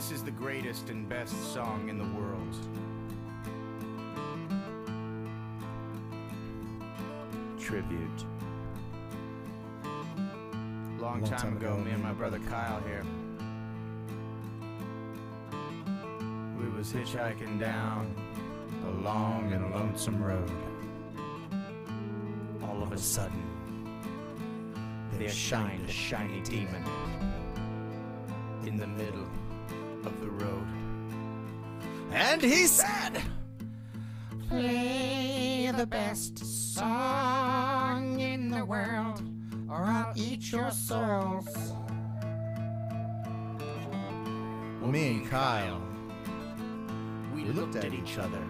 This is the greatest and best song in the world. Tribute. Long, time, ago, me and my brother Kyle here. We was hitchhiking down a long and lonesome road. All of a sudden, there shined a shiny demon in the middle the. And he said, Play the best song in the world, or I'll eat your souls. Well, me and Kyle, we looked at each other,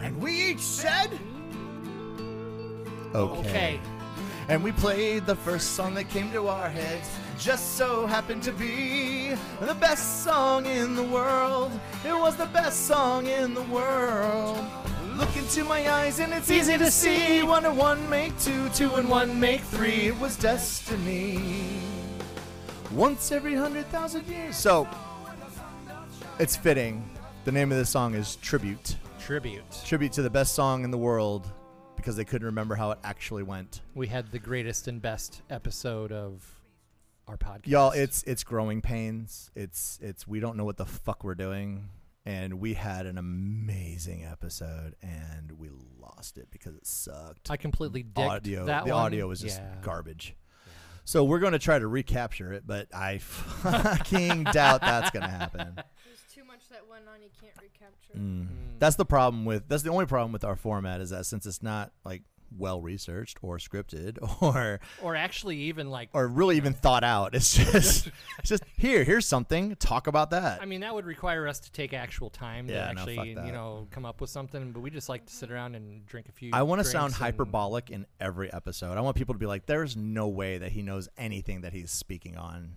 and we each said, Okay. And we played the first song that came to our heads. Just so happened to be the best song in the world. It was the best song in the world. Look into my eyes and it's easy to see. One and one make two, two and one make three. It was destiny. Once every hundred thousand years. So, it's fitting. The name of this song is Tribute. Tribute. Tribute to the best song in the world because they couldn't remember how it actually went. We had the greatest and best episode of our podcast. Y'all, it's it's growing pains. It's it's we don't know what the fuck we're doing, and we had an amazing episode, and we lost it because it sucked. I completely dicked audio, that the one. audio was just Yeah. garbage. So we're going to try to recapture it, but I fucking doubt that's going to happen. There's too much that went on you can't recapture. Mm. Mm. That's the problem with that's the only problem with our format is that since it's not like well researched or scripted or Or actually, even like, or really even thought out, it's just it's just here here's something talk about that. I mean, that would require us to take actual time to Yeah, no, actually, you know, come up with something. But we just like to sit around and drink a few. I want to sound hyperbolic in every episode. I want people to be like, "There's no way that he knows anything that he's speaking on."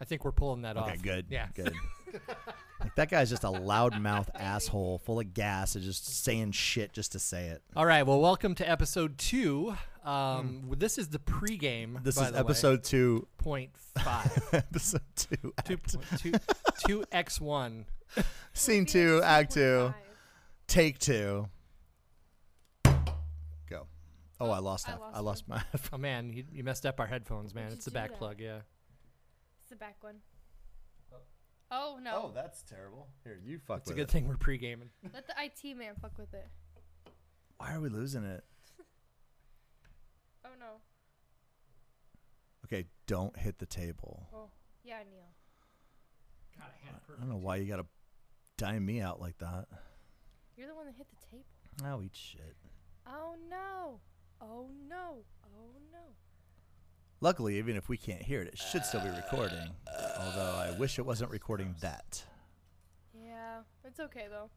I think we're pulling that off. Okay, good. Yeah. good. like that guy's just a loudmouth asshole, full of gas, and just saying shit just to say it. All right. Well, welcome to episode two. Um, This is the pregame. This by is the way. episode two. point five. episode two. two, act- point two, two X one. Scene two, act two, take two. Go. Oh, I lost I that. lost I lost my. Oh man, you, you messed up our headphones, man. Why'd It's the back that? plug. Yeah. It's the back one. Oh no! Oh, that's terrible. Here, you fuck It's a with good it. thing we're pre-gaming. Let the IT man fuck with it. Why are we losing it? Oh no! Okay, don't hit the table. Oh yeah, Neal. I don't know why you gotta dime me out like that. You're the one that hit the table. I'll eat shit. Oh no! Oh no! Oh no! Luckily, even if we can't hear it, it should still be recording. Although I wish it wasn't recording that. Yeah, it's okay though.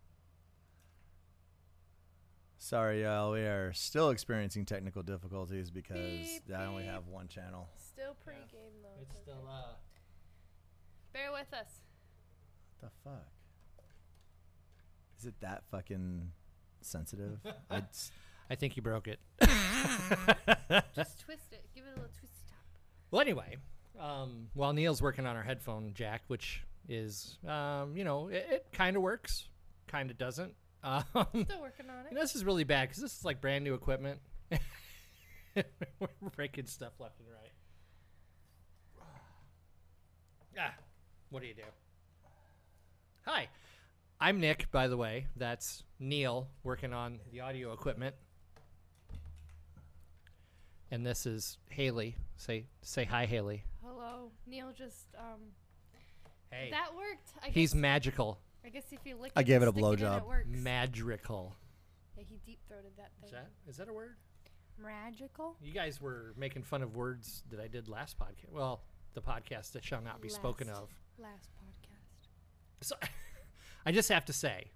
Sorry, y'all. We are still experiencing technical difficulties because Beep, I only beep. have one channel. Still pre-game though. It's okay. still uh. Bear with us. What the fuck? Is it that fucking sensitive? I'd s- I think you broke it. Just twist it. Give it a little twisty top. Well, anyway, um, while Neal's working on our headphone jack, which is, um, you know, it, it kind of works, kind of doesn't. Um, Still working on and it. this is really bad because this is like brand new equipment. We're breaking stuff left and right. Ah, what do you do? Hi, I'm Nick, by the way. That's Neal working on the audio equipment. And this is Haley. Say say hi, Haley. Hello, Neal. Just um, Hey. that worked. I He's guess, magical. I guess if you lick I gave it a stick in, blowjob. Magical. yeah, he deep throated that thing. Is that is that a word? Magical. You guys were making fun of words that I did last podcast. Well, the podcast that shall not be spoken of. Last podcast. So I just have to say,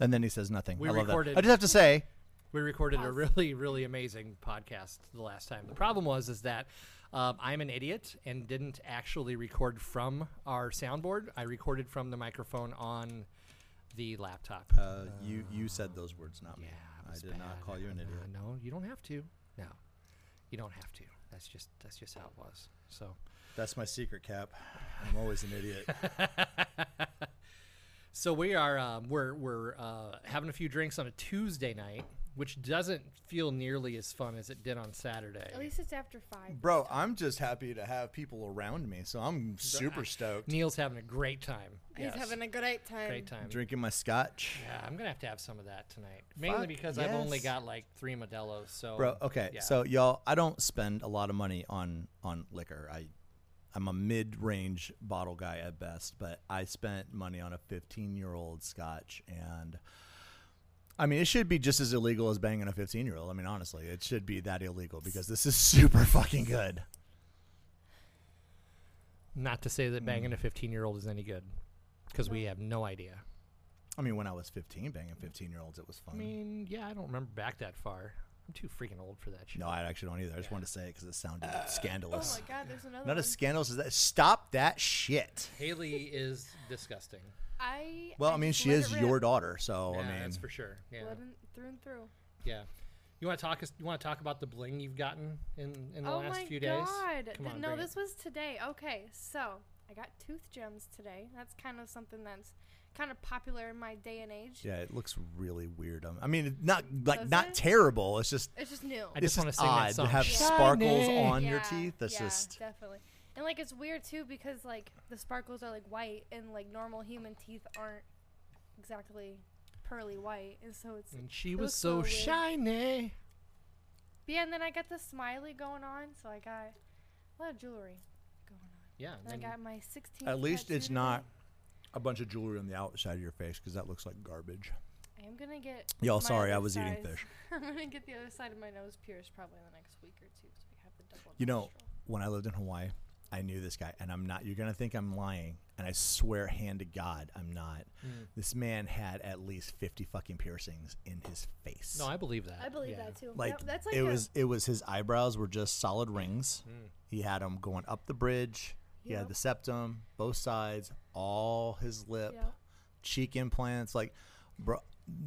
and then he says nothing. We I love recorded- that. I just have to say, we recorded a really, really amazing podcast the last time. The problem was is that um, I'm an idiot and didn't actually record from our soundboard. I recorded from the microphone on the laptop. uh, you you said those words, not me. yeah, it I was did not bad. call you an Uh, idiot. no, you don't have to. No, you don't have to. That's just that's just how it was. So That's my secret cap. I'm always an idiot. So we are um, we're we're uh, having a few drinks on a Tuesday night, which doesn't feel nearly as fun as it did on Saturday. At least it's after five. Bro, I'm just happy to have people around me, so I'm super stoked. Neal's having a great time. He's Yes. having a great time. great time. Drinking my scotch. Yeah, I'm gonna have to have some of that tonight, mainly Fuck because I've only got like three Modelo's. So Bro, okay. yeah. So y'all, I don't spend a lot of money on on liquor. I I'm a mid-range bottle guy at best, but I spent money on a 15-year-old scotch and I mean, it should be just as illegal as banging a 15-year-old. I mean, honestly, it should be that illegal because this is super fucking good. not to say that banging a Mm. 15 year old is any good, because we have no idea. I mean, when I was 15, banging 15-year-olds, it was fun. I mean, yeah, I don't remember back that far. I'm too freaking old for that shit. no, I actually don't either. I just wanted to say it because it sounded scandalous. Oh my god, there's another Not one. as scandalous as that. Stop that shit. Haley is disgusting. I Well, I mean, she is it rip. your daughter, so yeah, I mean, that's for sure. Yeah, Blood and- through and through. yeah. You want to talk? You want to talk about the bling you've gotten in in the oh last my few days? god! Come Th- on, no, bring it. this was today. Okay, so I got tooth gems today. That's kind of something that's kind of popular in my day and age. Yeah, it looks really weird. Um, I mean, not like Does not it? terrible. It's just It's just new. I it's just wanna just sing that odd song. to have Shiny. sparkles on your teeth. That's yeah, just definitely. And like it's weird too because like the sparkles are like white and like normal human teeth aren't exactly pearly white, and so it's. And she It was was so so weird. shiny. But yeah, and then I got the smiley going on, so I got a lot of jewelry going on. Yeah. And I got my 16. at least tattoo it's not a bunch of jewelry on the outside of your face because that looks like garbage. I am gonna get. Y'all, sorry, I other was eating fish. I'm gonna get the other side of my nose pierced probably in the next week or two, so I have the double. You know, when I lived in Hawaii, I knew this guy, and I'm not. You're gonna think I'm lying, and I swear, hand to God, I'm not. Mm. This man had at least 50 fucking piercings in his face. No, I believe that. I believe yeah. that too. like That- that's like it a, was it was his eyebrows were just solid rings Mm. he had them going up the bridge he had the septum both sides all his lip Yep. cheek implants like bro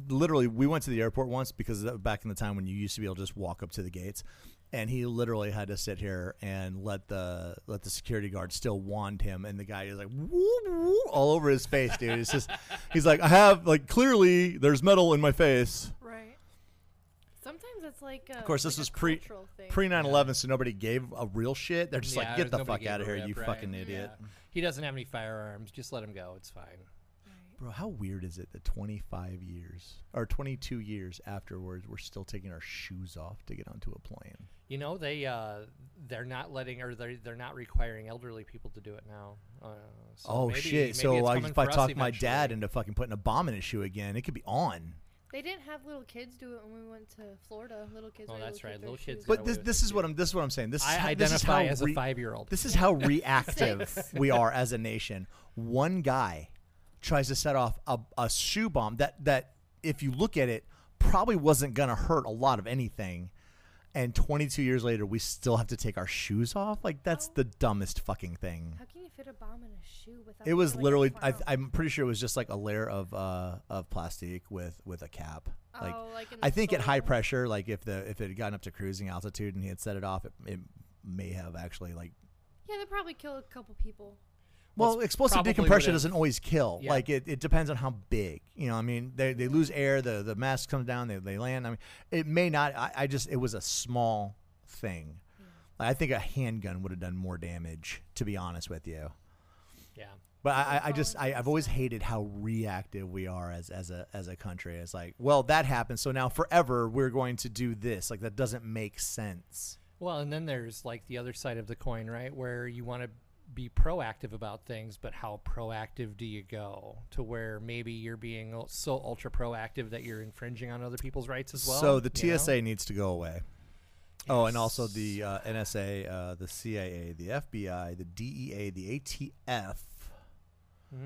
literally we went to the airport once because back in the time when you used to be able to just walk up to the gates and he literally had to sit here and let the let the security guard still wand him and the guy is like woo, woo, all over his face dude it's just he's like i have like clearly there's metal in my face Right. Sometimes it's like. A, Of course, this like a was pre- cultural thing. Pre 9 11, so nobody gave a real shit. They're just Yeah, like, get the fuck out of here, rip, you right. fucking idiot. Yeah. He doesn't have any firearms. Just let him go. It's fine. Right. Bro, how weird is it that 25 years or 22 years afterwards, we're still taking our shoes off to get onto a plane? You know they uh, they're not letting or they're they're not requiring elderly people to do it now. Uh, so oh, maybe- shit. maybe so it's I, coming if I talk my dad into fucking putting a bomb in his shoe again, it could be on. They didn't have little kids do it when we went to Florida. Little kids. Oh, that's right. Little kids shoes got But this, this it, is what. I'm this is what I'm saying. This is I how, this is how identify as a five year old. This is how reactive we are as a nation. One guy tries to set off a, a shoe bomb that that if you look at it probably wasn't gonna hurt a lot of anything. And 22 years later, we still have to take our shoes off. Like that's the dumbest fucking thing. How can you fit a bomb in a shoe without? It was literally. I, i'm pretty sure it was just like a layer of uh of plastic with with a cap. Like oh, like in I the think at high pressure, like if the if it had gotten up to cruising altitude and he had set it off, it, it may have actually like Yeah, they probably kill a couple people. Well, explosive decompression doesn't always kill. Yeah. Like it, it depends on how big. You know, I mean, they, they lose air, the the mask comes down, they, they land. I mean, it may not. I, I just it was a small thing. I think a handgun would have done more damage, to be honest with you. yeah. But I, I, I just I I've always hated how reactive we are as as a as a country. It's like, well, that happened, so now forever we're going to do this. Like that doesn't make sense. Well, and then there's like the other side of the coin, right? Where you want to be proactive about things, but how proactive do you go to where maybe you're being so ultra proactive that you're infringing on other people's rights as well? so the you know? TSA needs to go away. Oh, and also the uh, NSA, uh, the CIA, the FBI, the DEA, the ATF. Hmm.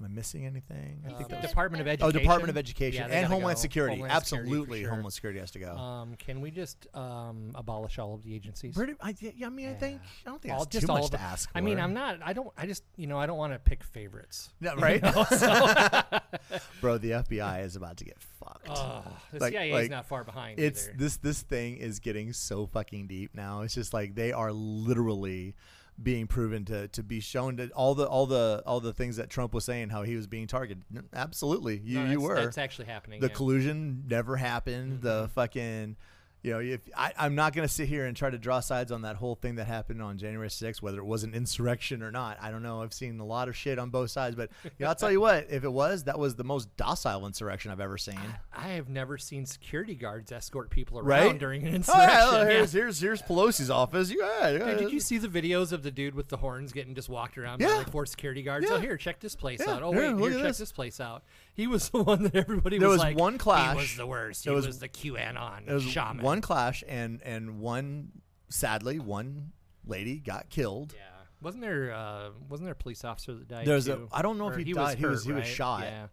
Am I missing anything? I Uh, think that Department of Education. Oh, Department of Education Yeah, and Homeland go. Security. Homeland Security Absolutely, sure. Homeland Security has to go. Um, can we just um, abolish all of the agencies? Pretty, I, yeah, I mean, I think I don't think All- that's too all much to it. ask. I mean. I'm not. I don't. I just you know I don't want to pick favorites. Yeah, right, You know, so- bro. The FBI is about to get fucked. Ugh, the Like- CIA like, is not far behind. it's either. this this thing is getting so fucking deep now. It's just like they are literally being proven to to be shown to all the all the all the things that Trump was saying how he was being targeted. Absolutely, you No, you were. That's actually happening. the yeah. collusion never happened. The Mm-hmm. fucking, you know, if I, I'm not going to sit here and try to draw sides on that whole thing that happened on January 6th, whether it was an insurrection or not. I don't know. I've seen a lot of shit on both sides, but you know, I'll tell you what, if it was, that was the most docile insurrection I've ever seen. I have never seen security guards escort people around Right? during an Oh, insurrection. yeah, yeah. here's, here's here's Pelosi's office. Yeah, yeah. Dude, did uh, you see the videos of the dude with the horns getting just walked around by like four security guards? Oh, yeah. Oh, here, check this place Yeah, out. Oh, here, wait, here, check this. this. place out. He was the one that everybody There was, was like, one He clash. was the worst. He was, was- the QAnon There was shaman. one clash, and and one, sadly, one lady got killed. Yeah. Wasn't there? Uh, wasn't there a police officer that died? There's a- too? I don't know if Or he was died. He was- he was right? shot. Yeah.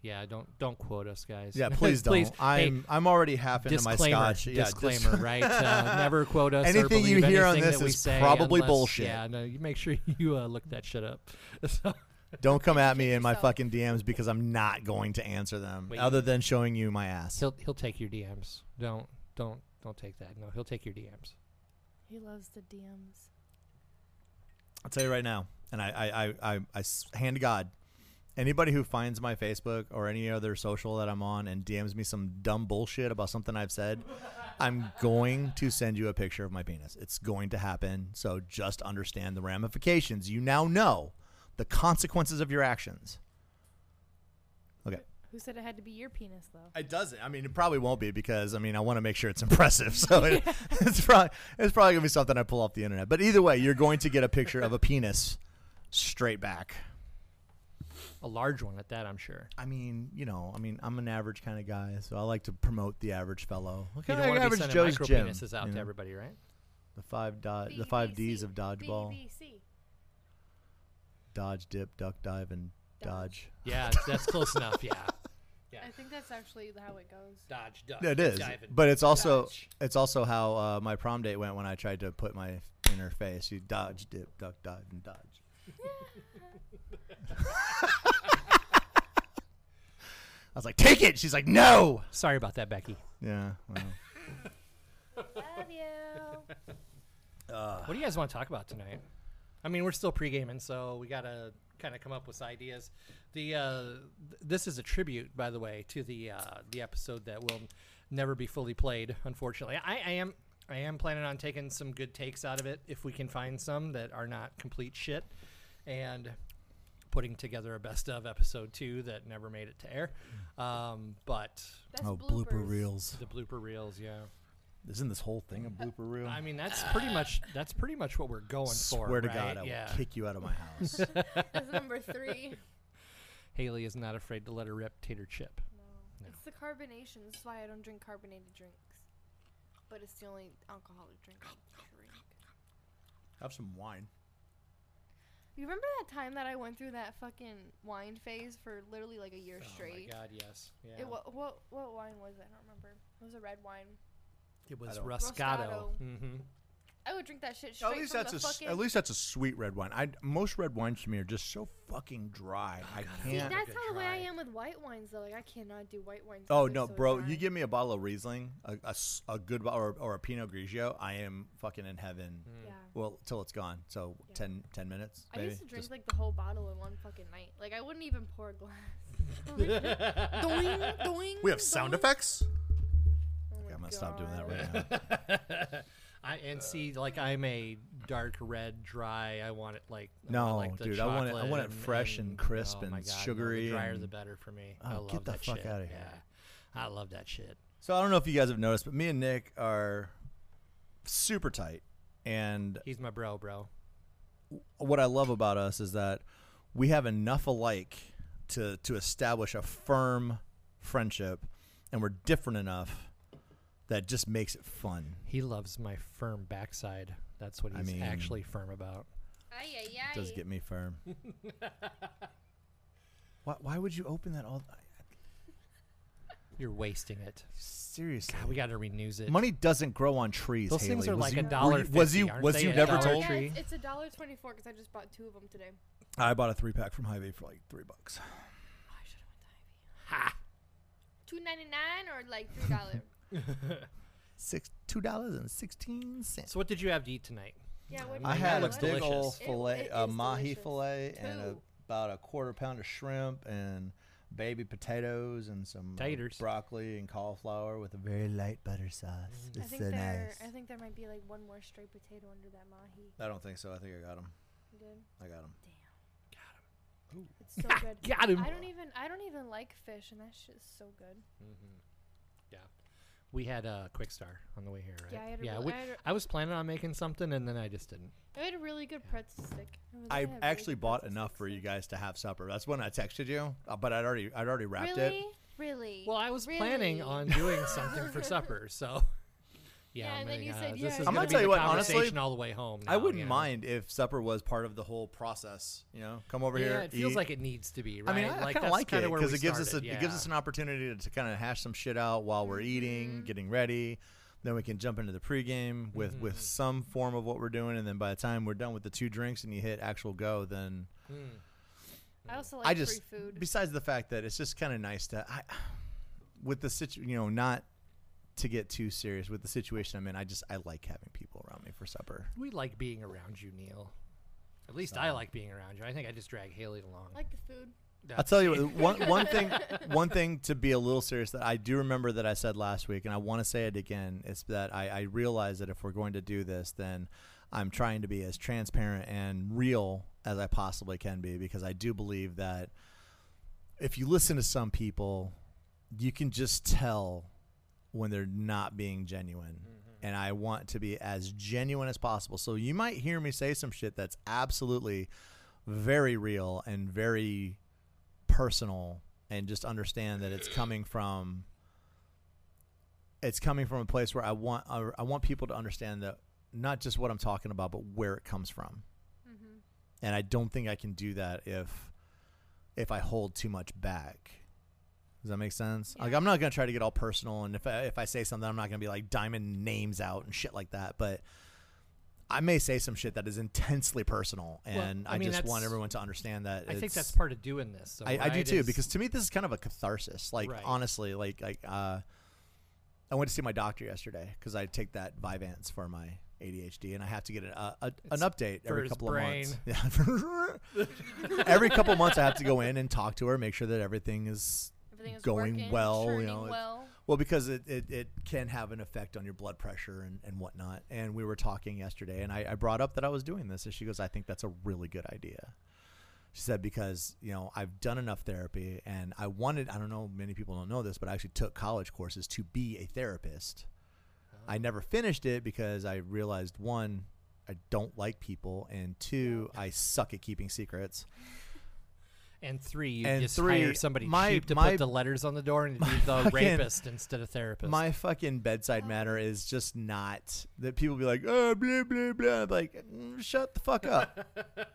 Yeah. Don't don't quote us, guys. Yeah, please don't. please. I'm I'm already half into my disclaimer, scotch. Yeah, dis- disclaimer, right? Uh, never quote us. or Anything you believe hear on this is probably unless- bullshit. Yeah, no, you make sure you uh, look that shit up. So- Don't come at me in my fucking DMs because I'm not going to answer them, Wait. other than showing you my ass. he'll he'll take your DMs. Don't don't don't take that. No, he'll take your DMs. He loves the DMs. I'll tell you right now, and I, I, I, I, I s- hand to God, anybody who finds my Facebook or any other social that I'm on and DMs me some dumb bullshit about something I've said, I'm going to send you a picture of my penis. It's going to happen. So just understand the ramifications. You now know the consequences of your actions. Okay. Who said it had to be your penis though? It doesn't. I mean, it probably won't be because I mean, I want to make sure it's impressive. So it, it's probably it's probably gonna be something I pull off the internet. But either way, you're going to get a picture of a penis straight back. A large one at that, I'm sure. I mean, you know, I mean, I'm an average kind of guy, so I like to promote the average fellow. Look You at don't want to be average sending Joe's micro gym. penises out you to everybody, right? The five do- the five D's of dodgeball: BBC. Dodge, dip, duck, dive, and dodge. Yeah, that's close enough. Yeah. Yeah. I think that's actually how it goes. Dodge, duck. It is, dive, and but it's also dodge. it's also how uh, my prom date went when I tried to put my in her face. You dodge, dip, duck, dive, and dodge. I was like, "Take it." She's like, "No." Sorry about that, Becky. Yeah. Well. Love you. What do you guys want to talk about tonight? I mean, we're still pre-gaming, so we gotta kind of come up with ideas. The uh, th- this is a tribute, by the way, to the uh, the episode that will never be fully played. Unfortunately, I, I am I am planning on taking some good takes out of it if we can find some that are not complete shit, and putting together a best of episode two that never made it to air. Um, but That's oh, bloopers. blooper reels. the blooper reels, yeah. Isn't this whole thing a blooper reel? I mean, that's pretty much that's pretty much what we're going for. Swear to right? God, I will kick you out of my house. That's number three. Haley is not afraid to let her rep tater chip. No. It's the carbonation. That's why I don't drink carbonated drinks. But it's the only alcoholic drink I drink. Have some wine. You remember that time that I went through that fucking wine phase for literally like a year Oh straight? Oh my God, yes. Yeah. It, what, what what wine was it? I don't remember. It was a red wine. It was don't- Roscato. Roscato. Mm-hmm. I would drink that shit straight At least from that's the a s- fucking. at least that's a sweet red wine. I most red wines to me are just so fucking dry. I See, can't. that's how the way I am with white wines though. Like I cannot do white wines. Oh they're no, so bro! dry. You give me a bottle of Riesling, a, a s- a good bo- or, or a Pinot Grigio, I am fucking in heaven. Mm. Yeah. Well, till it's gone. So Yeah. 10, 10 minutes. I Maybe. used to drink Just- like the whole bottle in one fucking night. Like I wouldn't even pour a glass. doing, doing, we have sound doing. effects. Gonna stop doing that right now. I and see, like I'm a dark red, dry. I want it like I No, want, like, the dude, I want it- I want it fresh and crisp oh and God, no, sugary the drier and- the better for me. Oh, I get love the that fuck shit. outta here. Yeah, I love that shit. So I don't know if you guys have noticed, but me and Nick are super tight, and He's my bro, bro. what I love about us is that we have enough alike to to establish a firm friendship, and we're different enough that just makes it fun. He loves my firm backside. That's what I he's mean- actually firm about. Ay, ay, It does get me firm. why, why would you open that all? You're wasting it. Seriously, God, we got to renew it. money doesn't grow on trees. Those things Haley. are Was like you- a were dollar you- Was you was you never told? Yeah, it's, it's a dollar twenty-four because I just bought two of them today. I bought a three pack from Hy-Vee for like three bucks. Oh, I should have went to Ha! Two ninety-nine or like three dollar. Six two dollars and sixteen cents. So what did you have to eat tonight? Yeah, what I Mm, had that a looks big old delicious. It- fillet, it a is mahi delicious. fillet, and a, Too. about a quarter pound of shrimp and baby potatoes and some uh, Taters. broccoli and cauliflower with a very light butter sauce. Mm. I It's think so there, nice. I think there might be like one more straight potato under that mahi. I don't think so. I think I got them. You did? I got them. him. It's so good. Got him. I don't even I don't even like fish, and that shit's so good. Mm-hmm. Yeah, we had a quick star on the way here, right? Yeah, I had a yeah. real- we, I had a- I was planning on making something, and then I just didn't. I had a really good pretzel stick. It was- I had really actually good bought pretzel enough sticks for you guys to have supper. That's when I texted you, uh, but I'd already I'd already wrapped really? it. Really? Well, I was planning Really? on doing something for supper, so. Yeah, Yeah, I'm and then gonna, you uh, said yeah, I'm gonna gonna tell you what, honestly, all the way home. I wouldn't you know? mind if supper was part of the whole process. You know, come over Yeah, here. it feels eat. like it needs to be. I mean, I, like kind of like it because it gives us a started, it gives us an opportunity to, kind of hash some shit out while we're eating, Mhm. getting ready. Then we can jump into the pregame with with Mhm. some form of what we're doing, and then by the time we're done with the two drinks and you hit actual go, then Mm. I also like I just free food. besides the fact that it's just kind of nice to I, with the situ you know not to get too serious with the situation I'm in. I just I like having people around me for supper. We like being around you, Neal. At least I like being around you. I think I just drag Haley along. I like the food. I'll tell you what, one one thing one thing to be a little serious that I do remember that I said last week and I want to say it again is that I, I realize that if we're going to do this then I'm trying to be as transparent and real as I possibly can be because I do believe that if you listen to some people you can just tell when they're not being genuine and I want to be as genuine as possible. So you might hear me say some shit that's absolutely very real and very personal and just understand that it's coming from it's coming from a place where I want I, I want people to understand that not just what I'm talking about but where it comes from. Mm-hmm. And I don't think I can do that if if I hold too much back. Does that make sense? Like I'm not gonna try to get all personal, and if I, if I say something, I'm not gonna be like diamond names out and shit like that. But I may say some shit that is intensely personal, Well, and I I, mean, just want everyone to understand that. I think that's part of doing this. So, I, I do too is- because to me this is kind of a catharsis. Like Right. honestly, like like uh, I went to see my doctor yesterday because I take that Vyvanse for my ADHD, and I have to get an, uh, a, an update every couple brain. of months. Yeah. every couple months, I have to go in and talk to her, make sure that everything is Everything is Going working, well, you know, well. well because it, it, it can have an effect on your blood pressure and, and whatnot. And we were talking yesterday, and I, I brought up that I was doing this, and she goes, "I think that's a really good idea." She said because you know I've done enough therapy, and I wanted. I don't know, many people don't know this, but I actually took college courses to be a therapist. I never finished it because I realized one, I don't like people, and two, I suck at keeping secrets. And three, you And just three, hire somebody my- cheap to my- put the letters on the door and be the fucking- rapist instead of therapist. My fucking bedside manner is just not that people be like, oh, blah, blah, blah. I'm like, "Mm, shut the fuck up.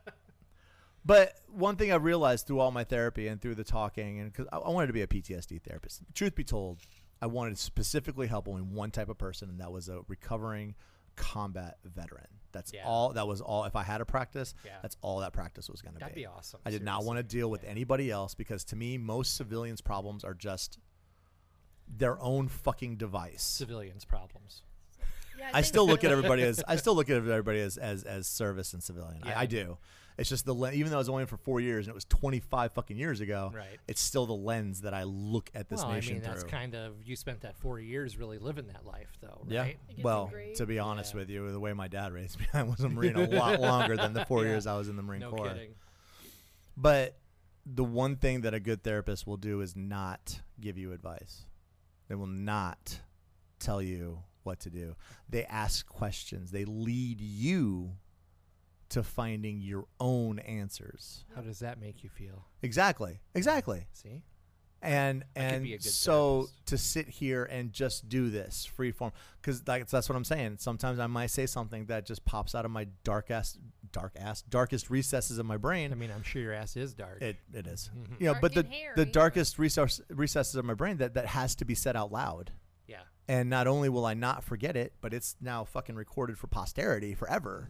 but one thing I realized through all my therapy and through the talking, and because I, I wanted to be a PTSD therapist, truth be told, I wanted to specifically help only one type of person, and that was a recovering combat veteran. That's Yeah. all. That was all. If I had a practice, Yeah. that's all that practice was going to be. That'd be. be awesome. I did not want to deal with Yeah. anybody else because to me, most civilians' problems are just their own fucking device. civilians' problems. Yeah, I think still look at everybody as I still look at everybody as as, as service and civilian. Yeah. I, I do. It's just the le- even though I was only in for four years and it was 25 fucking years ago. Right. It's still the lens that I look at this well, I nation mean, that's kind of you spent that four years really living that life, though, yeah. right? It gets Well, to be honest Yeah. with you, the way my dad raised me, I was in the Marine a lot longer than the four Yeah. years I was in the Marine No Corps. kidding. But the one thing that a good therapist will do is not give you advice. They will not tell you what to do. They ask questions. They lead you to finding your own answers. How does that make you feel? Exactly. Exactly. See, And I could be a and so therapist. to sit here and just do this free form because that's that's what I'm saying. Sometimes I might say something that just pops out of my dark ass, dark ass, darkest recesses of my brain. I mean, I'm sure your ass is dark. It it is. Mhm. You know, Dark but the hairy. the darkest resource recesses of my brain that that has to be said out loud. yeah, And not only will I not forget it, but it's now fucking recorded for posterity forever.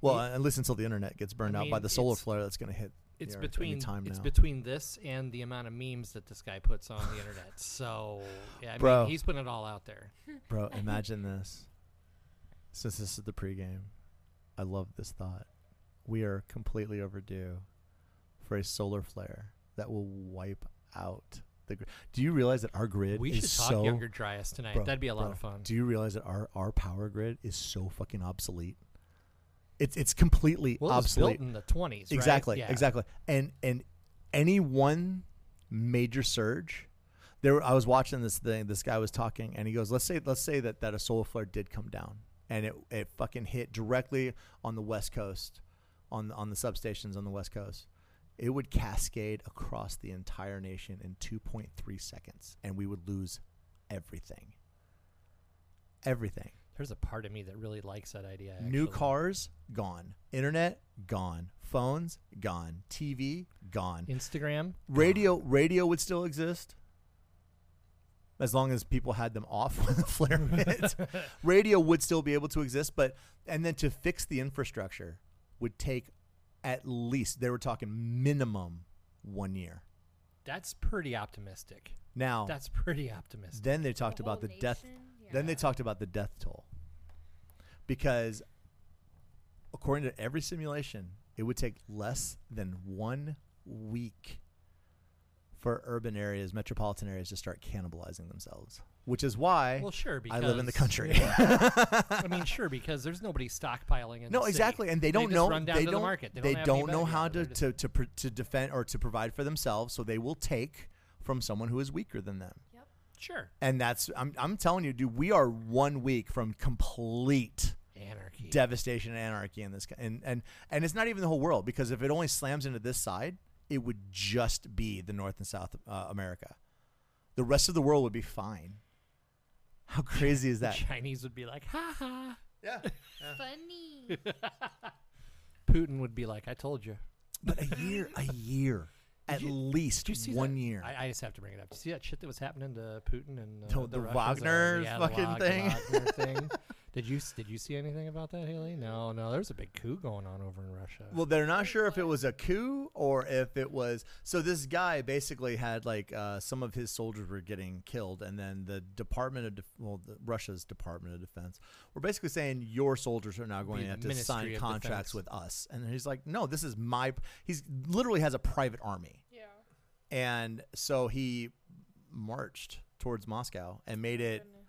Well, Ye- unless until the internet gets burned out by the solar flare that's going to hit. it's the earth between it's now. between this and the amount of memes that this guy puts on the internet. So yeah, I Bro. mean, he's putting it all out there. Bro, imagine this. Since this is the pregame, I love this thought. We are completely overdue for a solar flare that will wipe out the grid. Do you realize that our grid We is should talk so Younger Dryas tonight. Bro, That'd be a lot bro, of fun. Do you realize that our, our power grid is so fucking obsolete? It's it's completely well, it was obsolete. built in the 20s, right? Exactly, Yeah. exactly. And and any one major surge, there I was watching this thing. This guy was talking, and he goes, "Let's say let's say that that a solar flare did come down, and it it fucking hit directly on the west coast, on the, on the substations on the west coast." It would cascade across the entire nation in 2.3 seconds, and we would lose everything. Everything. There's a part of me that really likes that idea. New cars gone, internet gone, phones gone, TV gone. Instagram. Radio radio would still exist as long as people had them off when the flare hit. radio would still be able to exist, but and then to fix the infrastructure would take at least they were talking minimum one year. That's pretty optimistic. Now That's pretty optimistic. then they talked about the whole death nation? Then they talked about the death toll. Because according to every simulation, it would take less than one week for urban areas, metropolitan areas to start cannibalizing themselves. Which is why well, sure. because, I live in the country. I mean, sure, because there's nobody stockpiling in no, the city. exactly, and they don't just know. Run down they to don't. the market. They, they don't, have don't know how to, to to pr- to defend or to provide for themselves, so they will take from someone who is weaker than them. Yep, Sure. And that's I'm I'm telling you, dude, we are one week from complete Anarchy. devastation and anarchy in this and and and it's not even the whole world because if it only slams into this side it would just be the north and south uh, america the rest of the world would be fine how crazy is the that Chinese would be like, ha ha. yeah Funny. Putin would be like, I told you. but a year a year at you- least Did you see one that? year I, I just have to bring it up. Did you see that shit that was happening to Putin and uh, The- the, the Russians? Wagner yeah, the fucking Wag- thing? Wagner thing. Did you did you see anything about that, Haley? No, no. There's a big coup going on over in Russia. Well, they're not sure if it was a coup or if it was. So this guy basically had like uh, some of his soldiers were getting killed, and then the Department of Def- well, the, Russia's Department of Defense were basically saying your soldiers are now going Be to have to Ministry sign contracts Defense. with us, and he's like, no, this is my. He's literally has a private army, yeah. and so he marched towards Moscow and made it. Goodness.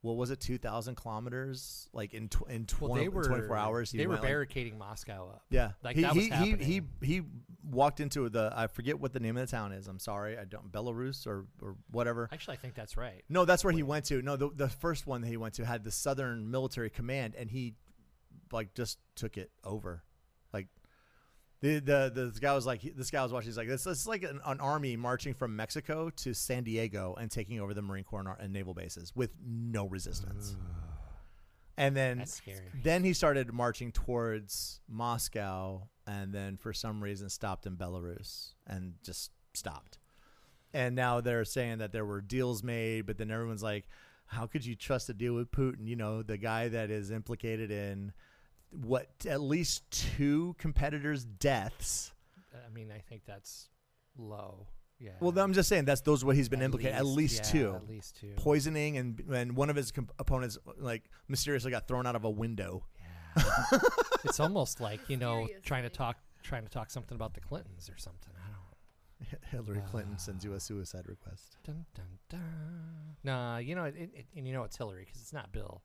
What was it? Two thousand kilometers, like in tw- in, tw- well, they were 24 hours. They were went, like, barricading Moscow up. yeah, Like, he, that was he, he he he walked into the I forget what the name of the town is. I'm sorry, I don't Belarus or or whatever. Actually, I think that's right. No, that's where he went to. No, the the first one that he went to had the Southern Military Command, and he like just took it over. Like the the the this guy was like this guy was watching. He's like this this is like an, an army marching from Mexico to San Diego and taking over the Marine Corps and, and naval bases with no resistance. And then That's scary. then he started marching towards Moscow and then for some reason stopped in Belarus and just stopped. And now they're saying that there were deals made, but then everyone's like, how could you trust a deal with Putin? You know, the guy that is implicated in what at least two competitors' deaths. Uh, I mean, I think that's low. Yeah. Well, I'm just saying that's those what he's been At implicated. at least yeah, two. At least two. Poisoning and and one of his comp- opponents like mysteriously got thrown out of a window. Yeah. it's almost like you know trying to talk trying to talk something about the Clintons or something. I don't. Hillary Clinton uh, sends you a suicide request. Dun, dun, dun. Nah, you know, it, it, and you know it's Hillary because it's not Bill.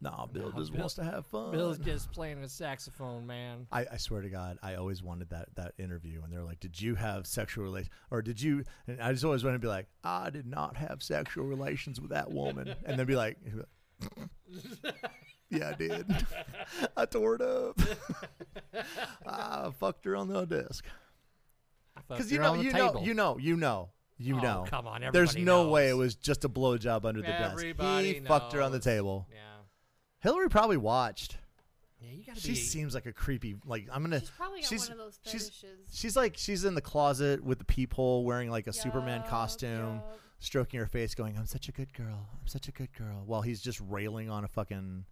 No, Bill No, just Bill- wants to have fun. Bill's just playing a saxophone, man. I, I swear to God, I always wanted that that interview, and they're like, "Did you have sexual relations, or did you?" And I just always wanted to be like, "I did not have sexual relations with that woman," and then be like, "Yeah, I did. I tore it up. I fucked her on the desk." Because you know, you know, you know, you know, you Oh, know. come on, There's everybody no way it was just a blowjob under the desk. Everybody He fucked her on the knows. table. Yeah. Hillary probably watched. Yeah, you gotta She be. seems like a creepy. Like I'm gonna. She's probably got she's- one of those she's- fetishes. She's like she's in the closet with the peephole, wearing like a Superman costume, yup. stroking her face, going, "I'm such a good girl. I'm such a good girl," while he's just railing on a fucking.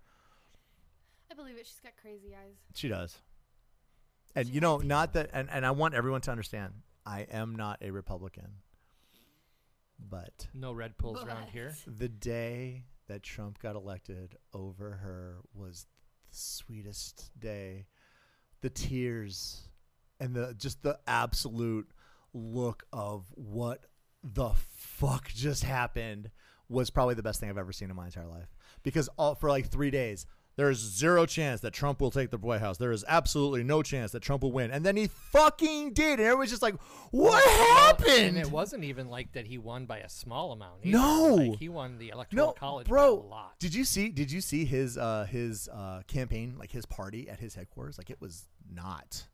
I believe it. She's got crazy eyes. She does. And She you know, not that, and, and I want everyone to understand, I am not a Republican, but no red pulls around here. The day that Trump got elected over her was the sweetest day. The tears and the just the absolute look of what the fuck just happened was probably the best thing I've ever seen in my entire life. Because all for like three days, there's zero chance that Trump will take the White House. There is absolutely no chance that Trump will win. And then he fucking did. And everyone's just like, what happened? And it wasn't even like that he won by a small amount. either. No. like, he won the electoral no, college bro. by a lot. Did you see? Did you see his uh, his uh, campaign, like his party at his headquarters? Like it was not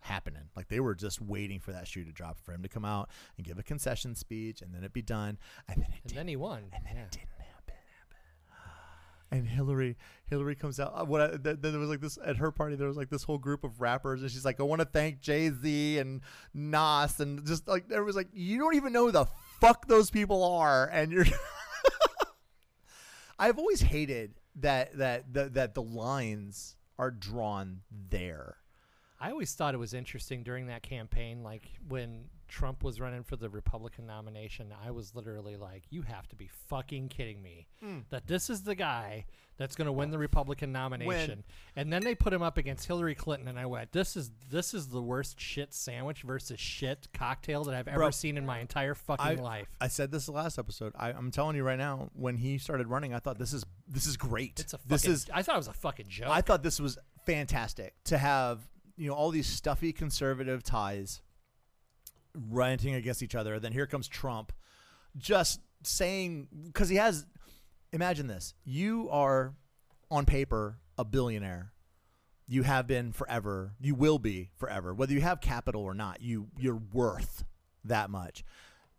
happening. Like they were just waiting for that shoe to drop for him to come out and give a concession speech, and then it'd be done. And then it and didn't. then he won. and then yeah. it didn't. And Hillary, Hillary comes out. uh, What? I, th- then there was like this at her party. There was like this whole group of rappers, and she's like, "I want to thank Jay Z and Nas," and just like there was like, you don't even know who the fuck those people are, and you're. I've always hated that that that that the lines are drawn there. I always thought it was interesting during that campaign, like when Trump was running for the Republican nomination. I was literally like, "You have to be fucking kidding me hmm. that this is the guy that's going to win the Republican nomination." and then they put him up against Hillary Clinton, and I went, "This is this is the worst shit sandwich versus shit cocktail that I've ever Bro, seen in my entire fucking I, life." I said this the last episode. I, I'm telling you right now, when he started running, I thought this is this is great. It's a fucking, this is I thought it was a fucking joke. I thought this was fantastic to have you know all these stuffy conservative ties ranting against each other. Then here comes Trump, just saying because he has. Imagine this: you are on paper a billionaire. You have been forever. You will be forever, whether you have capital or not. You you're worth that much.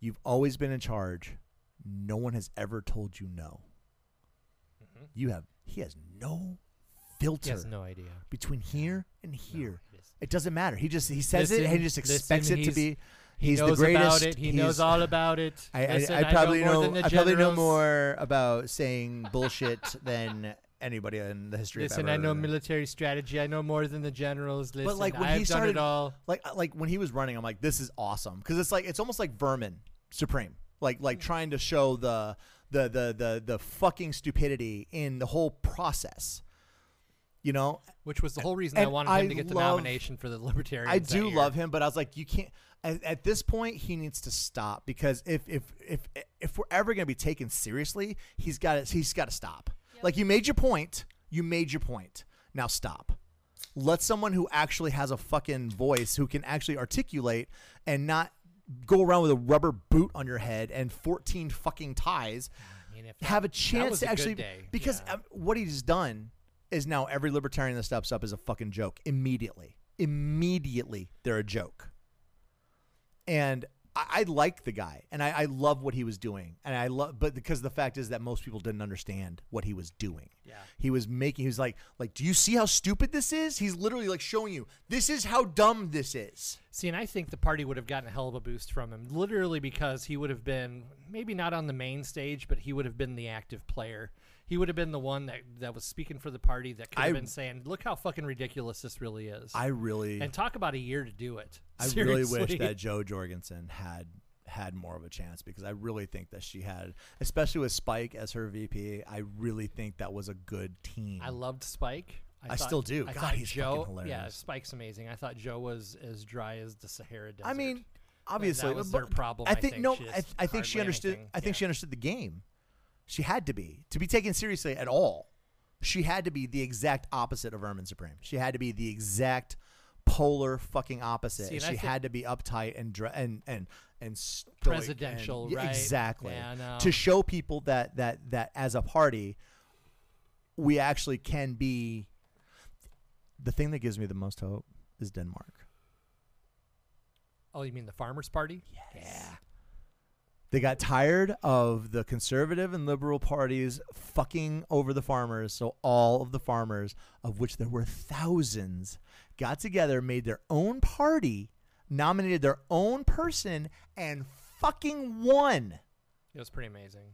You've always been in charge. No one has ever told you no. Mm-hmm. You have. He has no filter he has no idea. between here and here. it is- it doesn't matter. He just he says it and he just expects listen, it to he's- He knows the greatest. about it. He He's- knows all about it. I, I, Listen, I probably know, more know. I probably know more about saying bullshit than anybody in the history Listen, I know military strategy. I know more than the generals. Listen, like, when I've he started- all. like uh, like when he was running, I'm like, this is awesome because it's like it's almost like Vermin Supreme, like like mm. trying to show the the the the the fucking stupidity in the whole process. You know, Which was the whole reason I wanted him I to get the love- nomination for the Libertarian. I do year. love him, but I was like, you can't. At, at this point, he needs to stop because if if if if we're ever going to be taken seriously, he's got to he's got to stop. Like you made your point, you made your point. Now stop. Let someone who actually has a fucking voice, who can actually articulate and not go around with a rubber boot on your head and 14 fucking ties I mean, if have a that- that chance to a actually because Yeah. uh, what he's done is now every libertarian that steps up is a fucking joke immediately. Immediately, they're a joke. And I, I like the guy, and I, I love what he was doing, and I love, but because the fact is that most people didn't understand what he was doing. Yeah. He was making. He was like, like, do you see how stupid this is? He's literally like showing you this is how dumb this is. See, and I think the party would have gotten a hell of a boost from him, literally because he would have been maybe not on the main stage, but he would have been the active player. He would have been the one that, that was speaking for the party that could have I- been saying, "Look how fucking ridiculous this really is," I really, and talk about a year to do it. I really wish that Jo Jorgensen had had more of a chance because I really think that she had, especially with Spike as her VP. I really think that was a good team. I loved Spike. I thought- still do. I God, thought he's fucking Jo, hilarious. yeah, Spike's amazing. I thought Jo was as dry as the Sahara Desert. I mean, obviously, was but their problem, I I think think. no, I, I think she understood. anything. I think Yeah. she understood the game. She had to be to be taken seriously at all. She had to be the exact opposite of Vermin Supreme. She had to be the exact polar fucking opposite. See, she had to be uptight and dre- and and and and- Presidential, yeah, right? Exactly. Yeah, know. To show people that that that as a party, we actually can be. The thing that gives me the most hope is Denmark. oh, you mean the Farmers Party? Yeah. They got tired of the conservative and liberal parties fucking over the farmers. So all of the farmers, of which there were thousands, got together, made their own party, nominated their own person, and fucking won. It was pretty amazing.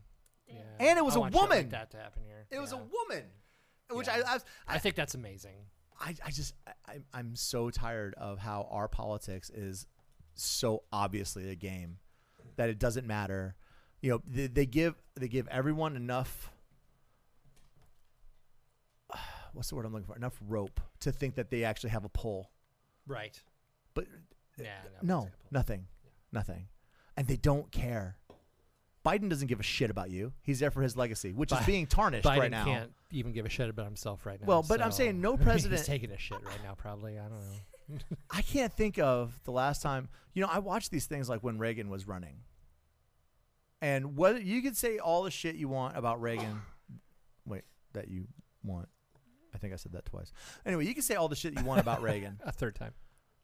Yeah. And it was I a want shit like woman. that to happen here. It was a woman, which Yeah. I, I, I think that's amazing. I, I just I, I'm- I'm so tired of how our politics is so obviously a game that it doesn't matter. You know, they, they give they give everyone enough. what's the word I'm looking for? Enough rope to think that they actually have a pull. Right. But Yeah. Uh, no, no. nothing, nothing, and they don't care. Biden doesn't give a shit about you. He's there for his legacy, which is being tarnished Biden right now. can't even give a shit about himself right now. Well, but I'm saying no president- He's taking a shit right now, probably. I don't know. I can't think of the last time. You know, I watched these things like when Reagan was running, and what you could say all the shit you want about Reagan. Wait, that you want? I think I said that twice. Anyway, you can say all the shit you want about Reagan. A third time.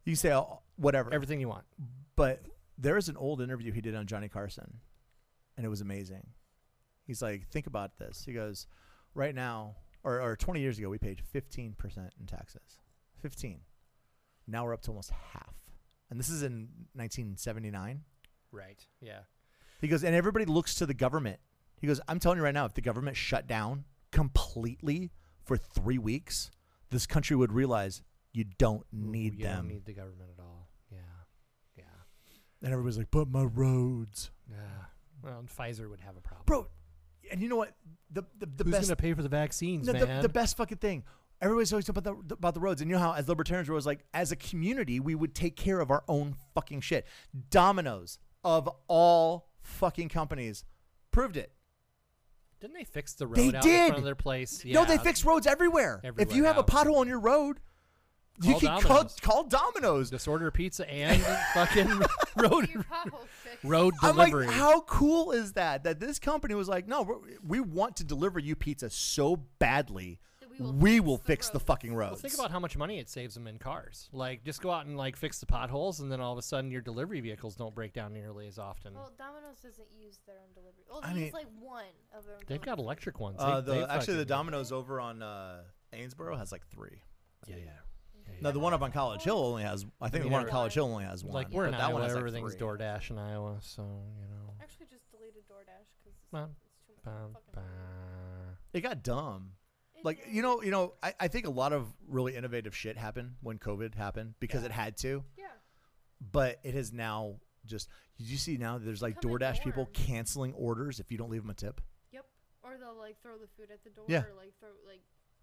You can say all, whatever. Everything you want. But there is an old interview he did on Johnny Carson, and it was amazing. He's like, think about this. He goes, right now, or, or 20 years ago, we paid 15% in taxes. 15. Now we're up to almost half. And this is in 1979. Right. Yeah. He goes, and everybody looks to the government. He goes, I'm telling you right now, if the government shut down completely for three weeks, this country would realize you don't need you them. don't need the government at all. Yeah. Yeah. and everybody's like, but my roads. Yeah. Well, and Pfizer would have a problem. Bro, and you know what? The, the, the Who's best gonna pay for the vaccines, No, the, the best fucking thing. Everybody's always talking about the about the roads, and you know how as libertarians we're always like, as a community, we would take care of our own fucking shit. Domino's of all fucking companies proved it. Didn't they fix the road They out in did. front of their place? No, they Yeah. fix roads everywhere. if you have a pothole on your road, you Call can call, Domino's. call Domino's. Just order pizza and fucking road Your pothole fixed. road I'm delivery. like, how cool is that? That this company was like, no, we want to deliver you pizza so badly, That we will we fix will the fix the roads." fucking Well, roads. think about how much money it saves them in cars. Like, just go out and like fix the potholes, and then all of a sudden your delivery vehicles don't break down nearly as often. Well, Domino's doesn't use their own delivery. Well, I they mean- use like one of their own They've got electric ones. Uh, They- the, actually, the fucking- Domino's over on uh, Ansborough has like three. Yeah, yeah. yeah, No, yeah. the one up on College Hill only has. I think mean, the one on College Hill only has one. like we're in that Iowa, one has like everything's three. DoorDash in Iowa, so you know. Actually, just deleted DoorDash because it's, it's too much Bum, fucking money. It got dumb. Like you know, you know. I, I think a lot of really innovative shit happened when COVID happened because it had to. Yeah. But it has now just. Did you see now? There's like Become a DoorDash people norm. canceling orders if you don't leave them a tip. Yep. Or they'll like throw the food at the door. Yeah. Or like throw like.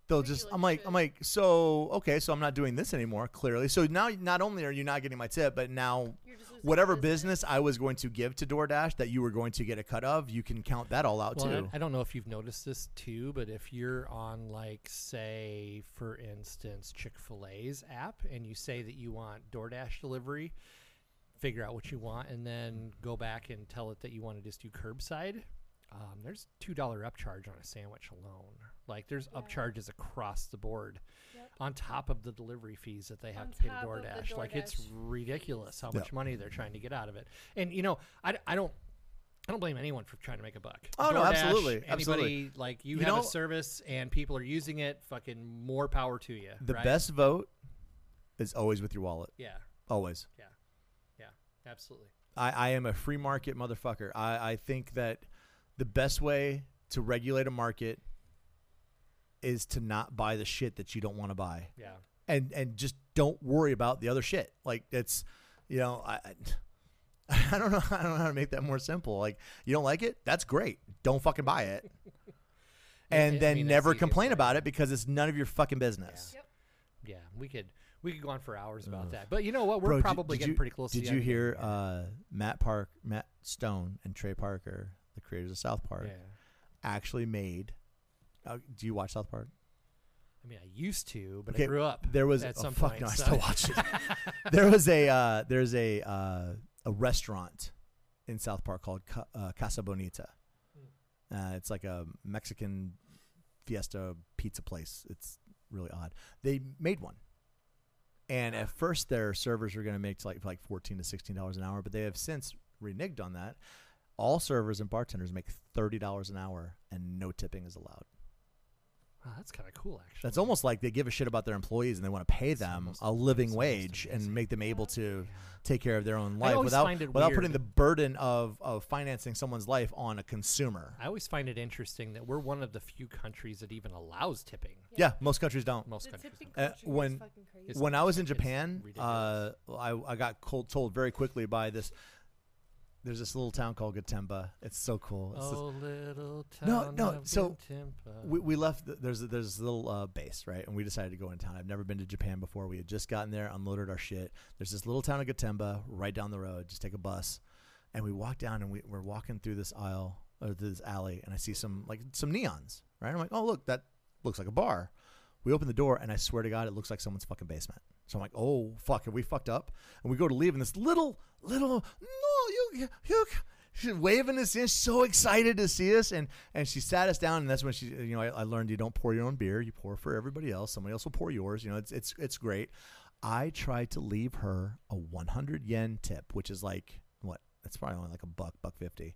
They'll just. Ridiculous I'm like. shit. I'm like. So okay. So I'm not doing this anymore. Clearly. So now, not only are you not getting my tip, but now You're just losing whatever business I was going to give to DoorDash that you were going to get a cut of, you can count that all out Well, too. I, I don't know if you've noticed this too, but if you're on like say for instance Chick-fil-A's app and you say that you want DoorDash delivery, figure out what you want and then go back and tell it that you want to just do curbside, um, there's two dollar upcharge on a sandwich alone. Like there's Yeah. upcharges across the board Yep. on top of the delivery fees that they have On to pay to top of DoorDash. Like it's ridiculous how Yeah. much money they're trying to get out of it. And you know, I, I don't I don't blame anyone for trying to make a buck. Oh, no, absolutely, Anybody absolutely. like you, You have know- a service and people are using it, fucking more power to you. the right? best vote is always with your wallet. Yeah, Always. Yeah. Yeah, absolutely. I, I am a free market motherfucker. I, I think that the best way to regulate a market is to not buy the shit that you don't want to buy. Yeah. And and just don't worry about the other shit. Like it's you know, I I- don't know I don't know how to make that more simple. Like you don't like it? That's great. Don't fucking buy it. And I then mean, never complain about it because it's none of your fucking business. Yep. Yeah, we could we could go on for hours about Ugh. that. But you know what? We're Bro, probably did getting you- pretty close. Did you hear uh, Matt Park, Matt Stone, and Trey Parker, the creators of South Park, yeah. actually made? Uh, do you watch South Park? I mean, I used to, but I grew up. There was at oh, some fuck point. no, I so- still watch it. there was a uh, there's a uh, a restaurant in South Park called Ca- uh, Casa Bonita. Hmm. Uh, it's like a Mexican fiesta pizza place. It's really odd. They made one, and at first their servers were going to make like like fourteen to sixteen dollars an hour, but they have since reneged on that. All servers and bartenders make thirty dollars an hour, and no tipping is allowed. Wow, that's kind of cool, actually. That's almost like they give a shit about their employees and they want to pay It's them almost- a living wage and make them able to take care of their own life always without find without putting the burden of of financing someone's life on a consumer. I always find it interesting that we're one of the few countries that even allows tipping. Yeah, most countries don't. Most The countries. tipping don't. Uh, culture when- is crazy. When I was in Japan, uh. I, I got cold, told very quickly by this. There's this little town called Gotemba. It's so cool. It's this- Oh, little No, town no, of so we, we left. The, there's a, there's this little uh, base, right? And we decided to go in town. I've never been to Japan before. We had just gotten there, unloaded our shit. There's this little town of Gotemba right down the road. Just take a bus, and we walk down, and we, we're walking through this aisle or this alley, and I see some like some neons, right? I'm like, oh look, that looks like a bar. We open the door, and I swear to God, it looks like someone's fucking basement. So I'm like, oh fuck, have we fucked up? And we go to leave, and this little little no, you you. She's waving us in, so excited to see us, and and she sat us down, and that's when she, you know, I, I learned you don't pour your own beer, you pour for everybody else. Somebody else will pour yours. You know, it's it's it's great. I tried to leave her a 100 yen tip, which is like what? It's probably only like a buck, buck 50.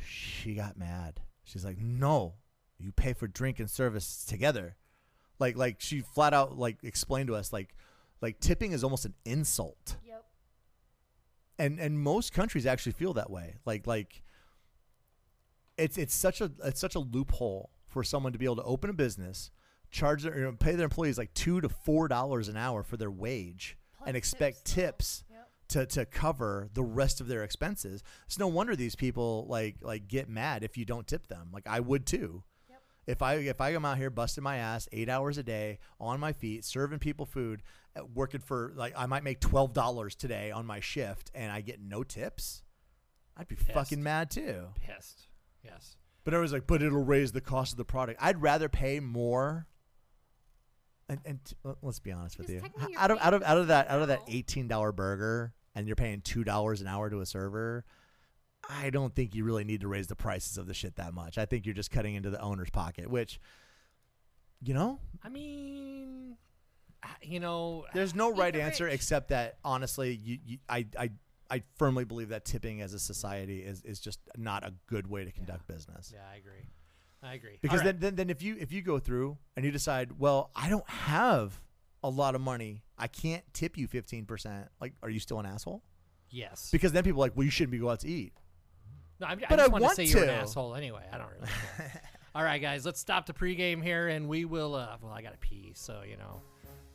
She got mad. She's like, "No, you pay for drink and service together." Like like she flat out like explained to us like like tipping is almost an insult Yep. and and most countries actually feel that way like like it's it's such a it's such a loophole for someone to be able to open a business charge their you know, pay their employees like two to four dollars an hour for their wage Plus and expect tips, tips Yep. to to cover the rest of their expenses it's no wonder these people like like get mad if you don't tip them like i would too. If i if i am out here busting my ass eight hours a day on my feet serving people food uh, working for like i might make $12 today on my shift and i get no tips i'd be Pissed. fucking mad too Pissed. Yes. but I was like, but it'll raise the cost of the product. I'd rather pay more. And, and t- let- let's be honest with you, out of out of out of that out of that eighteen dollar burger, and you're paying two dollars an hour to a server. I don't think you really need to raise the prices of the shit that much. I think you're just cutting into the owner's pocket, which, you know, I mean, you know, there's no right answer rich. except that honestly, you, you I I I firmly believe that tipping as a society is is just not a good way to conduct business. yeah, I agree. I agree. Because right. then, then, then if you if you go through and you decide, well, I don't have a lot of money, I can't tip you fifteen percent. Like, are you still an asshole? yes. Because then people are like, well, you shouldn't be going out to eat. No, I'm, But I I just want to want say you're an asshole anyway. I don't really care. All right, guys, let's stop the pregame here, and we will. Uh, well, I gotta pee, so you know,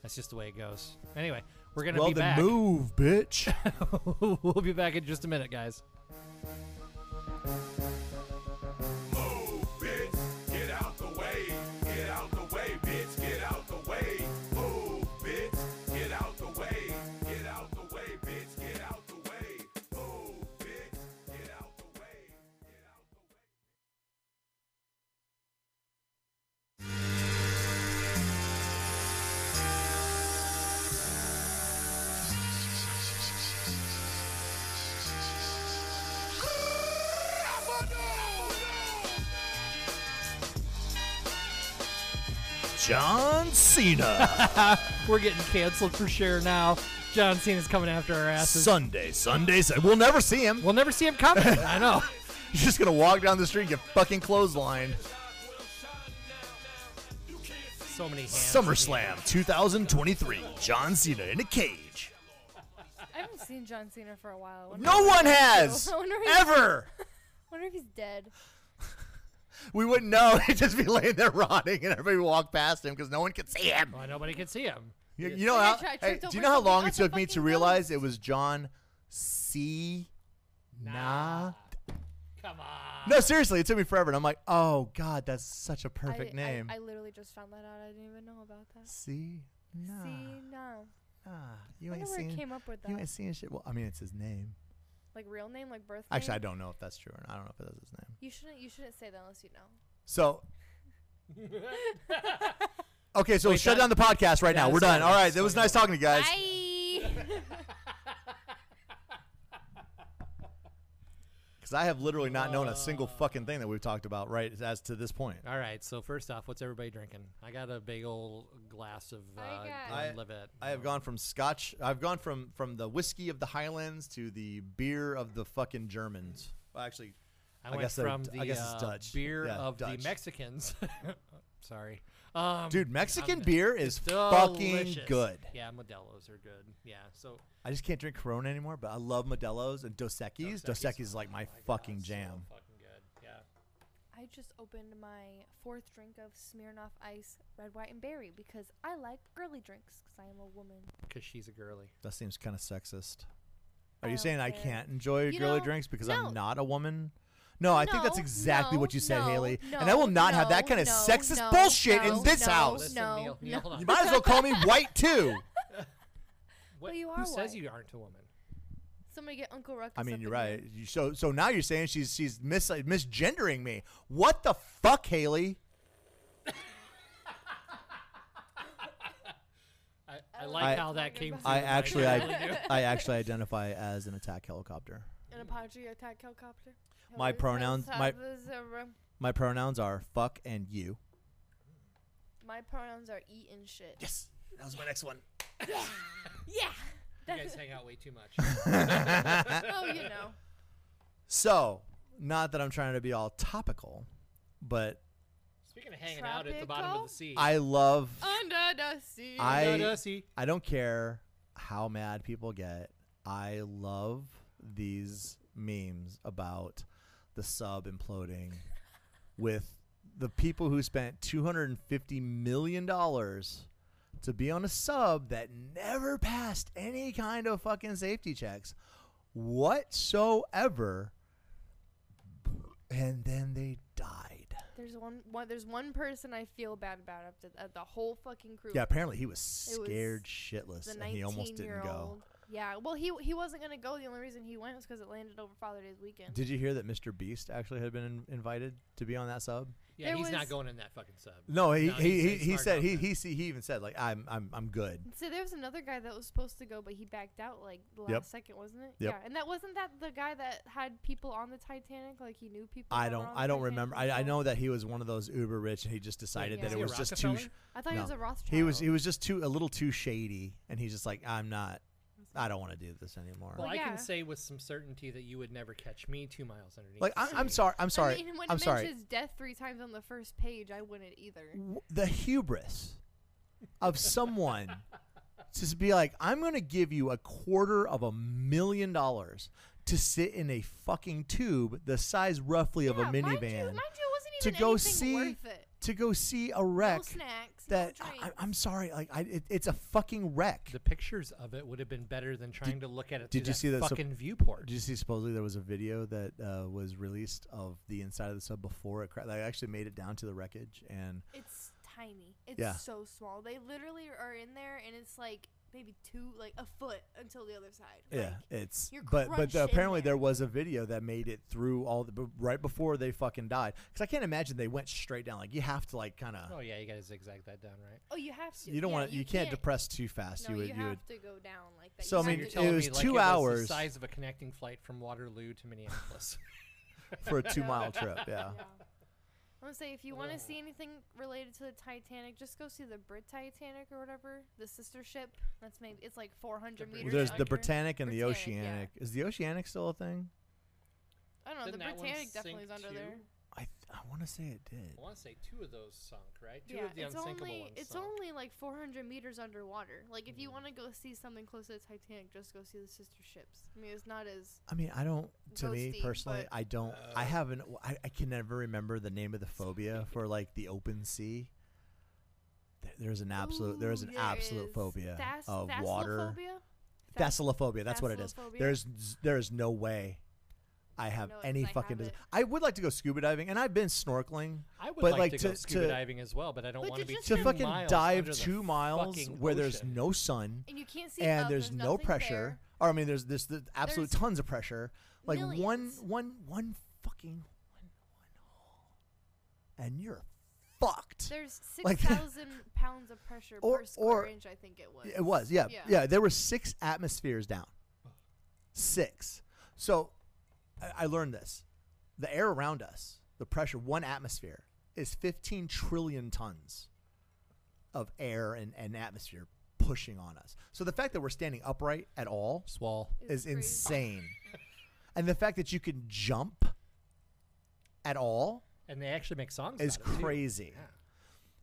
that's just the way it goes. Anyway, we're gonna well, be then back. move, bitch. we'll be back in just a minute, guys. John Cena. We're getting canceled for sure now. John Cena's coming after our asses. Sunday, Sunday, Sunday. We'll never see him. We'll never see him coming. I know. He's just gonna walk down the street and get fucking clotheslined. So many hands. SummerSlam 2023. John Cena in a cage. I haven't seen John Cena for a while. No one has still- I wonder ever. wonder if he's dead. We wouldn't know. He'd just be laying there rotting, and everybody would walk past him because no one could see him. Well, nobody could see him. You, you know Maybe I how? tried- hey, do you know how long it took me to realize ghost. it was John C. Nah. Come on. No, seriously, it took me forever, and I'm like, oh god, that's such a perfect I, name. I, I literally just found that out. I didn't even know about that. C. Nah. See, no. Nah. Ah, you I ain't where it seen. came up with that. You ain't seen shit. Well, I mean, it's his name. Like real name, like birth Actually, I don't know if that's true or not. I don't know if that's his name. You shouldn't. You shouldn't say that unless you know. So. Okay, so Wait, shut that- down the podcast right Yeah, now. We're done. All right, That's it was nice talking to you guys. Bye. Because I have literally not known a single fucking thing that we've talked about right as to this point. All right. So first off, what's everybody drinking? I got a big old glass of uh, I got- Glenlivet. I have gone from Scotch. I've gone from from the whiskey of the Highlands to the beer of the fucking Germans. Well, actually, I, I went guess they're- from the I guess it's uh, Dutch. beer Yeah, of Dutch. the Mexicans. Sorry, um, dude, Mexican I'm- beer is fucking delicious. good. Yeah, Modelo's are good. Yeah, so I just can't drink Corona anymore, but I love Modelo's and Dos Equis. Dos Dos Equis. Equis is like my oh God, fucking so jam. fucking good. Yeah. I just opened my fourth drink of Smirnoff Ice, red, white, and berry because I like girly drinks because I am a woman. Because she's a girly. That seems kind of sexist. Are I you don't saying I care. can't enjoy You girly know, drinks because no. I'm not a woman? No, I think that's exactly no, what you said, no, Haley. No, and I will not have that kind of no, sexist no, bullshit no, in this no, house. Listen, No, Neal, Neal, no. hold on. You might as well call me white too. What, you who are says white. you aren't a woman? Somebody get Uncle Ruckus. I mean, up you're in right. You, so, so now you're saying she's she's mis misgendering me. What the fuck, Haley? I, I I like I- how that came through. I actually. I. I actually identify as an attack helicopter. An Apache attack helicopter. My pronouns- my- My pronouns are fuck and you. my pronouns are eat and shit. Yes, that was my next one. Yeah. yeah. You guys hang out way too much. oh, you know. So, not that I'm trying to be all topical, but Speaking of hanging out at the bottom of the sea. I love. Under the sea. I- Under the sea. I don't care how mad people get. I love these memes about the sub imploding with the people who spent $250 million to be on a sub that never passed any kind of fucking safety checks whatsoever. And then they died. There's one, one. There's one person I feel bad about after uh, the whole fucking crew. Yeah, apparently he was It was scared shitless and he almost didn't go. Old. Yeah. Well, he he wasn't gonna go. The only reason he went was because it landed over Father Day's weekend. Did you hear that Mr. Beast actually had been in- invited to be on that sub? Yeah, There he's not going in that fucking sub. No, he No, he, he's- he, he's he smart said enough he, to- he he he even said like I'm I'm I'm good. So there was another guy that was supposed to go, but he backed out like the last Yep. second, wasn't it? Yep. Yeah. And that wasn't that the guy that had people on the Titanic, like he knew people. I that were don't on I don't Titanic remember. I, I before. know that he was one of those uber rich and he just decided Yeah. that Is it he was just too. Rockefeller? Sh- I thought he was a Rothschild. he was he was just too a little too shady and he's just like I'm not. I don't want to do this anymore. Well, Well, I yeah. can say with some certainty that you would never catch me two miles underneath. Like the I, I'm sea. sorry. I'm sorry. I mean, when I'm it sorry. mentions death three times on the first page, I wouldn't either. W- The hubris of someone to just be like, I'm going to give you a quarter of a million dollars to sit in a fucking tube the size roughly of a Yeah, Mind you, minivan mind you, it wasn't to even go anything see worth it. To go see a No wreck snacks, that no I, I'm sorry, like I, it, it's a fucking wreck. The pictures of it would have been better than trying to look at it. did through you see that sup- fucking viewport? Did you see? Supposedly there was a video that uh, was released of the inside of the sub before it crashed. They actually made it down to the wreckage, and It's tiny. It's Yeah. so small. They literally are in there, and it's like maybe two, like a foot until the other side. yeah, Like, it's. you're But but the, apparently there. there was a video that made it through all the right before they fucking died. Because I can't imagine they went straight down. Like you have to like kind of. oh yeah, you gotta zigzag that down, right? oh, you have to. you don't yeah, want to. You, can't, depress too fast. No, you would. you You, have would. to go down like that. So, You I mean, You're it was me like two it was hours. the size of a connecting flight from Waterloo to Minneapolis. for a two mile trip. Yeah. Yeah. I want to say if you want to see anything related to the Titanic, just go see the Brit Titanic or whatever, the sister ship. That's maybe it's like 400 The meters. There's the under. Britannic and the Britannic, yeah. Oceanic. Is the Oceanic still a thing? I don't know. Didn't the that Britannic definitely is under too? there. I I want to say it did. I want to say two of those sunk, right? Two yeah, of the it's unsinkable only ones it's sunk. only like 400 meters underwater. Like if you Mm. want to go see something close to the Titanic, just go see the sister ships. I mean, it's not as I mean, I don't. To me personally, I don't. I Uh, haven't. I, I can never remember the name of the phobia for like the open sea. There's an absolute. There is an there absolute is phobia thas- of water. Thalassophobia? Thas- Thasalophobia. That's what it is. There's there is no way. I have know it any 'cause I fucking. have des- I would like to go scuba diving, and I've been snorkeling I would but, like, like, to, to- go scuba to- diving as well, but I don't want to to be just two to fucking dive two miles fucking where there's no sun and you can't see and up, there's, no pressure. there. Or I mean, there's this the absolute There's tons of pressure. Like one millions. one one fucking one one hole, and you're fucked. There's Like- 6,000 pounds of pressure Or- per square or- inch, I think it was. It was, yeah, Yeah. yeah. There were six atmospheres down. Six. So, I, I learned this: the air around us, the pressure, one atmosphere is 15 trillion tons of air and, and atmosphere pushing on us. So the fact that we're standing upright at all Swall. is It's crazy. insane, and the fact that you can jump at all And they actually make songs. is about it, too. crazy. Yeah.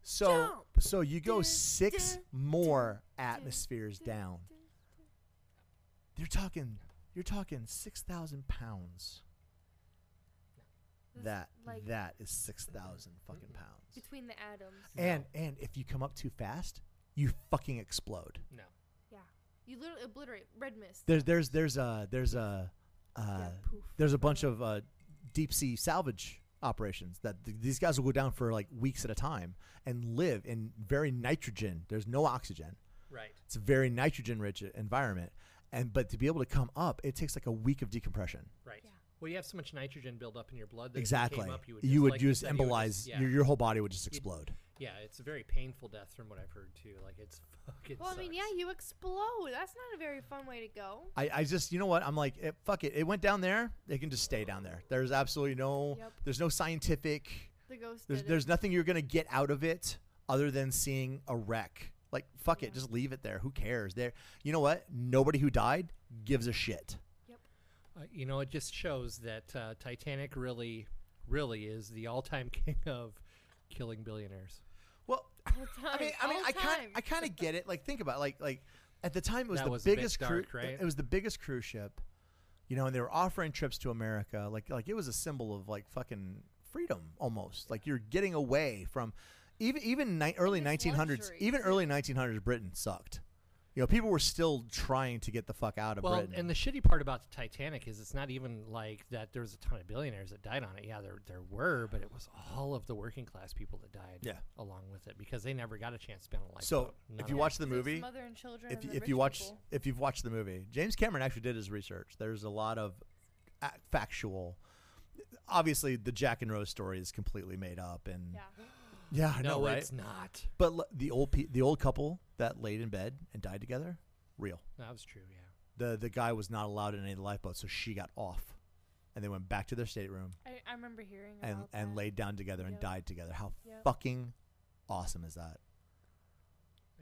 So, Jump. so you go six more atmospheres down. dun. You're talking, you're talking six thousand pounds. That's That like that is six thousand fucking pounds. between the atoms. And and if you come up too fast, you fucking explode. No. Yeah. You literally obliterate red mist. There's there's there's a there's a uh, Yeah, poof. there's a bunch of uh, deep sea salvage operations that th- these guys will go down for like weeks at a time and live in very nitrogen. There's no oxygen. Right. It's a very nitrogen rich environment. And but to be able to come up, it takes like a week of decompression. Right. Yeah. Well, you have so much nitrogen build up in your blood that if Exactly. you, came up, you would you just, would like just said, you would embolize. just- yeah. your, your whole body would just explode. yeah, it's a very painful death from what I've heard too. Like it's fucking. well, I mean, yeah, you explode. That's not a very fun way to go. I, I just you know what I'm like it, fuck it it went down there they can just stay down there there's absolutely no Yep. there's no scientific The ghost there's did there's it. nothing you're gonna get out of it other than seeing a wreck like fuck it just leave it there. Who cares? There you know what? Nobody who died gives a shit. Uh, you know, it just shows that uh, Titanic really, really is the all-time king of killing billionaires. well I mean I mean all I kind. I kind of get it. Like think about it, like like at the time it was That the was biggest cruise right? it was the biggest cruise ship you know and they were offering trips to America. Like like it was a symbol of like fucking freedom almost. Like you're getting away from even even ni- early 1900s luxury, even too. early 1900s Britain sucked you know people were still trying to get the fuck out of Well, Britain and the shitty part about the Titanic is it's not even like that. There was a ton of billionaires that died on it. Yeah, there there were, but it was all of the working class people that died. Yeah. along with it because they never got a chance to be on a lifeboat. So, None if you them. watch the movie, mother and children. if and you, the if rich you watch people. if you've watched the movie, James Cameron actually did his research. There's a lot of a- factual. Obviously, the Jack and Rose story is completely made up, and yeah, yeah, I no, right? it's not. But l- the old pe- the old couple that laid in bed and died together, real. That was true. Yeah. The the guy was not allowed in any of the lifeboats, so she got off, and they went back to their stateroom I, I remember hearing and about and that. laid down together and Yep. died together. How Yep. fucking awesome is that?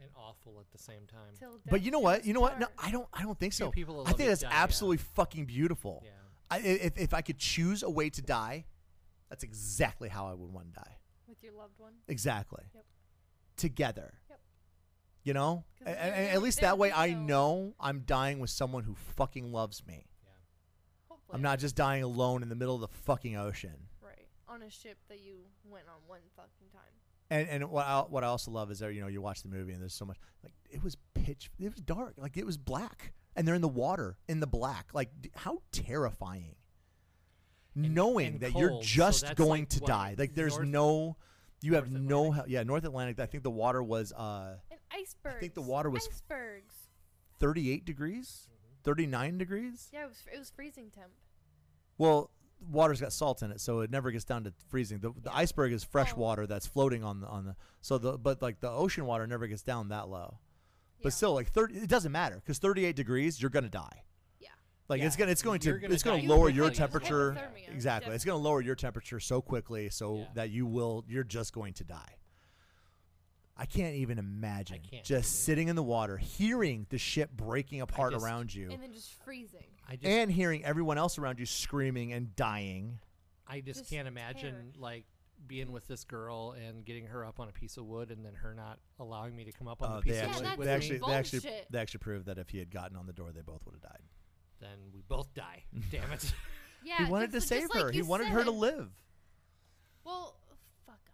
And awful at the same time. Till But death you know do what? us You know what? No, part. I don't. I don't think Few so. people that I love think you that's die, yeah. absolutely fucking beautiful. Yeah. I, i- if if I could choose a way to die, that's exactly how I would want to die. With your loved one. Exactly. Yep. Together. Yep. You know, A- a- and at least that way I no- know I'm dying with someone who fucking loves me. Yeah. Hopefully, I'm not just dying alone in the middle of the fucking ocean. right on a ship that you went on one fucking time. And and what I, what I also love is that you know you watch the movie and there's so much like it was pitch it was dark like it was black and they're in the water in the black like d- how terrifying And- knowing and that you're cold, so just going like to what, die like there's North- no you have North no Atlantic? hel- yeah North Atlantic I think the water was uh And icebergs. I think the water was- icebergs. 38 degrees 39 degrees Yeah, it was it was freezing temp. well water's got salt in it so it never gets down to freezing the, the Yeah. iceberg is fresh Oh. water that's floating on the on the so the but like the ocean water never gets down that low but Yeah. still like 30 it doesn't matter because 38 degrees you're gonna die Yeah. like it's gonna it's going to you're gonna it's gonna lower your temperature Hypothermia, exactly it's gonna lower your temperature so quickly so Yeah. that you will you're just going to die I can't even imagine can't just either. sitting in the water, hearing the ship breaking apart just- around you, And then just freezing. I just and hearing everyone else around you screaming and dying. I just, Just can't terror. imagine like being with this girl and getting her up on a piece of wood and then her not allowing me to come up on Uh, the piece they of actually, wood that's they actually, they actually, they actually proved that if he had gotten on the door, they both would have died. Then we both die. Damn it. Yeah. he wanted to just- save just her. like he you wanted her to said. live. Well, fuck 'em.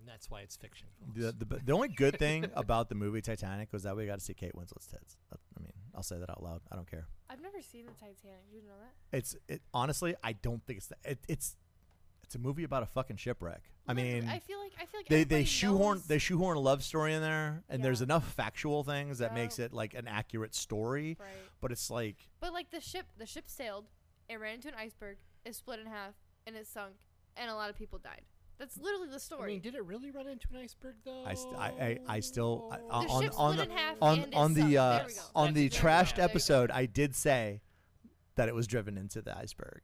and that's why it's fiction. Folks. The, the the only good thing about the movie Titanic was that we got to see Kate Winslet's tits. That- I mean, I'll say that out loud. I don't care. I've never seen the Titanic. Do you know that? It's it honestly, I don't think it's it, it's it's a movie about a fucking shipwreck. I mean, I feel like I feel like they they shoehorn knows- they shoehorn a love story in there, and there's enough factual things that Yeah. makes it like an accurate story. Right. But it's like But like the ship, the ship sailed, it ran into an iceberg, it split in half, and it sunk, and a lot of people died. That's literally the story. I mean, did it really run into an iceberg though? I st- I, I, I still I, the on ship on split the in half on on the uh, there on the trashed right. There you go. episode, I did say that it was driven into the iceberg.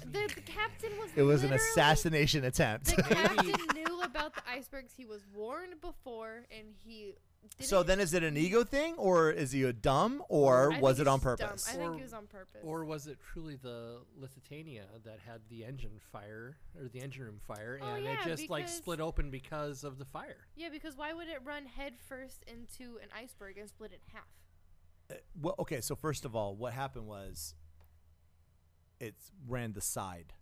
The, the captain was. It was an assassination attempt. The captain knew about the icebergs. He was warned before, and he. Didn't so then, is it an ego thing, or is he a dumb, or I was think it on just dumb. purpose? I think Or- it was on purpose. Or was it truly the Lusitania that had the engine fire or the engine room fire, Oh, and yeah, it just like because- split open because of the fire? yeah, because why would it run head first into an iceberg and split in half? Uh, well, okay. So first of all, what happened was it ran the side.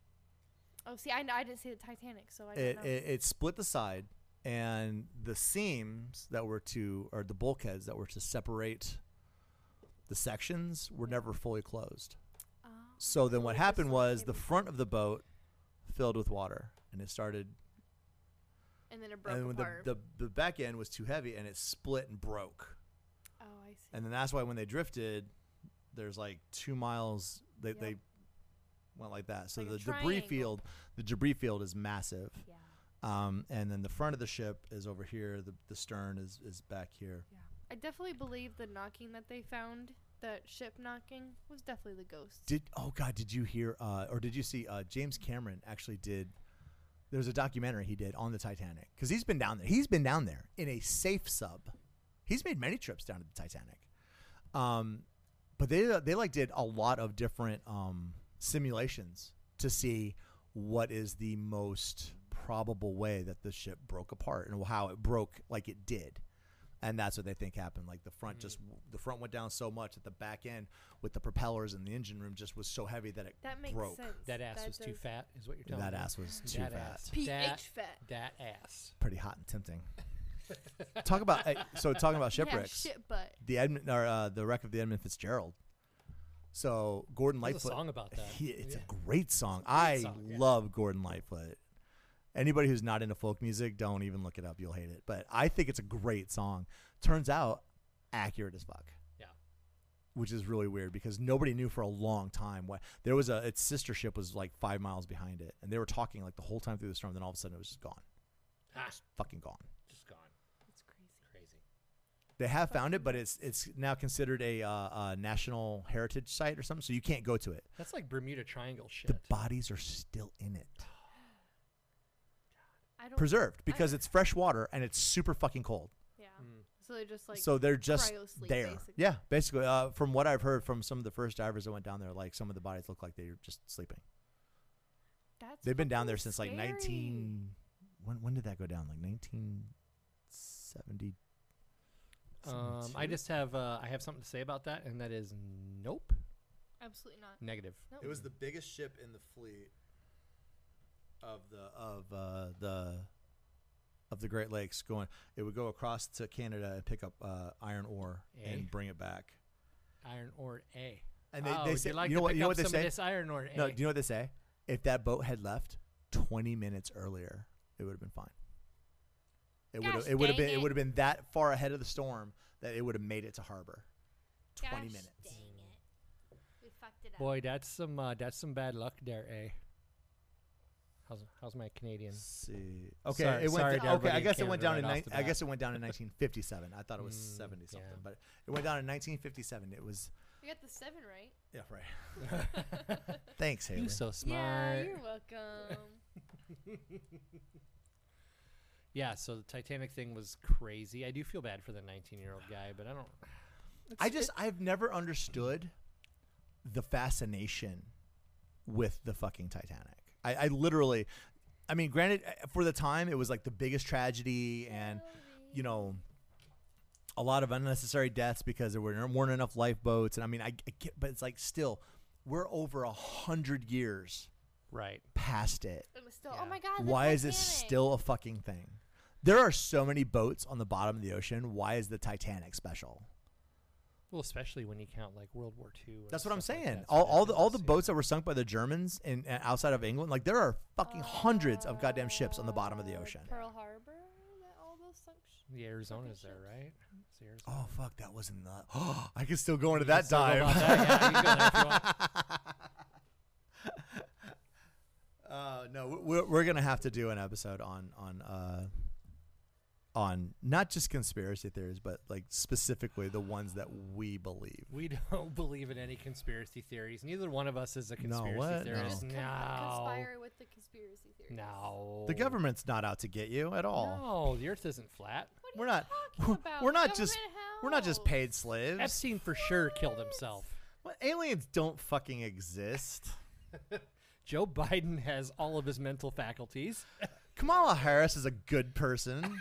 Oh, see, I, I didn't see the Titanic, so I It, know. it it split the side, and the seams that were to or the bulkheads that were to separate the sections were never fully closed. Oh. So then what happened was the front of the boat filled with water and it started and then it broke and when the, the the back end was too heavy and it split and broke. oh, I see. And then that's why when they drifted, there's like two miles. They Yep. they went like that. So Like the debris field, the debris field is massive. yeah. Um, and then the front of the ship is over here. The the stern is is back here. Yeah. I definitely believe the knocking that they found, that ship knocking, was definitely the ghost. Did oh god, did you hear uh, or did you see uh, James Cameron actually did? There's a documentary he did on the Titanic because he's been down there. He's been down there in a safe sub. He's made many trips down to the Titanic. Um, but they they like did a lot of different um, simulations to see what is the most probable way that the ship broke apart and how it broke like it did and that's what they think happened like the front just the front went down so much that the back end with the propellers and the engine room just was so heavy that it That makes broke sense. That ass was too fat, is what you're telling that me. ass was too That fat ass. pH That- fat. That ass. pretty hot and tempting talk about so talking about Yeah, shipwrecks butt. the Edmund or uh, the wreck of the Edmund Fitzgerald. So Gordon There's Lightfoot. song about that. He, it's Yeah. a great song. I song, yeah. love Gordon Lightfoot. Anybody who's not into folk music, don't even look it up. You'll hate it. But I think it's a great song. Turns out, accurate as fuck. Yeah. Which is really weird because nobody knew for a long time what there was a its sister ship was like five miles behind it, and they were talking like the whole time through the storm. Then all of a sudden, it was just gone, Ah, fucking gone. It's crazy. Crazy. They have found it, but it's it's now considered a, uh, a national heritage site or something, so you can't go to it. That's like Bermuda Triangle shit. The bodies are still in it, I don't. preserved because it's fresh water and it's super fucking cold. Yeah. Mm. So they just like. so they're just cryo sleep, there. basically. Yeah, basically. Uh, from what I've heard from some of the first divers that went down there, like some of the bodies look like they're just sleeping. That's They've been down fucking there since like scary. 19. When when did that go down? Like 1970. Um, I just have uh, I have something to say about that, and that is nope, Absolutely not. negative. Nope. It was the biggest ship in the fleet of the of uh, the of the Great Lakes. Going, it would go across to Canada and pick up uh, iron ore Eh? and bring it back. Iron ore A. And they, oh, they would say, you like you know to what? pick You know up what they some say? Of this iron ore A. No, do you know what they say? If that boat had left 20 minutes earlier, it would have been fine. It would have it would have been it it. would have been that far ahead of the storm that it would have made it to harbor. 20 Gosh minutes. Dang it. We fucked it up. Boy, that's some uh, that's some bad luck there, eh? How's how's my Canadian? see. Okay, Sorry- it went sorry to- to okay, I guess it went down Canada in right nine, off the I guess it went down in 1957. I thought it was Mm, 70 something, yeah. but it went down in 1957. It was You got the seven right. yeah, right. Thanks, Haley. You so smart. Yeah, you're welcome. Yeah, so the Titanic thing was crazy. I do feel bad for the 19 year old guy, but I don't. I just I've never understood the fascination with the fucking Titanic. I, I literally, I mean, granted, uh, for the time it was like the biggest tragedy, and you know, a lot of unnecessary deaths because there were, weren't enough lifeboats. And I mean, I, I get, but it's like still, we're over a hundred years Right. past it. It was still. Yeah. Oh my god. the Why is this Titanic. still a fucking thing? There are so many boats on the bottom of the ocean. Why is the Titanic special? Well, especially when you count like World War II. That's what I'm stuff like saying. that. all, all the all the insane. boats that were sunk by the Germans in uh, outside of England, like there are fucking hundreds of goddamn ships on the bottom of the Uh, ocean. Pearl Harbor. That all those sunk. sh- The Arizona's there, right? Arizona. Oh fuck, that wasn't the. Oh, I can still go into that still go time. about that. Yeah, you can go there if you want. uh, no, we're we're gonna have to do an episode on on uh on not just conspiracy theories, but like specifically the ones that we believe. We don't believe in any conspiracy theories. Neither one of us is a No, conspiracy what? Theorist. just No. conspire with the conspiracy theories. No. The government's not out to get you at all. No, the Earth isn't flat. What are We're you not. talking about? We're not just. government We're not just paid slaves. Epstein for sure killed himself. Well, aliens don't fucking exist. Joe Biden has all of his mental faculties. Kamala Harris is a good person.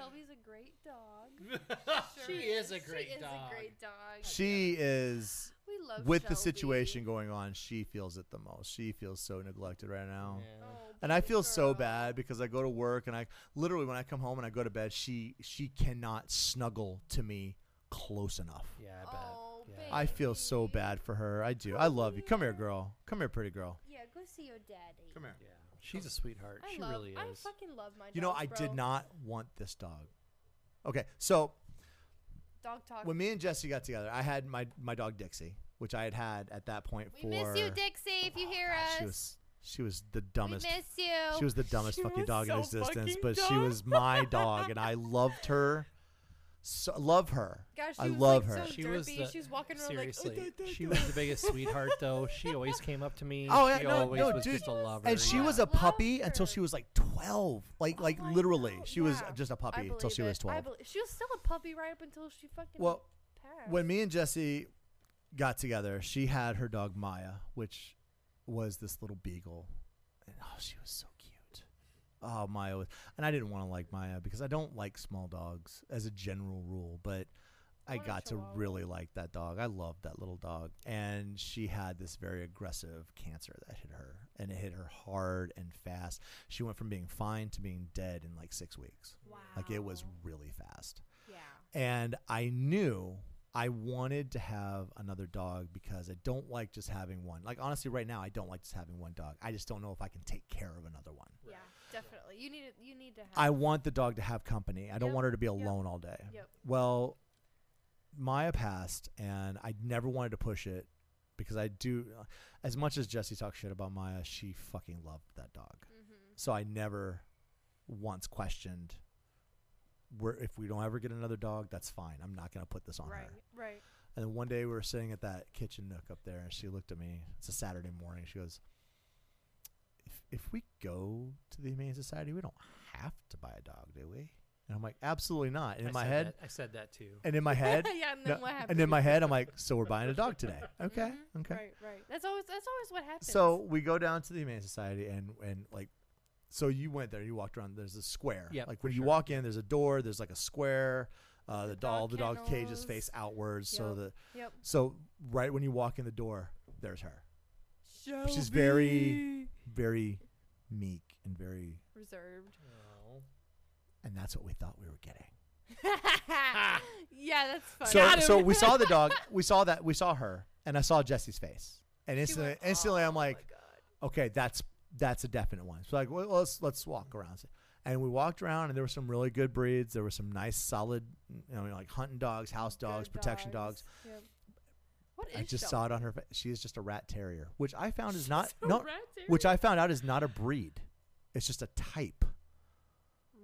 Shelby's a great dog. She is a great she dog. is a great dog. she is we love with the situation going on. She feels it the most. She feels so neglected right now. Yeah. Oh, And I feel so bad because I go to work and I literally when I come home and I go to bed, she she cannot snuggle to me close enough. Yeah, I bet. Oh, yeah. I feel so bad for her. I do. I love you. Come here, girl. Come here, pretty girl. Yeah, go see your daddy. Come here. Yeah, she's a sweetheart. I she love, really is. I fucking love my dog. You know, dogs, I did not want this dog. Okay, so Dog talk. when me and Jesse got together, I had my my dog Dixie, which I had had at that point we for. miss you, Dixie, if you Oh, hear God, us. She was she was the dumbest. we dumbest. miss you. She was the dumbest She fucking was dog in existence, fucking but she was my dog, and I loved her. So, love her. Gosh, she I was, love like, her. So She derpy. was the, she was walking around seriously. like. "Oh, she was the biggest sweetheart, though. She always came up to me. Oh, yeah, she no, always no, was dude. just a lover. And she yeah. was a Love puppy until she was like twelve. Like Oh like literally, God, she was just a puppy until she believe was it. Twelve. belie- she was still a puppy right up until she fucking Well, passed. when me and Jesse got together, she had her dog Maya, which was this little beagle, and oh, she was so cute. Oh, Maya was, and I didn't want to like Maya because I don't like small dogs as a general rule, but I got to Chihuahua. really like that dog. I loved that little dog, and she had this very aggressive cancer that hit her, and it hit her hard and fast. She went from being fine to being dead in like six weeks. wow. Like it was really fast Yeah. and I knew I wanted to have another dog because I don't like just having one. Like honestly, right now I don't like just having one dog. I just don't know if I can take care of another one. Yeah. Definitely. You need. You need to have. I want the dog to have company. I don't Yep, want her to be yep, alone all day. Yep. Well, Maya passed, and I never wanted to push it because I do. As much as Jesse talks shit about Maya, she fucking loved that dog. Mm-hmm. So I never once questioned. Where if we don't ever get another dog, that's fine. I'm not gonna put this on Right. her. Right. And then one day we were sitting at that kitchen nook up there, and she looked at me. It's a Saturday morning. She goes, "If if we go to the Humane Society, we don't have to buy a dog, do we?" And I'm like, "Absolutely not." And I in my head, that- I said that too. and in my head, yeah. And then no- what happened? and in my head, I'm like, "So we're buying a dog today?" Okay, Mhm. okay. Right. Right. That's always. That's always what happens. So we go down to the Humane Society, and and like, so you went there. You walked around. There's a square. Yeah. Like when you sure. walk in, there's a door. There's like a square. Uh, the, The doll, dog the dog cages face outwards, so Yep. the Yep. so right when you walk in the door, there's her. She's very, very meek and very, reserved. Oh. and that's what we thought we were getting. yeah, that's funny. So, so we saw the dog. We saw that. We saw her, and I saw Jesse's face, and instantly, went, instantly, "Oh I'm like, okay, that's that's a definite one. So like, well, let's let's walk around. And we walked around, and there were some really good breeds. There were some nice, solid, you know, like hunting dogs, house dogs, Good protection dogs. Yep. What is I just saw it on her. Fa- she is just a rat terrier, which I found is not a no, rat which? I found out is not a breed. It's just a type.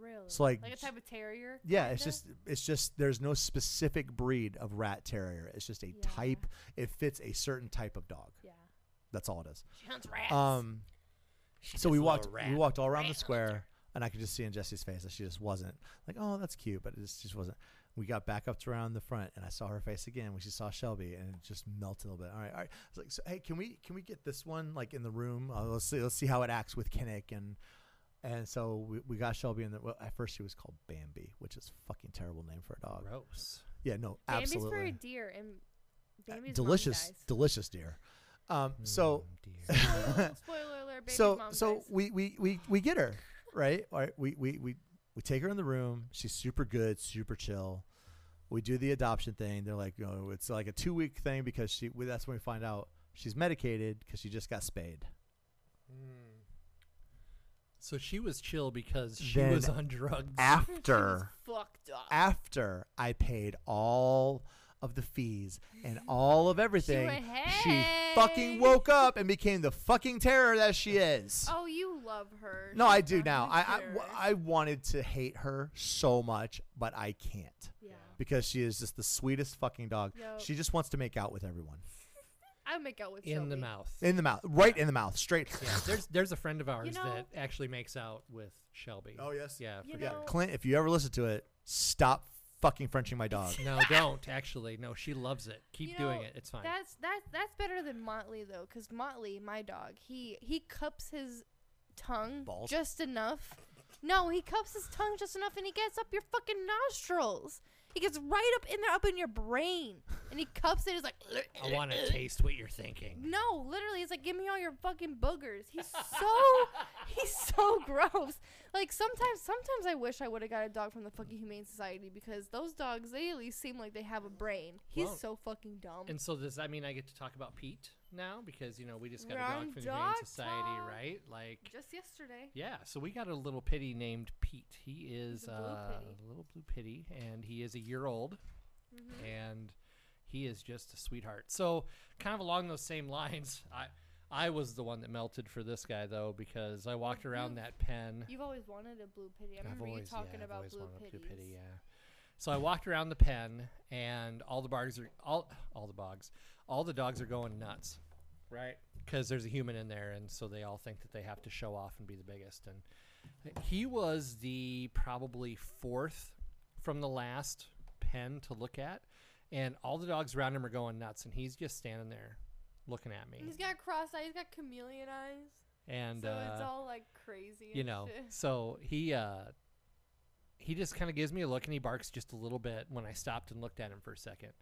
really so, like, like a type of terrier. Yeah, it's kinda? just it's just there's no specific breed of rat terrier. It's just a Yeah. type. It fits a certain type of dog. yeah. That's all it is. She hunts rats. Um, She's so we walked rat. we walked all around the Rat square, and I could just see in Jesse's face that she just wasn't like, oh, that's cute, but it just, just wasn't. We got back up to around the front, and I saw her face again when she saw Shelby, and it just melted a little bit. All right, all right. I was like, so, hey, can we can we get this one like in the room? Uh, let's see let's see how it acts with Kinnick and. And so we, we got Shelby in the. Well, at first she was called Bambi, which is a fucking terrible name for a dog. Gross. Yeah, no, Bambi's absolutely. for a deer, and Uh, Bambi's mom delicious, dies. delicious deer. Um, so Mm, dear. Spoiler, spoiler alert. Baby's so mom so dies. we, we we we get her right. All right, we we we we take her in the room. She's super good, super chill. We do the adoption thing. They're like, you know, it's like a two week thing because she. we- That's when we find out she's medicated because she just got spayed. Mm. So she was chill because she Then was on drugs. After She was fucked up. after I paid all of the fees and all of everything, went, she fucking woke up and became the fucking terror that she is. Oh, you love her. No, She's I do now. a I, I terror. w- I wanted to hate her so much, but I can't yeah. because she is just the sweetest fucking dog. Yup. She just wants to make out with everyone I make out with in the mouth. in the mouth, right in the mouth, straight. yeah, there's there's a friend of ours know- that actually makes out with Shelby. Oh, yes. Yeah. You forget- know- Clint, if you ever listen to it, stop fucking Frenching my dog. No, don't actually. No, she loves it. Keep You doing know, it. It's fine. That's that's that's better than Motley though, because Motley, my dog, he he cups his tongue Balls? just enough. No, he cups his tongue just enough, and he gets up your fucking nostrils. He gets right up in there, up in your brain, and he cups it. He's like, I want to taste what you're thinking. no, literally, he's like, give me all your fucking boogers. He's so, he's so gross. Like sometimes, sometimes I wish I would have got a dog from the fucking Humane Society because those dogs, they at least seem like they have a brain. He's Well, so fucking dumb. And so does that mean I get to talk about Pete now? Because you know we just got We're a dog from the Humane Society, talk. right? Like, Just yesterday. yeah. So we got a little pitty named Pete. He is a blue uh, pitty. a little blue pitty, and he is a year old, Mm-hmm. and he is just a sweetheart. So kind of along those same lines, I. I was the one that melted for this guy though because I walked around that pen. You've always wanted a blue pitty. I remember you always- talking about blue wanted pitties. pitty, yeah. So I walked around the pen, and all the dogs are all all the dogs, all the dogs are going nuts, right? Because there's a human in there, and so they all think that they have to show off and be the biggest. And he was the probably fourth from the last pen to look at, and all the dogs around him are going nuts, and he's just standing there looking at me. He's got cross eyes. He's got chameleon eyes. And so it's uh, all like crazy. you and know shit. so he uh he just kind of gives me a look and he barks just a little bit when i stopped and looked at him for a second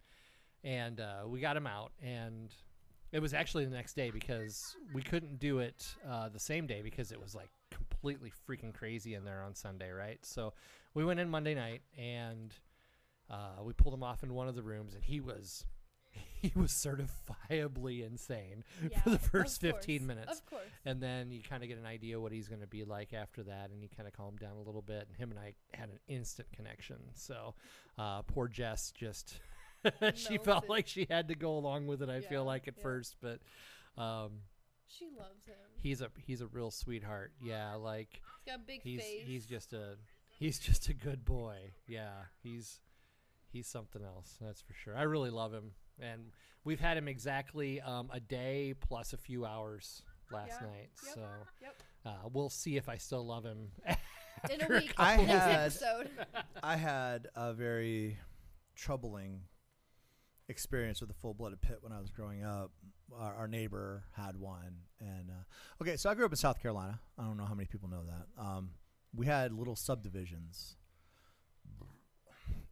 and uh, we got him out and it was actually the next day because we couldn't do it uh, the same day because it was like completely freaking crazy in there on sunday right? So we went in monday night and uh, we pulled him off in one of the rooms and he was he was certifiably insane Yeah, for the first 15 minutes. Of course. and then you kind of get an idea what he's going to be like after that and you kind of calm down a little bit and him and i had an instant connection. So uh, poor jess just she felt Melted. like she had to go along with it i Yeah, feel like at yeah. first but um, She loves him. he's a he's a real sweetheart yeah like He's got a big he's face. he's just a he's just a good boy yeah he's he's something else that's for sure i really love him and we've had him exactly um, a day plus a few hours last Yeah. night Yep. so Yep. uh, we'll see if I still love him. In a week. I had- episode. I had a very troubling experience with a full-blooded pit when I was growing up. Our, our neighbor had one, and uh, okay, so I grew up in South Carolina. I don't know how many people know that. Um, we had little subdivisions.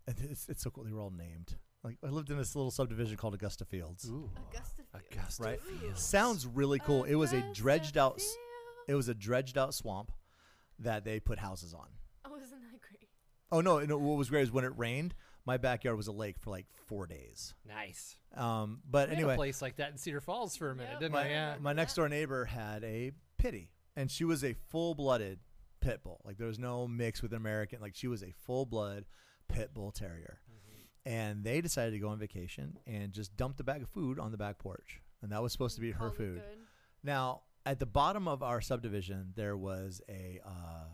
And It's, it's so cool. They were all named. Like I lived in this little subdivision called Augusta Fields. Ooh, Augusta Fields. Augusta Right. Fields. Sounds really cool. It was a dredged out. Fields. It was a dredged out swamp that they put houses on. Oh, isn't that great? Oh no! no what was great is when it rained, my backyard was a lake for like four days. Nice. Um, but We had anyway, a place like that in Cedar Falls for a minute, Yep. didn't my, we? Yeah. my next door neighbor had a pitty, and she was a full blooded pit bull. Like there was no mix with an American. Like she was a full blood pit bull terrier. And they decided to go on vacation and just dumped a bag of food on the back porch, and that was supposed to be her food. good. Now, at the bottom of our subdivision, there was a uh,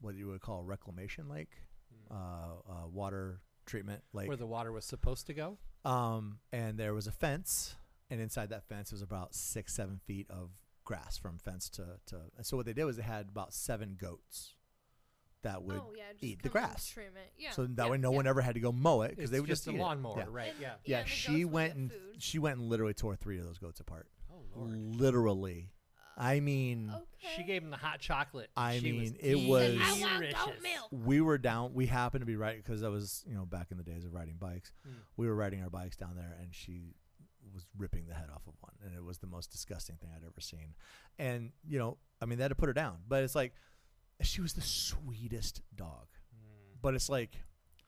what you would call a reclamation lake, uh, uh, water treatment like Where the water was supposed to go. Um, and there was a fence, and inside that fence was about six, seven feet of grass from fence to to. And so what they did was they had about seven goats that would oh, yeah, eat the grass. Trim it. Yeah. So that yeah, way, no yeah. one ever had to go mow it because they would just, just, a eat it. lawnmower, Yeah. right? And- Yeah. Yeah, she went and food. she went and literally tore three of those goats apart. Oh Lord. Literally, I mean, Okay. She gave him the hot chocolate. I She was mean, it was- I want goat delicious. milk. we were down. We happened to be right because I was, you know, back in the days of riding bikes. Mm. We were riding our bikes down there, and she was ripping the head off of one, and it was the most disgusting thing I'd ever seen. And you know, I mean, they had to put her down, but it's like she was the sweetest dog. Mm. But it's like,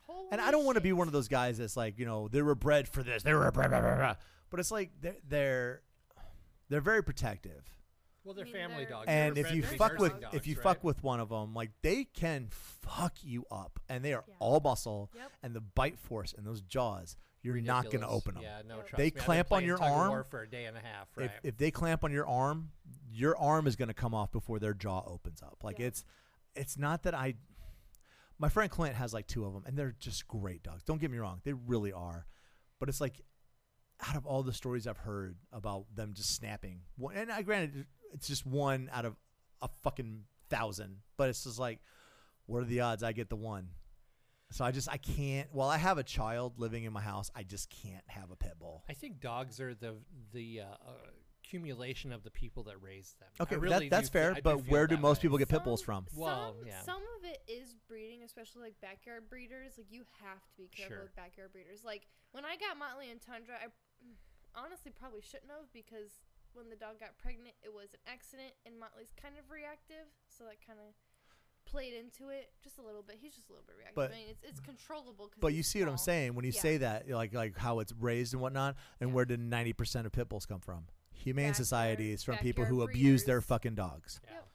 Holy and I don't want to be one of those guys that's like, you know, they were bred for this, they were bred, blah, blah, blah. but it's like they're they're they're very protective. Well, they're I mean, family they're- dogs. and if you bred to be fuck with nursing if you right? fuck with one of them like they can fuck you up and they are Yeah. all muscle Yep. and the bite force and those jaws you're not going to open them Yeah, no. Yep. Trust They me, I've been clamp on your arm. for a day and a half. Right. if, if they clamp on your arm your arm is going to come off before their jaw opens up like Yeah. it's it's not that i my friend clint has like two of them and they're just great dogs don't get me wrong they really are but it's like out of all the stories i've heard about them just snapping and i granted it's just one out of a fucking thousand but it's just like what are the odds i get the one so i just i can't while i have a child living in my house i just can't have a pit bull I think dogs are the the uh, uh, accumulation of the people that raise them. Okay, really that, that's do fair. I do but where do most way. people get pit bulls from? Well, some, yeah. some of it is breeding, especially like backyard breeders. Like you have to be careful Sure. with backyard breeders. Like when I got Motley and Tundra, I honestly probably shouldn't have because when the dog got pregnant, it was an accident, and Motley's kind of reactive, so that kind of played into it just a little bit. He's just a little bit reactive. But- I mean, it's, it's controllable. Cause But you see what I'm saying when you Yeah. say that, like like how it's raised and whatnot, and Yeah. where did 90% of pit bulls come from? Humane Backyard- societies from people who backyard abuse their fucking dogs. Yeah. Yep.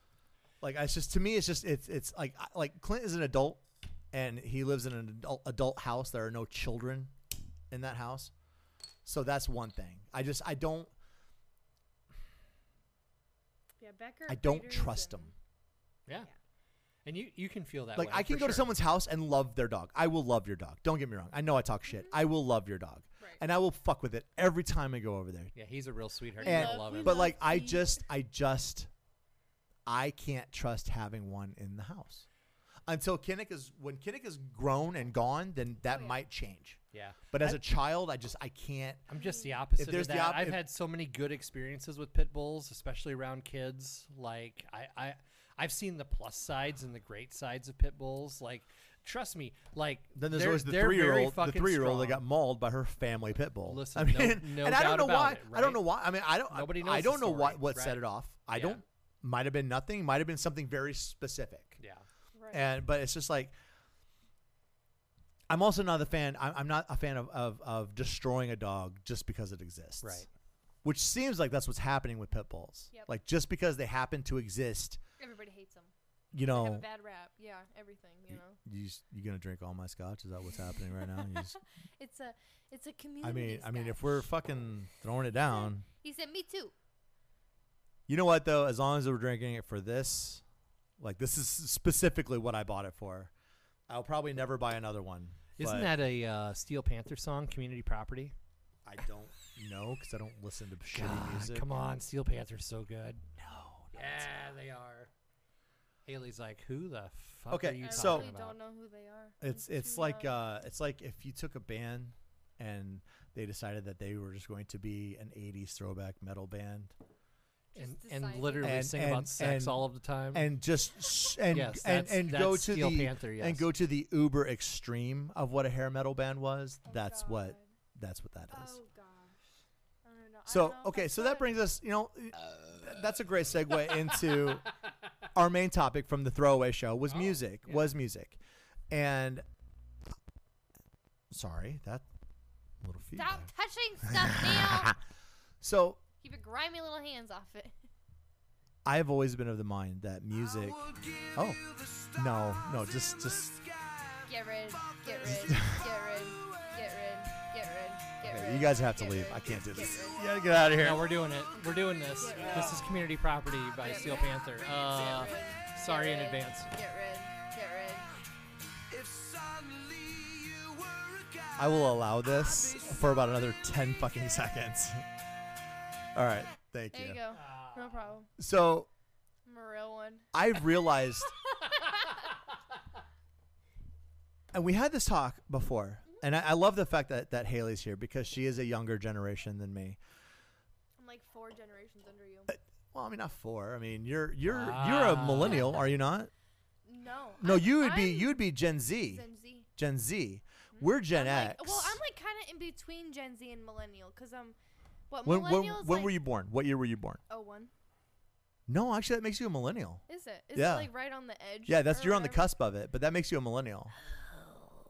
Like it's just to me, it's just it's it's like like Clint is an adult, and he lives in an adult, adult house. There are no children in that house, so that's one thing. I just I don't Yeah, backyard I don't breeders trust and- them. Yeah. And you you can feel that Like way, I can for go to someone's house and love their dog. I will love your dog. Don't get me wrong. I know I talk shit. Mm-hmm. I will love your dog, Right. and I will fuck with it every time I go over there. Yeah, he's a real sweetheart. We And- gotta love we him. But like I just I just I can't trust having one in the house. Until Kinnick is when Kinnick is grown and gone, then that Oh, yeah. might change. yeah. But as I- a child, I just I can't. I'm just the opposite there's of the that. op- I've if- had so many good experiences with pit bulls, especially around kids. Like I, I I've seen the plus sides and the great sides of pit bulls. Like trust me, like Then there's they're- always the they're three year old, the fucking three year old that strong. got mauled by her family pit bull. Listen, I no- mean, no and I don't doubt know about why. it, I don't know why. I mean, I don't. Nobody knows I the don't know what story, what set right. it off. I Yeah. don't. Might have been nothing. Might have been something very specific. Yeah. Right. and but it's just like I'm also not a fan. I'm, I'm not a fan of, of of destroying a dog just because it exists. Right. Which seems like that's what's happening with pit bulls. Yep. Like just because they happen to exist, Everybody hates them. you They have know, a bad rap. Yeah, everything. You know, you s- you gonna drink all my scotch? Is that what's happening right now? You just- it's a it's a community. I mean, I mean, if we're fucking throwing it down, he said, "Me too." you know what though? As long as we're drinking it for this, like this is specifically what I bought it for. I'll probably never buy another one. Isn't that a uh, Steel Panther song, Community Property? I don't know because I don't listen to shitty God, music. Come on, Steel Panther's so good. No. Yeah, they are. Haley's like, who the fuck Okay, are you I so- talking really about? don't know who they are. It's I'm it's too like uh it's like if you took a band and they decided that they were just going to be an 80s throwback metal band and, and literally And- sing and- about sex and- all of the time. and just sh- and Yes, and, that's- and go to Steel the Panther, and go to the uber extreme of what a hair metal band was Oh, that's what that's what that is Oh gosh. I don't know. I so don't know if okay so that brings us you know uh, that's a great segue into our main topic from the throwaway show was Oh, music yeah. was music and sorry that little feedback Stop touching stuff, Neal. so Keep your grimy little hands off it. I've always been of the mind that music. Oh, no, no, just just. Get rid. Get rid. Get rid. Get rid. Get rid. Get Okay, rid. you guys have to leave. rid, I can't do this. rid, You gotta get out of here. no, we're doing it. We're doing this. This is Community Property by Get Steel rid. Panther. Uh, rid. sorry in advance. Get rid. Get rid. I will allow this for about another ten fucking seconds. All right, thank There you There you. go. No problem. So I'm a real one. I've realized, and we had this talk before, and I, I love the fact that that Haley's here because she is a younger generation than me. I'm like four generations under you. Uh, well, I mean, not four. I mean, you're you're you're a ah. millennial, are you not? No. No, I'm- you would be I'm you'd be Gen Z. Gen Z. Gen Z. Mm-hmm. We're Gen I'm X. like, well, I'm like kind of in between Gen Z and millennial because I'm. Um, What when when, millennials? when like, were you born? What year were you born? Oh one. No, actually, that makes you a millennial. Is it? Is Yeah. it like right on the edge? Yeah, that's you're on the cusp of it, but that makes you a millennial.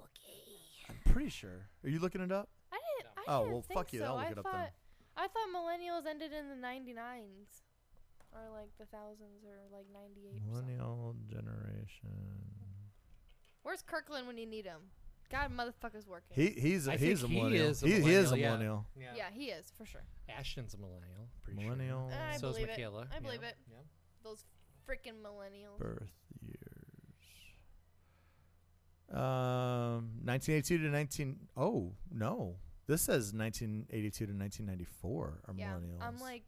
Okay. I'm pretty sure. Are you looking it up? I didn't. I Oh, didn't well, fuck you, So. I'll look I it up thought, then. I thought millennials ended in the 99s, or like the thousands, or like 98. Millennial generation. Where's Kirkland when you need him? God, motherfucker's working. He he's a, I he's a think he millennial. is a he, he is a millennial, yeah. millennial. Yeah. yeah, he is for sure. Ashton's a millennial. Pretty Millennial I So is believe it. Michaela. I believe it. Yeah. Those freaking millennials. birth years. Um, 1982 to 19. Oh no, this says 1982 to 1994 are Yeah, millennials. I'm like.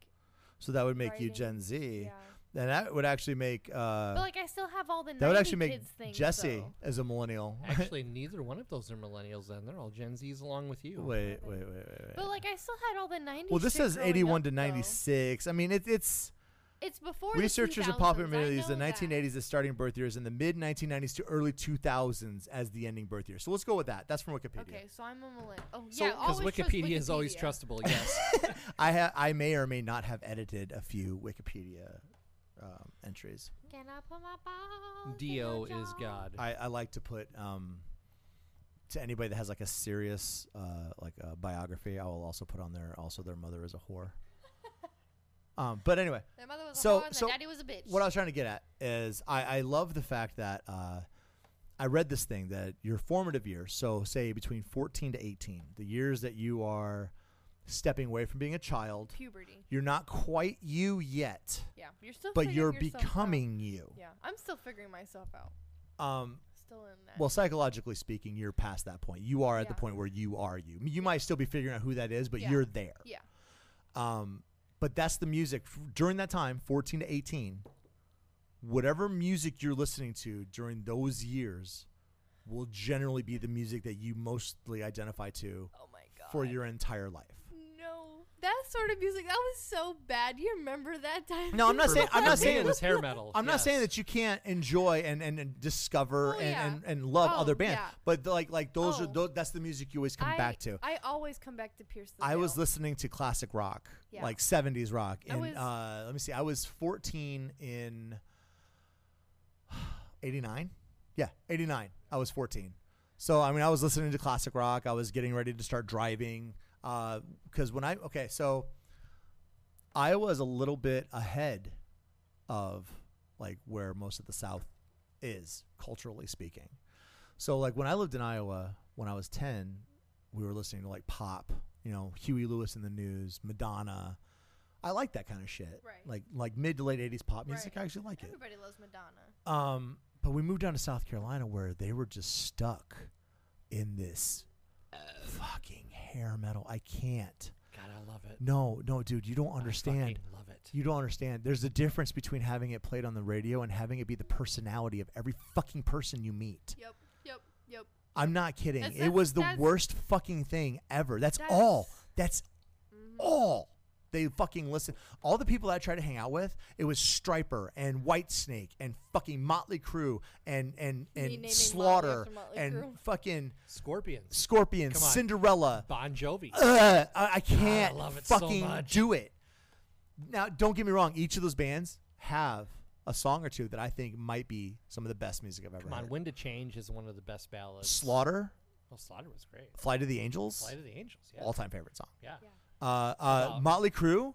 so that would make you writing- Gen Z. Yeah. And that would actually make uh, but like I still have all the that would actually make things. Jesse though. as a millennial. Actually, neither one of those are millennials. Then they're all Gen Zs along with you. wait, wait, wait, wait, wait. But like I still had all the 90s. well, this says 81 up, to though. 96. I mean, it, it's It's before researchers of 2000s, popular I the 1980s as starting birth years and the mid 1990s to early 2000s as the ending birth year. So let's go with that. That's from Wikipedia. Okay, so I'm a millennial. Oh So, yeah, because always trust Wikipedia is always trustable. Yes. I ha- I may or may not have edited a few Wikipedia um, entries. Can I put my balls in Dio a is jar? God. I, I like to put um, to anybody that has like a serious uh, like a biography. I will also put on there. Also, their mother is a whore. um, but anyway, Their mother was So- a whore and so their daddy was a bitch. what I was trying to get at is I, I love the fact that uh, I read this thing that your formative years, so say between 14 to 18, the years that you are stepping away from being a child, Puberty. you're not quite you yet, Yeah, you're still. but you're yourself out. becoming you. Yeah, I'm still figuring myself out. Um, Still in that. well, psychologically speaking, you're past that point. You are at the point where you are you. You might still be figuring out who that is, but Yeah. you're there. yeah. Um, but that's the music during that time, 14 to 18. Whatever music you're listening to during those years will generally be the music that you mostly identify to Oh my god. for your entire life. No, that sort of music that was so bad. You remember that time? No, I'm not saying I'm not saying it was hair metal. I'm not saying that you can't enjoy and, and, and discover Oh, and, yeah. and, and love Oh, other bands, yeah. but the, like like those are Oh. those, that's the music you always come I, back to. I always come back to Pierce the I was listening to classic rock, Yeah. like 70s rock. I And was- uh, let me see, I was 14 in 89. Yeah, 89. I was 14. So, I mean, I was listening to classic rock. I was getting ready to start driving. Because when I, okay, so Iowa is a little bit ahead of like where most of the South is, culturally speaking. So, like, when I lived in Iowa, when I was 10, we were listening to like pop, you know, Huey Lewis and the News, Madonna. I like that kind of shit. Right. Like like mid to late 80s pop music. Right. I actually like it. Everybody loves Madonna. Um, but we moved down to South Carolina where they were just stuck in this fucking hair metal. I can't. God, I love it. No, no, dude, you don't understand. fucking love it. You don't understand. There's a difference between having it played on the radio and having it be the personality of every fucking person you meet. Yep, yep, yep. I'm not kidding. That's- it was the worst fucking thing ever. That's, That's- all. That's Mhm. all. They fucking listen. All the people that I tried to hang out with, it was Stryper and White Snake and fucking Motley Crue and and Me and Slaughter Motley after Motley and Crue. fucking Scorpions. Scorpion, Come on. Cinderella. Bon Jovi. Ugh, I, I can't love it so fucking much. do it. Now, don't get me wrong. Each of those bands have a song or two that I think might be some of the best music I've ever Come on, heard. Wind of Change is one of the best ballads. Slaughter, Well, Slaughter was great. Fly to the Angels, "Fly to the Angels. Yeah. all time favorite song. yeah. Yeah. Uh, uh, Motley Crue,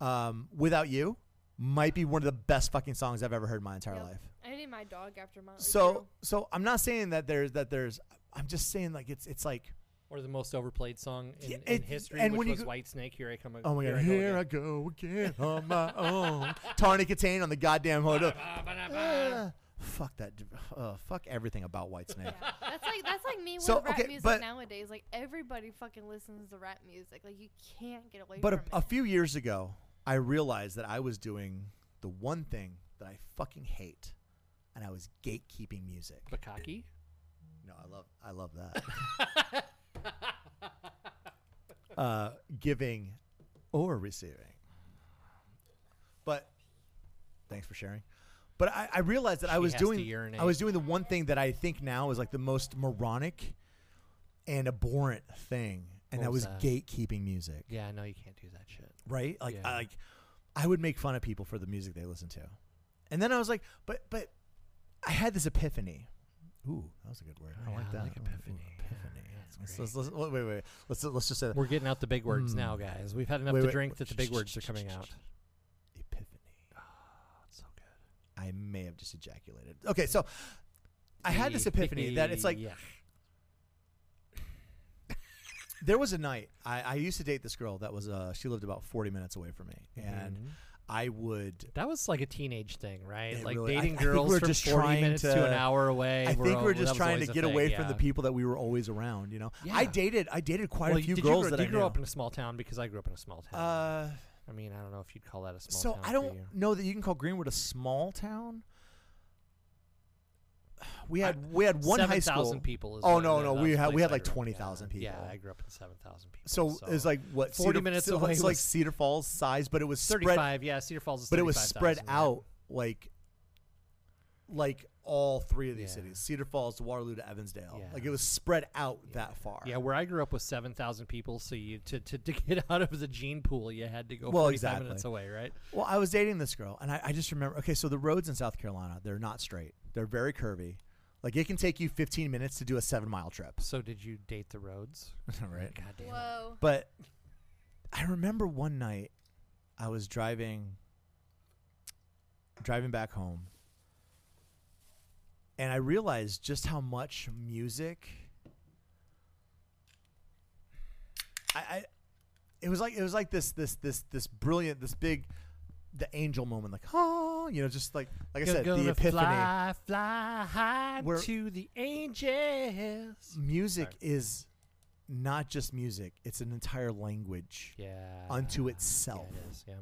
um, Without You, might be one of the best fucking songs I've ever heard in my entire Yep. life. I named my dog after Motley So, Crue. so I'm not saying that there's that there's. I'm just saying like it's it's like Or the most overplayed song in, Yeah, in history, and which when was go- White Snake. Here I come. oh my god, I go here I go again on my own. Tawny Kitaen on the goddamn hood. Fuck that. Uh, fuck everything about White Snake. Yeah. That's like that's like me with So, rap okay, music but- nowadays. Like everybody fucking listens to rap music. Like you can't get away But a, from a it. few years ago, I realized that I was doing the one thing that I fucking hate, and I was gatekeeping music. Bukaki. No, I love I love that. uh, giving or receiving. But thanks for sharing. But I, I realized that I She was has to doing urinate. I was doing the one thing that I think now is like the most moronic and abhorrent thing, and What that was was that? gatekeeping music. Yeah, I know you can't do that shit. Right? Like Yeah. I, like I would make fun of people for the music they listen to. And then I was like, but but I had this epiphany. Ooh, that was a good word. I like I that. like Ooh, epiphany. Epiphany. Let's- let's- let's- wait, wait, wait. Let's let's just say that. We're getting out the big words Mm. now, guys. We've had enough Wait, to wait, drink that the big words are coming out. Epiphany. That's so good. I may have just ejaculated. Okay, so I had this epiphany that it's like Yeah. there was a night I, I used to date this girl that was uh she lived about forty minutes away from me, and Mhm. I would that was like a teenage thing, right? It like really- I- dating I think girls we're from just 40 trying minutes to, to- an hour away. I think all- we're that just was trying to always a get thing, away from the yeah. people that we were always around. You know, I dated I dated quite well, a few did girls you grow, that did I you grow knew. up in a small town? Because I grew up in a small town. uh, I mean, I don't know if you'd call that a small town. so town I don't know that you can call Greenwood a small town. We I- had we had one high school. 7,000 people. Is Oh, no, no, we had- we had like 20,000 people. Yeah, I grew up in 7,000 people. So, it's like what 40 Cedar, minutes so away It's like Cedar Falls size, but it was spread. 35. Yeah, Cedar Falls is But it was spread 35,000, yeah. out like, like all three of these Yeah. cities: Cedar Falls to Waterloo to Evansdale. Yeah. Like it was spread out that far. Yeah, where I grew up was 7,000 people, so you to, to, to get out of the gene pool, you had to go Well, 45 exactly. minutes away, right? Well, I was dating this girl, and I, I just remember. Okay, so the roads in South Carolina, they're not straight. They're very curvy. Like it can take you 15 minutes to do a seven mile trip. So did you date the roads? right. God damn it. Whoa. But I remember one night I was driving driving back home and I realized just how much music I, I it was like it was like this this this this brilliant this big the angel moment like oh you know just like like I said the epiphany Fly, fly high to the angels. music is not just music it's an entire language Yeah. unto Yeah, itself. it is. Yeah.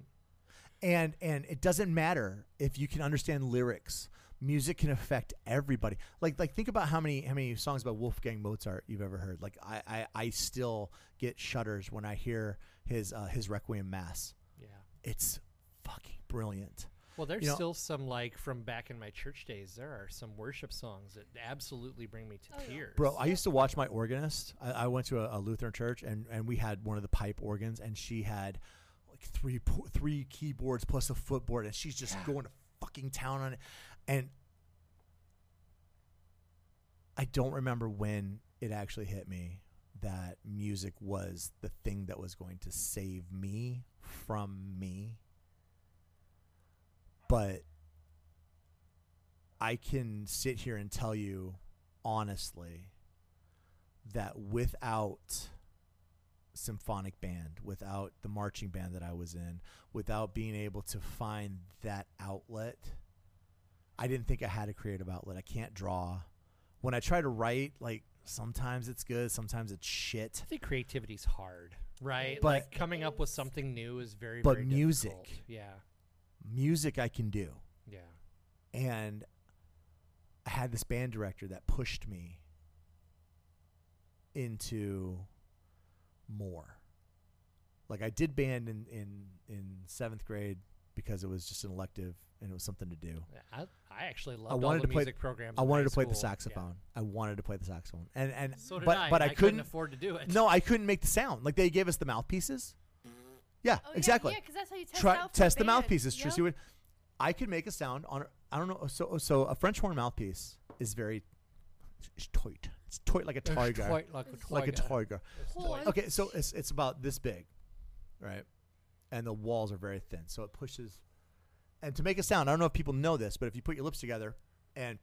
and and it doesn't matter if you can understand lyrics music can affect everybody like like think about how many how many songs about wolfgang mozart you've ever heard like i i, I still get shudders when i hear his uh, his requiem mass Yeah. it's fucking brilliant Well, there's You know- still some like from back in my church days. There are some worship songs that absolutely bring me to Oh, tears. bro i used to watch my organist i, I went to a, a lutheran church and and we had one of the pipe organs and she had like three three keyboards plus a footboard and she's just Yeah. going to fucking town on it and i don't remember when it actually hit me that music was the thing that was going to save me from me. But i can sit here and tell you honestly that without symphonic band, without the marching band that I was in, without being able to find that outlet, I didn't think I had a creative outlet. I can't draw. When I try to write, like sometimes it's good, sometimes it's shit. I think creativity's hard, right? But- like coming up with something new is very, But very music. difficult. Yeah. Music I can do. Yeah. and I had this band director that pushed me into more. Like I did band in in in seventh grade because it was just an elective and it was something to do. I, I actually loved I all wanted the to play- music programs. I wanted high to play the school. Yeah. saxophone. I wanted to play the saxophone, and and So did but I. but and I, I couldn't couldn't. afford to do it. No, I couldn't make the sound. Like they gave us the mouthpieces. Yeah, Oh, exactly. Yeah, because that's how you test Try test the mouthpieces. Yep. Just see what I could make a sound on. I don't know. So so a French horn mouthpiece is very it's tight. It's tight like a tiger. Quite like a like a tiger. tiger. Okay, so it's it's about this big, right? And the walls are very thin, so it pushes. And to make a sound, I don't know if people know this, but if you put your lips together and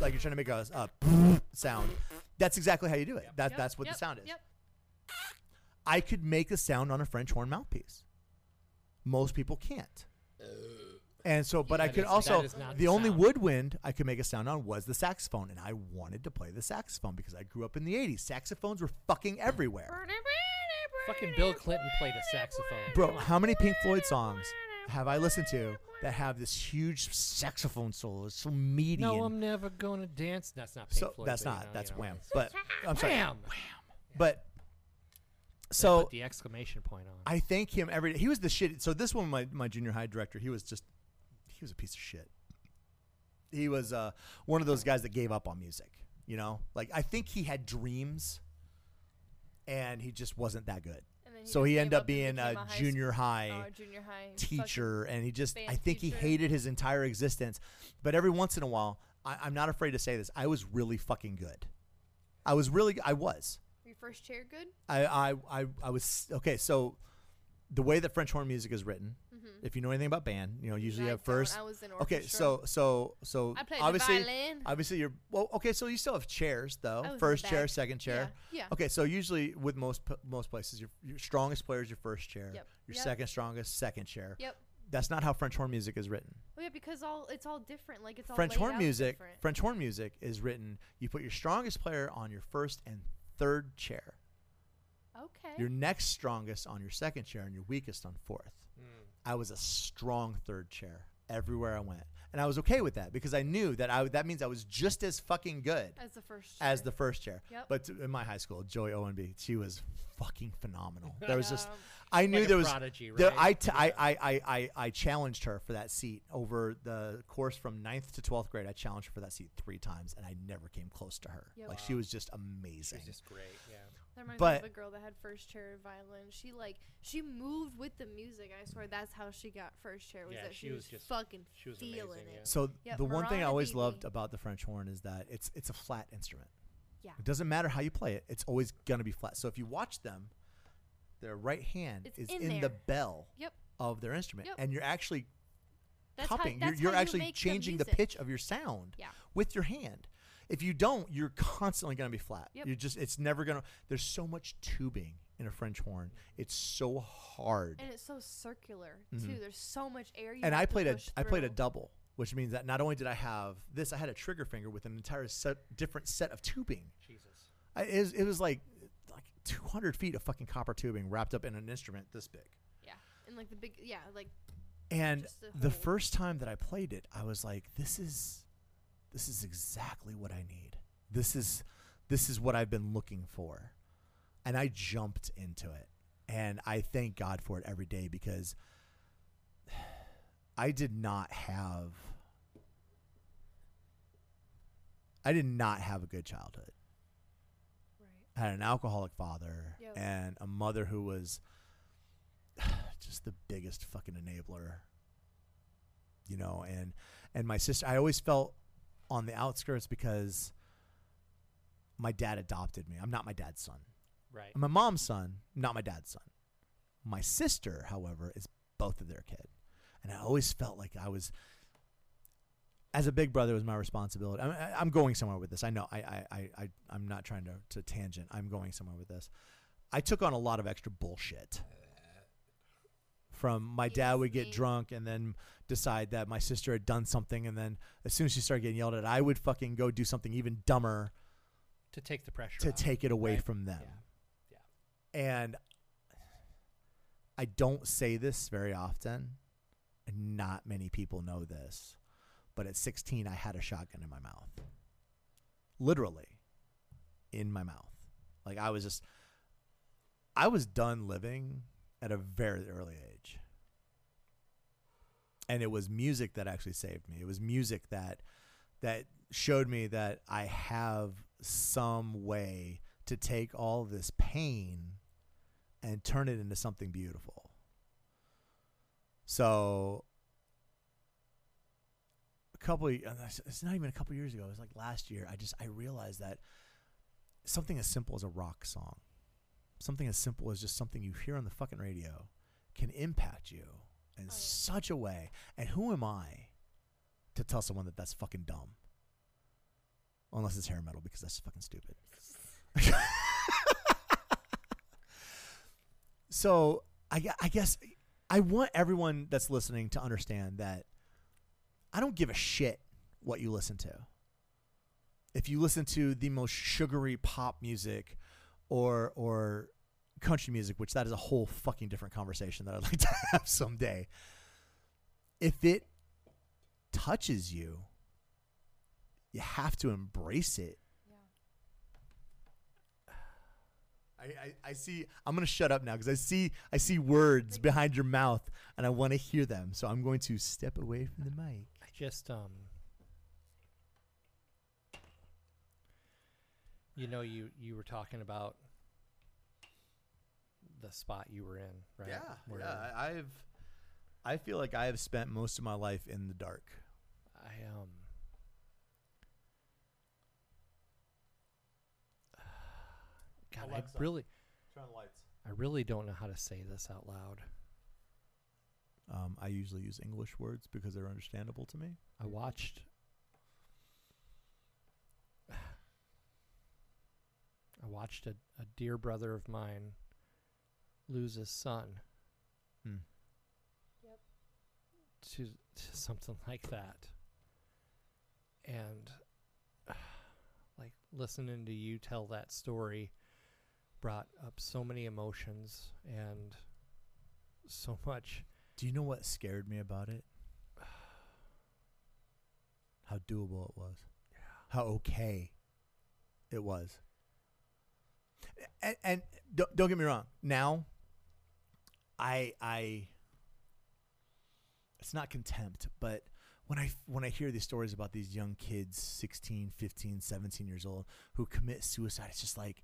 like you're trying to make a, a sound, that's exactly how you do it. That Yep, that's what yep, the sound is. Yep. I could make a sound on a French horn mouthpiece. Most people can't. And so, but I could is- also that is not the the only woodwind I could make a sound on was the saxophone, and I wanted to play the saxophone because I grew up in the '80s. Saxophones were fucking everywhere, Fucking Bill Clinton played a saxophone. bro. How many Pink Floyd songs have I listened to that have this huge saxophone solo? It's so meaty. No, and- I'm never gonna dance. That's not Pink so Floyd. that's but, you not know, that's you know, Wham. it's- But I'm sorry, Wham. Wham. But so put the exclamation point on. I thank him every day. He was the shit. So this one, my my junior high director, he was just he was a piece of shit. He was uh, one of those guys that gave up on music. You know, like I think he had dreams, and he just wasn't that good. So he ended up being a high junior high oh, junior high teacher, and he just I think he hated his entire existence. But every once in a while, I, I'm not afraid to say this. I was really fucking good. I was really I was. Your first chair good? I, I, I, I was okay. So, the way that French horn music is written, Mm-hmm. if you know anything about band, you know usually you I have first. I was in Okay, so so so I played obviously, the violin. obviously you're well. Okay, so you still have chairs though. In First chair, second chair. Yeah. yeah. Okay, so usually with most most places, your your strongest player is your first chair. Yep. Your Yep. second strongest, second chair. Yep. That's not how French horn music is written. Oh yeah, because all it's all different. Like it's all French horn music. different. French horn music is written. You put your strongest player on your first and third chair. Okay. You're next strongest on your second chair and you're weakest on fourth. I was a strong third chair everywhere I went. And I was okay with that because I knew that I that means I was just as fucking good as the first. as chair. the first chair. Yep. But t- in my high school, Joey Owenby, she was fucking phenomenal. There was just I knew Like a there was prodigy, there- right? I, t- I, I, I, I, I challenged her for that seat over the course from 9th to 12th grade. I challenged her for that seat three times and I never came close to her. Yep. Like she was just amazing. She's just great. Yeah. That reminds But- me of a girl that had first chair violin. She like she moved with the music. I swear that's how she got first chair. Was Yeah, that she she, was was, just- fucking she was feeling amazing, it. yeah. So Yep, the one thing I always Beebe. loved about the French horn is that it's it's a flat instrument. Yeah. It doesn't matter how you play it; it's always gonna be flat. So if you watch them, their right hand It's is in in, the bell Yep. of their instrument, Yep. and you're actually That's how, cupping. that's you're you're how you actually make the changing the, music. pitch of your sound Yeah. with your hand. If you don't, you're constantly going to be flat. Yep. You're just it's never going to there's so much tubing in a French horn. It's so hard. And it's so circular Mhm. too. There's so much air. You And I played a push I played a double, which means that not only did I have this, I had a trigger finger with an entire set different set of tubing. Jesus. I, it, was, it was like like 200 feet of fucking copper tubing wrapped up in an instrument this big. Yeah. And like the big yeah like And the the first time that I played it, I was like, "This is, this is exactly what I need. This is, this is what I've been looking for," and I jumped into it, and I thank God for it every day because I did not have, I did not have a good childhood. right. I had an alcoholic father Yep. and a mother who was just the biggest fucking enabler you know and and my sister i always felt on the outskirts because my dad adopted me. I'm not my dad's son. Right. i'm my mom's son not my dad's son. My sister however is both of their kid. And i always felt like i was as a big brother it was my responsibility. I'm, I- I'm going somewhere with this. I know I, I, I, I i'm not trying to, to tangent. I'm going somewhere with this. I took on a lot of extra bullshit from my dad would get drunk and then decide that my sister had done something and then as soon as she started getting yelled at i would fucking go do something even dumber To take the pressure. to off, take it away right? from them Yeah. and I don't say this very often, and not many people know this, but at 16, I had a shotgun in my mouth. Literally in my mouth. Like I was just, I was done living at a very early age. And it was music that actually saved me. It was music that that showed me that I have some way to take all this pain and turn it into something beautiful. So a couple of, uh, it's not even a couple years ago, it was like last year, I just I realized that something as simple as a rock song, something as simple as just something you hear on the fucking radio can impact you in oh, yeah. such a way. And who am I to tell someone that that's fucking dumb? Unless it's hair metal because that's fucking stupid. so I, I guess I want everyone that's listening to understand that I don't give a shit what you listen to. If you listen to the most sugary pop music or or country music, which that is a whole fucking different conversation that I'd like to have someday. If it touches you, you have to embrace it. Yeah. I, I, I see I'm gonna shut up now because I see I see words behind your mouth and I want to hear them. So I'm going to step away from the mic. I just um you know you you were talking about the spot you were in, right? Where yeah. I- I've I feel like I have spent most of my life in the dark. I um God, Alexa. I really Turn on the lights. I really don't know how to say this out loud. Um, I usually use English words because they're understandable to me. I watched I watched a, a dear brother of mine lose his son Hmm. Yep. to, to something like that. And like listening to you tell that story brought up so many emotions and so much. Do you know what scared me about it? How doable it was. How okay it was. And, and don't, don't get me wrong. Now, I I it's not contempt, but when I when I hear these stories about these young kids, 16, 15, 17 years old who commit suicide, it's just like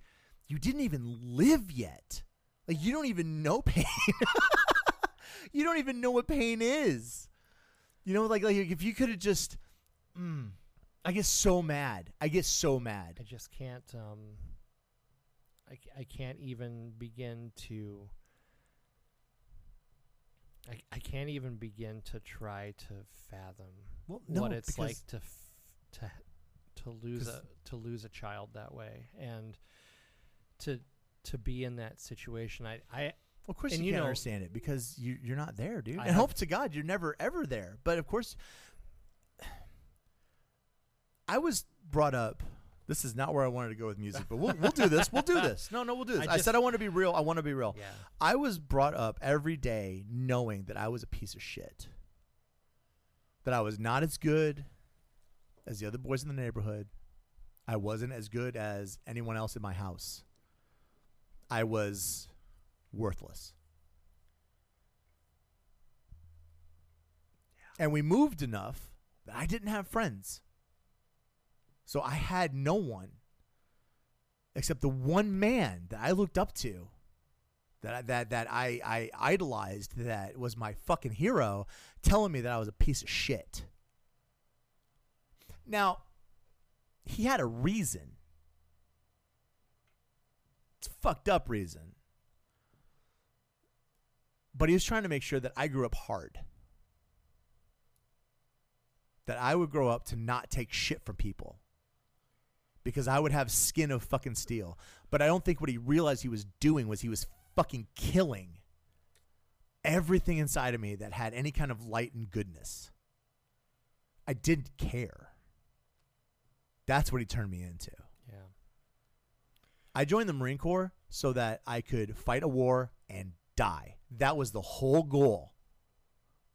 you didn't even live yet. Like you don't even know pain. you don't even know what pain is. You know, like like if you could have just, mm, I get so mad. I get so mad. I just can't. Um, I, I can't even begin to. I, I can't even begin to try to fathom Well, what it's like to f- to to lose a to lose a child that way and to to be in that situation. I I Well, of course you, you can't know- understand it because you you're not there, dude. I and hope to God you're never ever there. But of course, I was brought up. This is not where I wanted to go with music, but we'll we'll do this. We'll do this. No, no, we'll do this. I I, said I want to be real. I want to be real. yeah. I was brought up every day knowing that I was a piece of shit. That I was not as good as the other boys in the neighborhood. I wasn't as good as anyone else in my house. I was worthless. And we moved enough that I didn't have friends. So I had no one except the one man that I looked up to that I, that that I I idolized that was my fucking hero telling me that I was a piece of shit. Now, he had a reason. It's fucked up reason. But he was trying to make sure that I grew up hard. That I would grow up to not take shit from people. Because I would have skin of fucking steel. But I don't think what he realized he was doing was he was fucking killing everything inside of me that had any kind of light and goodness. I didn't care. That's what he turned me into. Yeah. I joined the Marine Corps so that I could fight a war and die. That was the whole goal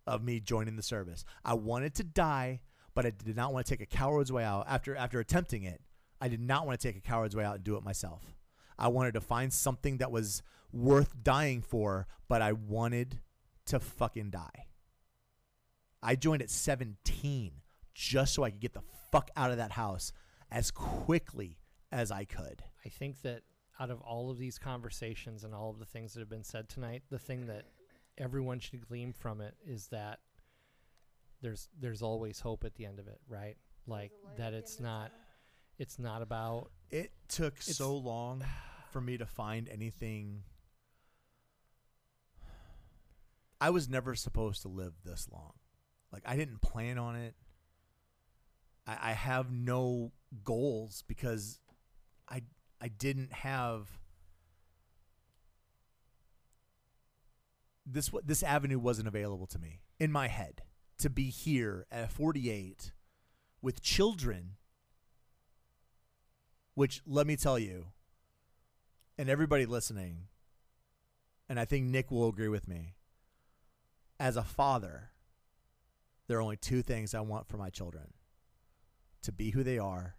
of me joining the service. I wanted to die, but I did not want to take a coward's way out. After after attempting it, I did not want to take a coward's way out and do it myself. I wanted to find something that was worth dying for, but I wanted to fucking die. I joined at 17 just so I could get the fuck out of that house as quickly as I could. I think that out of all of these conversations and all of the things that have been said tonight, the thing that everyone should glean from it is that there's there's always hope at the end of it, right? Like that it's end of not it's not about It took so long for me to find anything. I was never supposed to live this long. Like, I didn't plan on it. I, I have no goals because I I didn't have this this avenue wasn't available to me in my head to be here at 48 with children which let me tell you and everybody listening and I think Nick will agree with me as a father there are only two things I want for my children to be who they are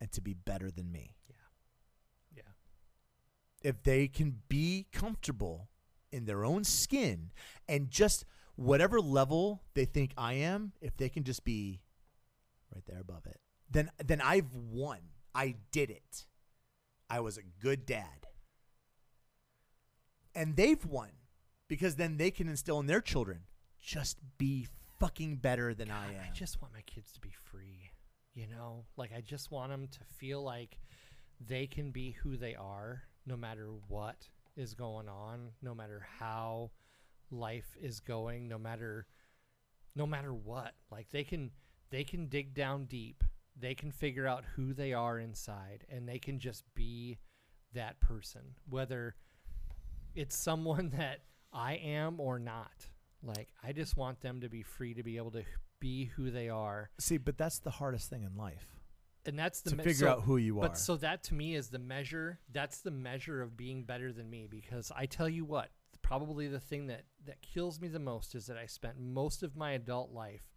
and to be better than me yeah. Yeah. If they can be comfortable in their own skin and just whatever level they think I am, if they can just be right there above it, then then I've won. I did it. I was a good dad. And they've won because then they can instill in their children just be fucking better than I am. I just want my kids to be free. You know, like I just want them to feel like they can be who they are no matter what is going on, no matter how life is going, no matter no matter what. Like they can they can dig down deep. They can figure out who they are inside and they can just be that person, whether it's someone that I am or not. Like I just want them to be free to be able to be who they are. See, but that's the hardest thing in life. and that's the to me- figure so- out who you are. But so that to me is the measure. That's the measure of being better than me because I tell you what, probably the thing that that kills me the most is that I spent most of my adult life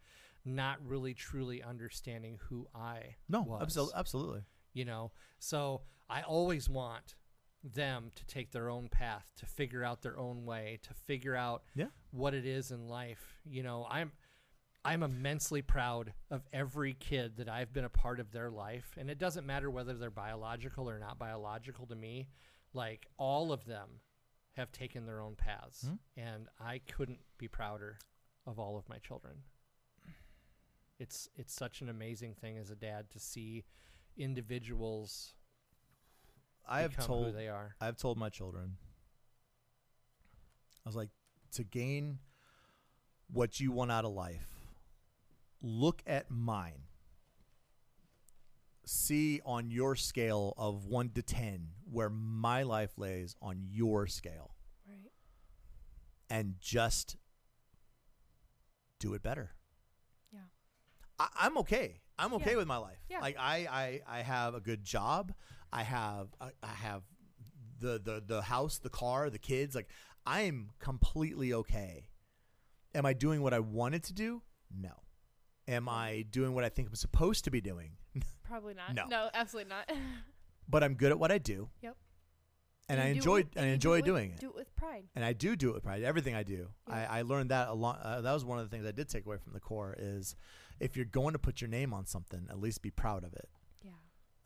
not really truly understanding who I no, was. absolutely, absolutely. You know, so I always want them to take their own path, to figure out their own way, to figure out Yeah. what it is in life. You know, I'm I'm immensely proud of every kid that I've been a part of their life, and it doesn't matter whether they're biological or not biological to me. Like all of them have taken their own paths, Mhm. and I couldn't be prouder of all of my children. It's it's such an amazing thing as a dad to see individuals I have told who they are. I've told my children. I was like, to gain what you want out of life, look at mine. See on your scale of one to 10 where my life lays on your scale Right. and just do it better. I, I'm okay. I'm okay Yeah. with my life. Yeah. Like I, I, I have a good job. I have, I, I have the, the, the house, the car, the kids. Like I'm completely okay. Am I doing what I wanted to do? No. Am I doing what I think I'm supposed to be doing? Probably not. No. No, absolutely not. but I'm good at what I do. Yep. And, I you enjoy, it- and I you do enjoy doing it. Do it with pride. and I do do it with pride. Everything I do, Yeah. I, I learned that a lot. Uh, that was one of the things I did take away from the core is, if you're going to put your name on something, at least be proud of it. Yeah.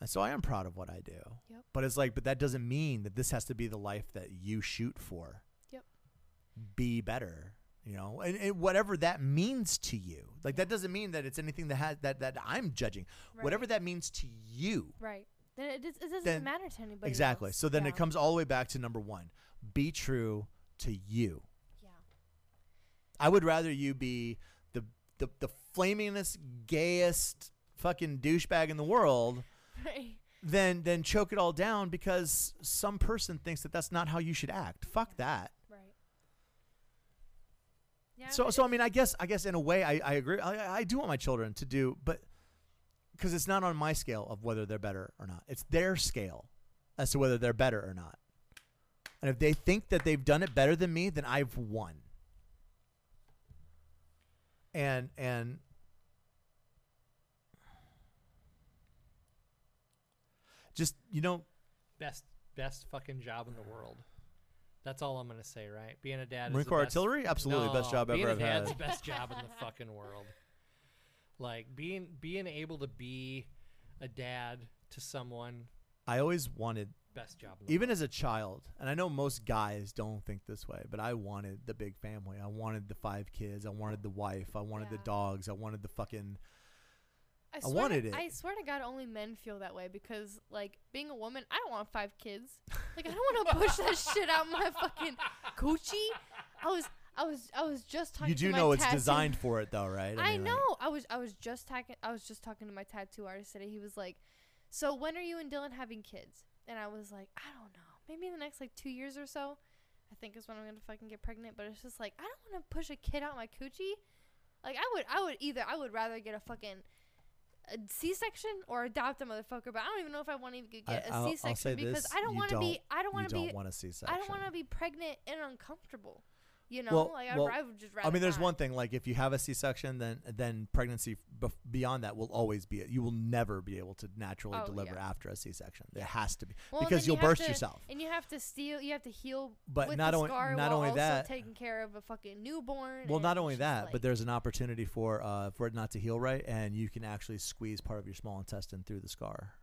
And so I am proud of what I do. Yep. But it's like, but that doesn't mean that this has to be the life that you shoot for. Yep. Be better, you know, and, and whatever that means to you. Like that doesn't mean that it's anything that has that that I'm judging. Whatever that means to you. Right. Then it, does, it doesn't Then- matter to anybody. exactly. else. So then yeah. it comes all the way back to number one: be true to you. Yeah. I would rather you be the the, the flamingest, gayest fucking douchebag in the world Right. than than choke it all down because some person thinks that that's not how you should act. Fuck that. Right. Yeah. So so I mean I guess I guess in a way I I agree. I, I do want my children to do, but because it's not on my scale of whether they're better or not. It's their scale as to whether they're better or not. And if they think that they've done it better than me, then I've won. And and just you know Best best fucking job in the world. That's all I'm gonna say, right? Being a dad Marine is the Corps best- artillery, absolutely No, best job being ever a I've dad's had. best job in the fucking world. Like being being able to be a dad to someone, I always wanted best job. In the even world. as a child, and I know most guys don't think this way, but I wanted the big family. I wanted the five kids. I wanted the wife. I wanted the dogs. I wanted the fucking. I, I wanted to, it. I swear to God, only men feel that way because, like, being a woman, I don't want five kids. Like, I don't want to push that shit out my fucking coochie. I was, I was, I was just talking. You do know it's tattoo- designed for it, though, right? I, mean, like- know. I was, I was just talking. I was just talking to my tattoo artist today. He was like, "So when are you and Dylan having kids?" And I was like, "I don't know. Maybe in the next like two years or so. I think is when I'm gonna fucking get pregnant." But it's just like I don't want to push a kid out my coochie. Like I would, I would either I would rather get a fucking a C-section or adopt a motherfucker. But I don't even know if I want to even get a C-section say because this, I don't want to be. I don't want to be. don't want a C-section. I don't want to be pregnant and uncomfortable. You know, Well- like I'd, well, I would just rather. I mean, there's not. one thing. Like, if you have a C-section, then then pregnancy bef- beyond that will always be. It. You will never be able to naturally Oh, deliver yeah. after a C-section. It has to be Well, because you'll you burst to- yourself. And you have to steal. You have to heal. But with not the only- scar not only that- taking care of a fucking newborn. Well, not only that, like- but there's an opportunity for uh, for it not to heal right, and you can actually squeeze part of your small intestine through the scar.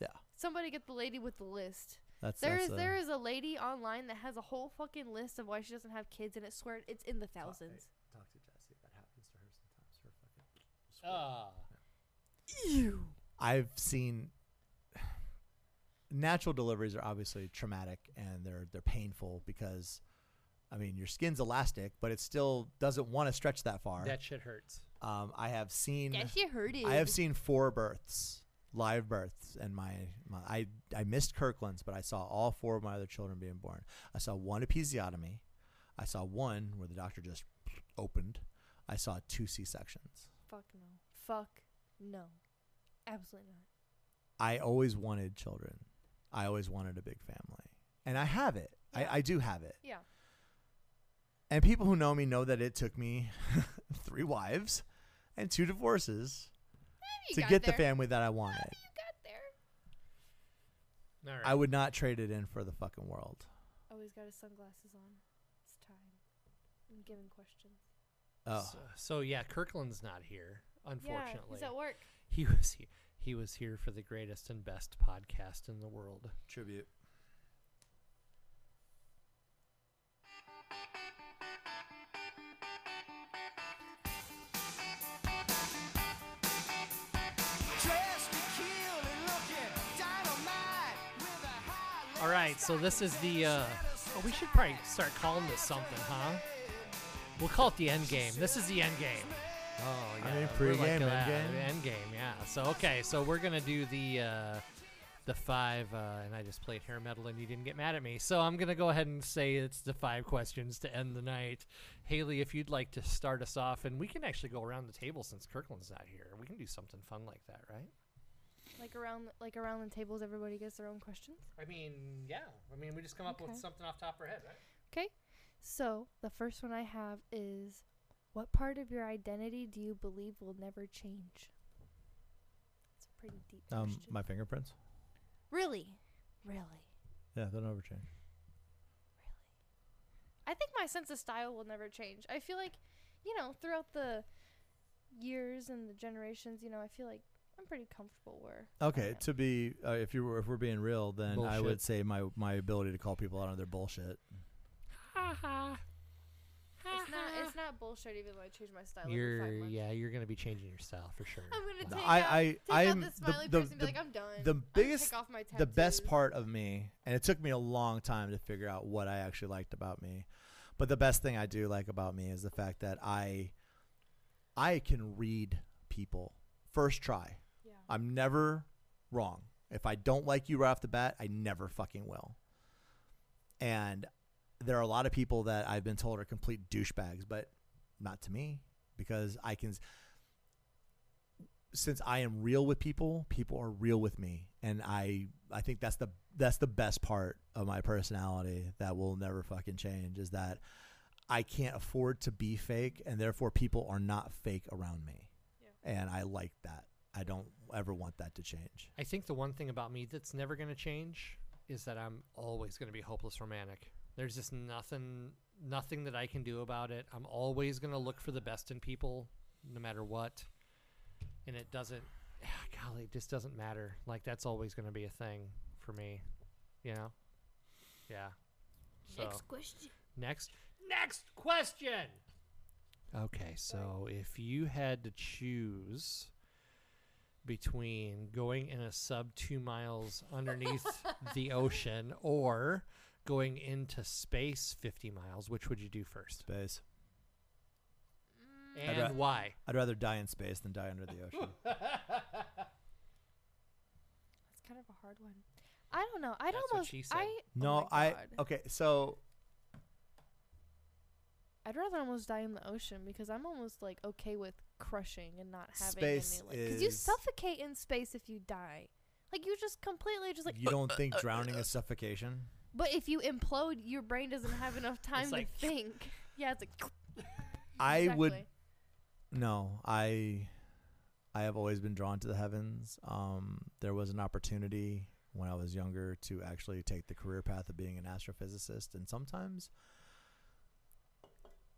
yeah, somebody get the lady with the list. That's There that's is uh, there is a lady online that has a whole fucking list of why she doesn't have kids, and it swear it's in the thousands. Talk to Jessie. That happens to her sometimes. Her fucking. Ah. I've seen natural deliveries are obviously traumatic and they're they're painful because I mean your skin's elastic, but it still doesn't want to stretch that far. that shit hurts. um, I have seen Yeah, she heard it. I have seen four births, live births, and my, my I I missed Kirkland's, but I saw all four of my other children being born. I saw one episiotomy. I saw one where the doctor just opened. I saw two C sections. Fuck no. Fuck no. Absolutely not. I always wanted children. I always wanted a big family. And I have it. Yeah. I, I do have it. Yeah. And people who know me know that it took me three wives and two divorces to got get the family that I wanted. You got there. All right. I would not trade it in for the fucking world. Oh, Always got his sunglasses on. It's time. I'm giving questions. Oh. So, so yeah, Kirkland's not here, Yeah, unfortunately. he's at work. he was here. he was here for the greatest and best podcast in the world. Tribute. Right, so this is the. Uh, oh, we should probably start calling this something, huh? We'll call it the end game. This is the end game. Oh I mean, pre-game, that. end game. End game, yeah. So okay, so we're gonna do the uh, the five, uh, and I just played hair metal, and you didn't get mad at me. So I'm gonna go ahead and say it's the five questions to end the night. Haley, if you'd like to start us off, and we can actually go around the table since Kirkland's not here. We can do something fun like that, right? Like around, like around the tables, everybody gets their own questions. I mean, yeah. I mean, we just come up Okay. with something off the top of our head, right? Okay. So the first one I have is, what part of your identity do you believe will never change? It's a pretty deep Um, question. my fingerprints. really, really, Yeah, they'll never change. really. I think my sense of style will never change. I feel like, you know, throughout the years and the generations, you know, I feel like I'm pretty comfortable where. I'm Okay, to be uh, if you were if we're being real, then I Bullshit. would say my my ability to call people out on their bullshit. Ha ha. It's not. It's not bullshit. Even though I change my style every You're five months. yeah, you're gonna be changing your style for sure. I'm gonna take I- out, I- take I out am the the- smiley the- face and be the- like, I'm done. the I'm gonna biggest- take off my the best tattoos. part of me, and it took me a long time to figure out what I actually liked about me. But the best thing I do like about me is the fact that I I can read people first try. Yeah. I'm never wrong. If I don't like you right off the bat, I never fucking will. And there are a lot of people that I've been told are complete douchebags, but not to me because I can since I am real with people, people are real with me, and I I think that's the that's the best part of my personality that will never fucking change is that I can't afford to be fake, and therefore people are not fake around me, and I like that. I don't ever want that to change. I think the one thing about me that's never gonna change is that I'm always gonna be hopeless romantic. There's just nothing nothing that I can do about it. I'm always gonna look for the best in people, no matter what. And it doesn't ah, golly, it just doesn't matter. Like that's always gonna be a thing for me. You know? Yeah. So Next question. Next next question. Okay, so if you had to choose between going in a sub 2 miles underneath the ocean or going into space 50 miles, which would you do first? Space. And ra- why? I'd rather die in space than die under the ocean. That's kind of a hard one. I don't know. I'd That's what almost. she said. I, oh no, my I God. okay. So I'd rather almost die in the ocean because I'm almost like okay with crushing and not having Space any like because you suffocate in space if you die. Like you just completely just like you don't uh, think uh, uh, drowning is suffocation? But if you implode, your brain doesn't have enough time like- to think. Yeah, it's like I would No, I I have always been drawn to the heavens. Um, there was an opportunity when I was younger to actually take the career path of being an astrophysicist, and sometimes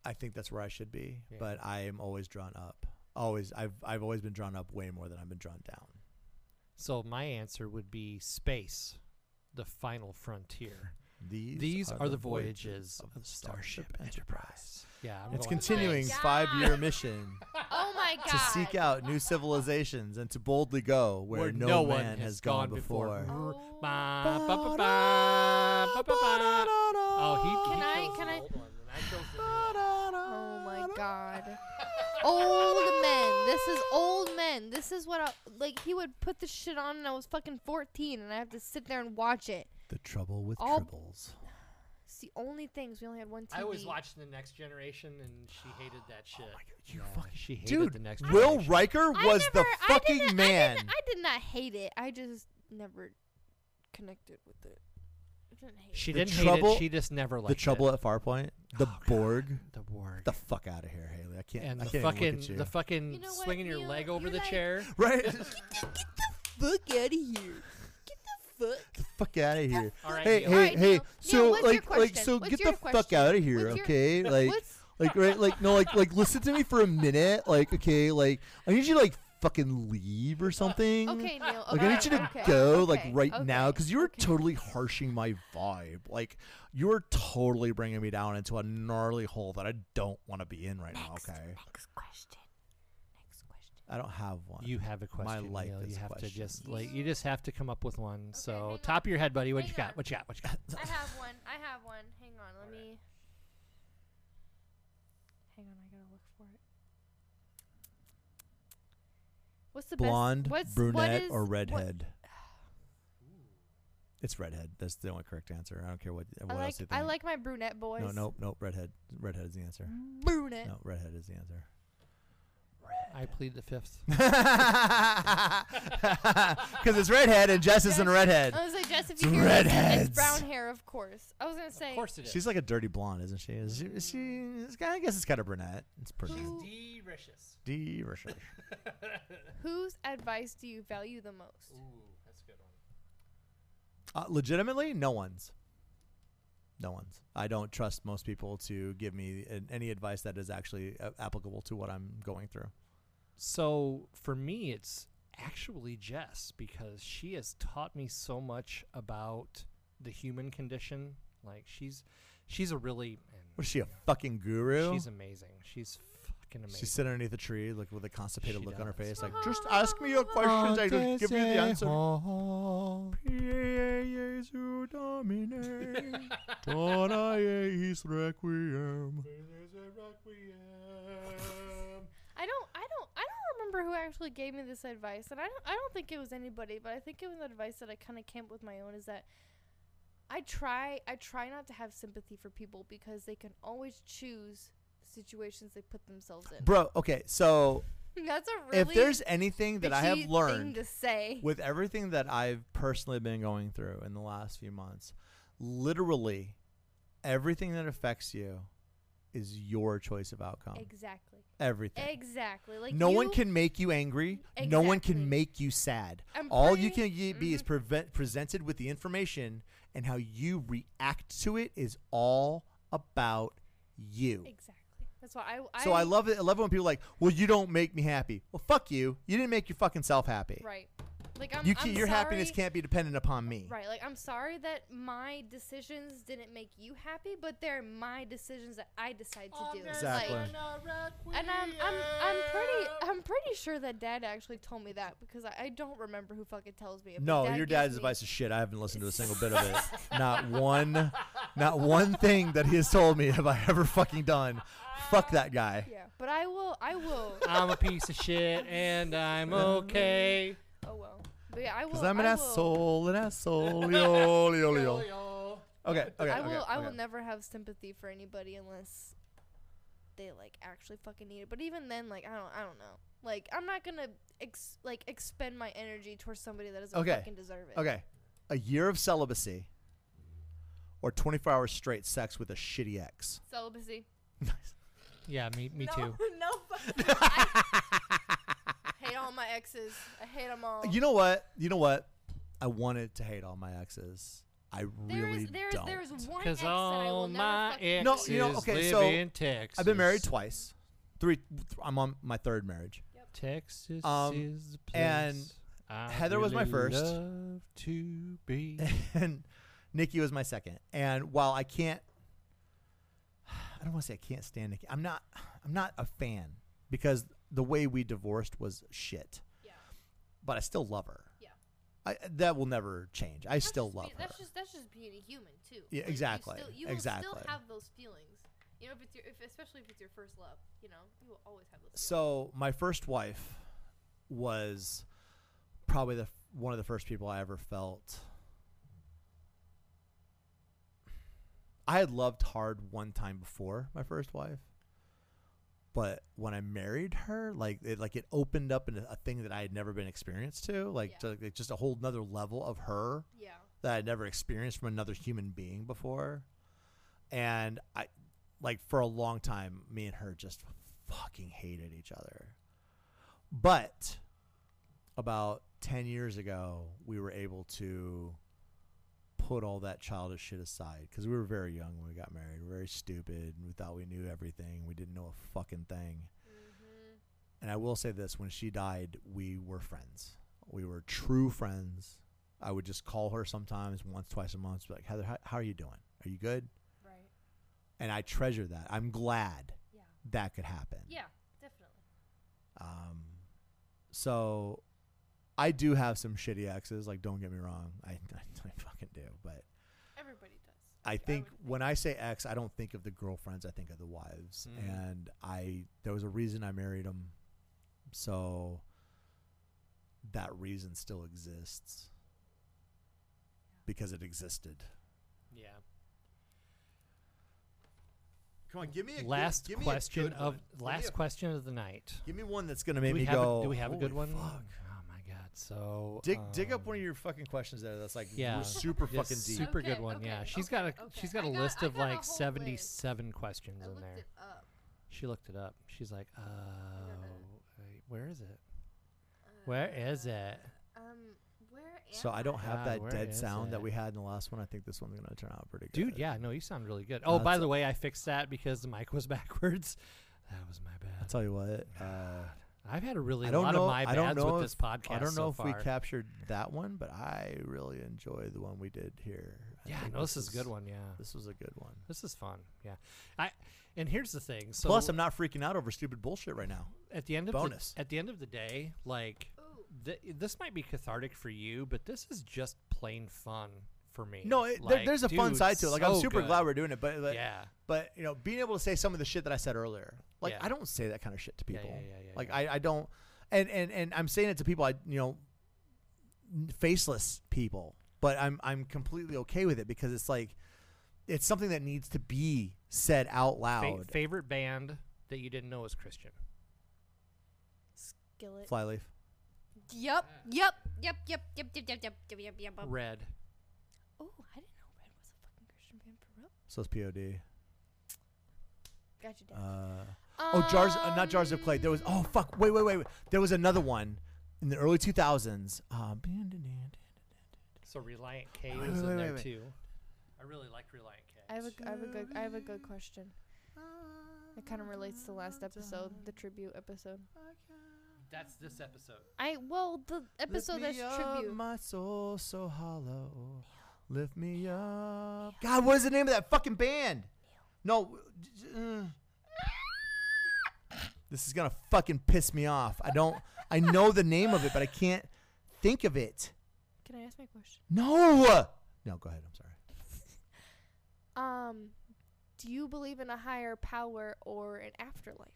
I think that's where I should be. Yeah. But I am always drawn up. Always, I've I've always been drawn up way more than I've been drawn down. So my answer would be space, the final frontier. These These are, the voyages of the Starship Enterprise. Yeah, I'm It's continuing God. five-year mission oh my god. to seek out new civilizations and to boldly go where, no, one man has gone before. Oh. Ba, ba, ba, ba, ba, ba, ba. Oh, he, Can he I- can I- old I chose the new one. Oh my god. Old men. This is old men. This is what I like. He would put this shit on, and I was fucking 14, and I have to sit there and watch it. The trouble with All- tribbles. the only things. We only had one TV. I was watching the Next Generation, and she hated that shit. Oh my God, you Yeah, fucking she hated dude. the Next Will Generation. Riker I was the never- I fucking didn't- man. I did, I did not hate it. I just never connected with it. I didn't hate She didn't trouble- hate it. She just never liked the trouble it. at Farpoint, oh, the Oh, God. Borg. The Borg. The fuck out of here, Haley. I can't. and I the can't even fucking look at you. the fucking You know what, swinging your Neal? leg over You're the like- chair. right. get, the, Fuck out of here. Get the fuck. the fuck out of here. All right, Hey, Neal. hey, Alright, hey. Neal. So Neal, what's your like, like, question? so What's get your the fuck question? out of here, What's your- okay? Like, What's like, right? Like, no, like, like, listen to me for a minute. Like, okay, like, I need you to like fucking leave or something. okay, Neal? Like I need you to okay, go okay, like right okay, now because you're okay. totally harshing my vibe. Like you're totally bringing me down into a gnarly hole that I don't want to be in right now. Okay, Next question. Next question. I don't have one. You have a question. My life Neal. is You a have to question. just like you just have to come up with one. so hang top of your head, buddy. What you Hang got? What you got? What you got? I have one. I have one. Hang on. Let me. Hang on. I gotta look for it. What's the Blonde, best? What's, brunette, is- or what- redhead? It's redhead. That's the only correct answer. I don't care what. I like. else you think. I like my brunette boys. No, nope, nope. Redhead. Redhead is the answer. Brunette. No, redhead is the answer. I plead the fifth. Because it's redhead and Jess isn't a redhead. I was like, Jess, if you hear this, redheads. it's brown hair, of course. I was gonna say. Of course it is. She's like a dirty blonde, isn't she? Is she? Is she is- I guess it's kind of brunette. It's pretty. Who- delicious. Delicious. Whose advice do you value the most? Ooh, that's a good one. Uh, legitimately, no one's. No one's. I don't trust most people to give me an, any advice that is actually uh, applicable to what I'm going through. So for me, it's actually Jess because she has taught me so much about the human condition. Like she's she's a really Was she a fucking guru? she's amazing. She's fucking amazing. She's sitting underneath a tree, like with a constipated She look on her does. face, like ah, just ask me your questions, I just give you the answer. Ah. Jesu Domine, dona eis requiem. I don't. I don't. I don't remember who actually gave me this advice, and I don't. I don't think it was anybody, but I think it was advice that I kind of came up with my own. Is that I try. I try not to have sympathy for people because they can always choose situations they put themselves in. Bro, okay, so That's a really. if there's anything that I have learned to say. with everything that I've personally been going through in the last few months, literally everything that affects you is your choice of outcome. exactly. Everything. Exactly. Like no one can make you angry. Exactly. No one can make you sad. I'm All you can be is Mhm. prevent, presented with the information, and how you react to it is all about you. Exactly. That's why I. So I love it. I love it when people are like, "Well, you don't make me happy." Well, fuck you. You didn't make your fucking self happy. Right. Like I'm. You I'm can, your happiness can't be dependent upon me. Right. Like I'm sorry that my decisions didn't make you happy, but they're my decisions that I decide to do. Exactly. Like, and I'm I'm I'm pretty I'm pretty sure that Dad actually told me that because I, I don't remember who fucking tells me. No, Dad your dad's advice is shit. I haven't listened to a single bit of it. Not one, not one thing that he has told me have I ever fucking done. Fuck that guy. Yeah, but I will I will. I'm a piece of shit and I'm okay. Oh well. But yeah, I will. Because I'm an I will- asshole, an asshole. Yo, yo, yo. Okay, okay, I will. okay, I will okay. never have sympathy for anybody unless they like actually fucking need it. But even then, like I don't. I don't know. Like I'm not gonna ex- like expend my energy towards somebody that doesn't Okay, fucking deserve it. Okay, a year of celibacy, or 24 hours straight sex with a shitty ex. Celibacy. nice. Yeah, me me no, too. no. fu- I hate all my exes. I hate them all. You know what? You know what? I wanted to hate all my exes. I really is there's don't. there's one ex Because that I will all never my fucking exes No, you know, okay, live so in Texas. I've been married twice. Three. I'm on my third marriage. Texas Um, is the place and I Heather was my first. Love to be. and Nikki was my second. And while I can't, I don't want to say I can't stand Nikki. I'm not. I'm not a fan because the way we divorced was shit. Yeah. But I still love her. Yeah. I, that will never change. I That's still love being, her. That's just that's just being a human too. Yeah, Like, exactly, You, still, you will exactly. still have those feelings. You know, if it's your, if especially if it's your first love, you know, you will always have those. So my first wife was probably the one of the first people I ever felt. I had loved hard one time before my first wife, but when I married her, like it like it opened up into a thing that I had never been experienced to, like, Yeah. to, like just a whole nother level of her Yeah. that I'd never experienced from another human being before. And I like for a long time me and her just fucking hated each other. But about 10 years ago, we were able to put all that childish shit aside cuz we were very young when we got married. We were very stupid and we thought we knew everything. We didn't know a fucking thing. And I will say this when she died, we were friends. We were true friends. I would just call her sometimes, once, twice a month, be like, Heather, how, how are you doing? Are you good? Right. And I treasure that. I'm glad Yeah. that could happen. Yeah. Definitely. Um, so I do have some shitty exes. Like, don't get me wrong. I, I, fucking do. But Everybody does. I think would when I say ex, I don't think of the girlfriends. I think of the wives. Mm. And I there was a reason I married them. So that reason still exists because it existed. Yeah. Come on, give me a Last give me a question good of one. Last question of the night. Give me one that's gonna Do make we me have go. a, do we have a good one? fuck." So Dig dig up um, one of your fucking questions there. That's like yeah, super yeah, fucking deep. Super good Okay, one. Yeah, okay, she's okay, got a okay. she's got a got- list of like seventy seven questions I in there. it up. She looked it up. She's like, oh, wait, where is it? Uh, Where is it? Um, where am So I don't have God, that dead is sound that we had in the last one. I think this one's gonna turn out pretty good. Dude, yeah, no, you sound really good. Oh, by the way, I fixed that because the mic was backwards. That was my bad. I'll tell you what. Uh, I've had a really I don't lot know. of my I don't bads know with if, this podcast. I don't know so if we captured that one, but I really enjoyed the one we did here. I Yeah, no, this is a good one. Yeah, This was a good one. this is fun. Yeah, I. And here's the thing. So Plus, I'm not freaking out over stupid bullshit right now. at the end of bonus. The, at the end of the day, like th- this might be cathartic for you, but this is just plain fun for me. No, it, there, Like, there's a fun side to it. Like I'm super good. glad we're doing it, but but, yeah, but you know, being able to say some of the shit that I said earlier, like Yeah. I don't say that kind of shit to people. yeah, yeah, yeah, like yeah. I, I don't, and and and I'm saying it to people I you know, faceless people, but I'm I'm completely okay with it because it's like, it's something that needs to be said out Fa- loud. favorite band that you didn't know was Christian. Skillet. Flyleaf. Yep. Yep. Yep. Yep. Yep. Yep. Yep. Yep. Yep. Yep. Yep. Yep. Red. Oh, I didn't know Red was a fucking Christian band for real. So it's POD. Gotcha. Dad. Uh, oh, jars, uh, not jars of clay. There was. Oh fuck! Wait, wait, wait, wait. There was another one in the early 2000s. Um, So Relient K was in there too. I really liked Relient K. I have a, I have a good, I have a good question. It kind of relates to the last episode, the tribute episode. That's this episode. I well, the episode Lift that's tribute. My soul so hollow. Lift me up. God, what is the name of that fucking band? No. uh, this is gonna fucking piss me off. I don't. I know the name of it, but I can't think of it. Can I ask my question? No. No, go ahead. I'm sorry. Um, do you believe in a higher power or an afterlife?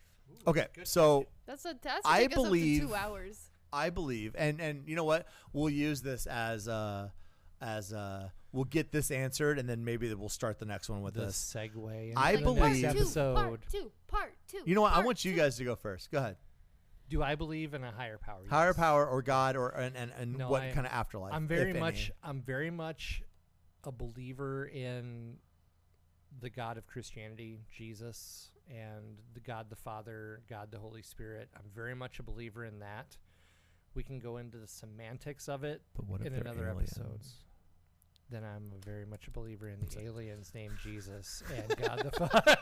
Okay, so That's a that's I take up to believe- two hours. I believe, and and you know what? We'll use this as uh as uh we'll get this answered, and then maybe we'll start the next one with The this. segue. I into the part believe- next two, episode. part two, part two. You know what? I want you two. guys to go first. Go ahead. Do I believe in a higher power? Higher power or God or and and, and No, what I- kind of afterlife? I'm very much. any? I'm very much a believer in the God of Christianity, Jesus, and the God the Father, God the Holy Spirit. I'm very much a believer in that. We can go into the semantics of it But what if in they're another aliens? episode. Then I'm very much a believer in the aliens named Jesus and God the Father.